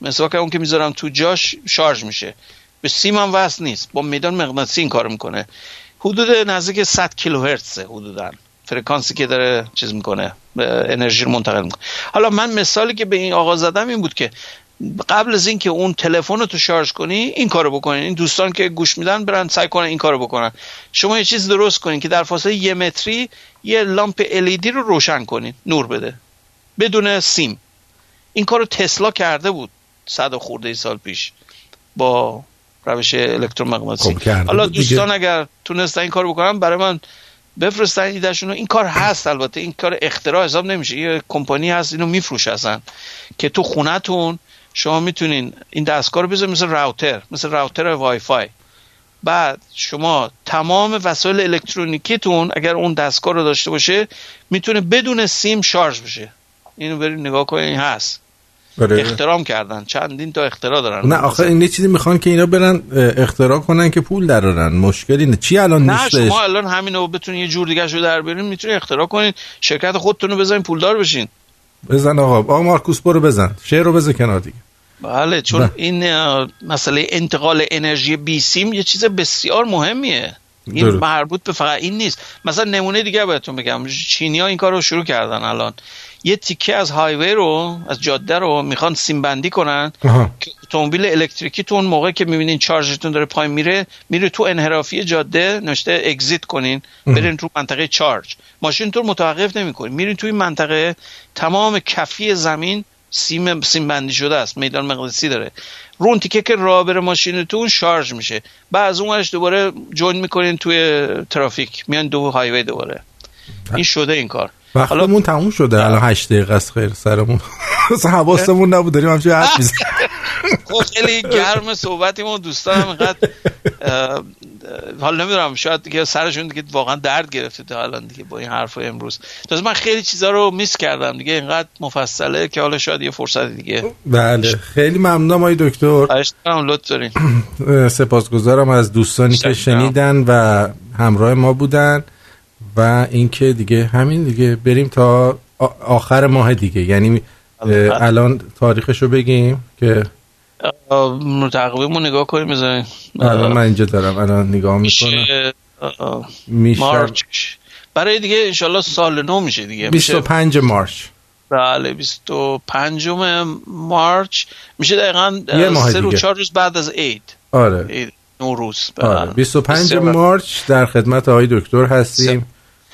[SPEAKER 2] مسواک اون که می‌ذارم تو جاش شارژ میشه. به سیم هم وصل نیست. با میدان مغناطیسی این کار می‌کنه. حدود نزدیک 100 کیلوهرتز حدودا. فرکانسی که داره چیز می‌کنه. انرژی رو منتقل می‌کنه. حالا من مثالی که به این آقا زدم این بود که قبل از اینکه اون تلفن رو تو شارژ کنی این کارو بکنین. این دوستان که گوش میدن برن سعی کنن این کارو بکنن. شما یه چیز درست کنین که در فاصله یه متری یه لامپ LED رو روشن کنین. نور بده. بدون سیم. این کارو تسلا کرده بود صد خورده ای سال پیش با روش الکترومغناطیسی. خب حالا دوستان اگر تونستن این کارو بکنن برای من بفرستن ایدهشون این کار هست البته. این کار اختراع حساب نمیشه. یه کمپانی هست اینو میفروشن. که تو خونتون شما می‌تونین این دستگاه رو بذارید مثل راوتر مثل راوتر وای فای بعد شما تمام وسایل الکترونیکیتون اگر اون دستگاه رو داشته باشه می‌تونه بدون سیم شارژ بشه. اینو برید نگاه کنید هست. بره. اخترام کردن. چندین تا اختراع دارن.
[SPEAKER 1] نه آخه این چیزی می‌خوان که اینا برن اختراع کنن که پول درارن مشکلی نه چی الان
[SPEAKER 2] نه نیستش؟ شما الان همینو بتونین یه جور دیگه شو در بیارین می‌تونین اختراع کنین. شرکت خودتون رو بزنین پولدار بشین.
[SPEAKER 1] بزن آقا. آقا مارکوس برو بزن. شعر رو بزن کنار دیگه.
[SPEAKER 2] بله چون ده. این مسئله انتقال انرژی بی سیم یه چیز بسیار مهمیه. این مربوط به فقط این نیست. مثلا نمونه دیگه بهتون بگم. چینی ها این کار رو شروع کردن الان. یه تیکه از هایوی رو از جاده رو می‌خوان سیم بندی کنن که اتومبیل الکتریکی تو اون موقع که می‌بینین چارجتون داره پایین میره میره تو انحرافی جاده نوشته اگزیت کنین. برین تو منطقه چارج ماشین تو متوقف نمی‌کنین میرین توی منطقه تمام کفی زمین سیم سیم بندی شده است. میدان مقدسی داره. رون تیکه که راه بره ماشینتون شارژ میشه. بعد از اونش دوباره جوین می‌کنین توی ترافیک. میان دو هایوی دوباره. این شده این کار.
[SPEAKER 1] وقتمون تموم شده الان 8 دقیقه است خیر سرمون. <laughs> اصلا حواسمون نبود داریم همچه حرف <laughs> می‌زنیم.
[SPEAKER 2] خب خیلی گرم صحبتیمون دوستان اینقدر حالا نمی‌دونم شاید دیگه سرشون دیگه واقعا درد گرفته تا الان دیگه با این حرف امروز. تازه من خیلی چیزا رو میس کردم دیگه اینقدر مفصله که حالا شاید یه فرصت دیگه.
[SPEAKER 1] بله خیلی ممنونم آقای دکتر.
[SPEAKER 2] لطف دارین.
[SPEAKER 1] سپاسگزارم از دوستانی که شنیدن و همراه ما بودن. و اینکه دیگه همین دیگه بریم تا آخر ماه دیگه. یعنی الان تاریخش رو بگیم که
[SPEAKER 2] تقویم نگاه کنیم بزنیم
[SPEAKER 1] الان من اینجا دارم. الان نگاه می‌کنم.
[SPEAKER 2] میشه. مارچ. برای دیگه انشالله سال نو میشه دیگه.
[SPEAKER 1] 25 مارچ.
[SPEAKER 2] بله 25 مارچ. میشه دقیقا سه رو چهار روز بعد از عید.
[SPEAKER 1] آره.
[SPEAKER 2] عید نوروز.
[SPEAKER 1] آره. 25 مارچ در خدمت آقای دکتر هستیم.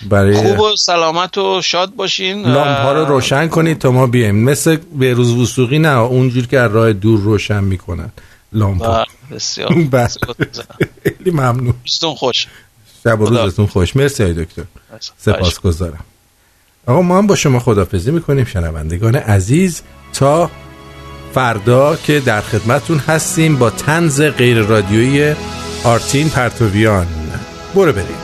[SPEAKER 1] برای
[SPEAKER 2] خوب و سلامت و شاد باشین
[SPEAKER 1] لامپ ها رو روشن کنید تا ما بیایم. مثل به روز وسوقی نه اونجور که راه دور روشن می‌کنن لامپ ها
[SPEAKER 2] بسیار
[SPEAKER 1] بله. خیلی ممنون.
[SPEAKER 2] خوش.
[SPEAKER 1] شب و روزتون خوش. مرسی های دکتر. سپاس گذارم آقا ما هم با شما خدافزی می‌کنیم. شنوندگان عزیز تا فردا که در خدمتون هستیم با تنز غیر رادیویی آرتین پرتویان. برو بریم.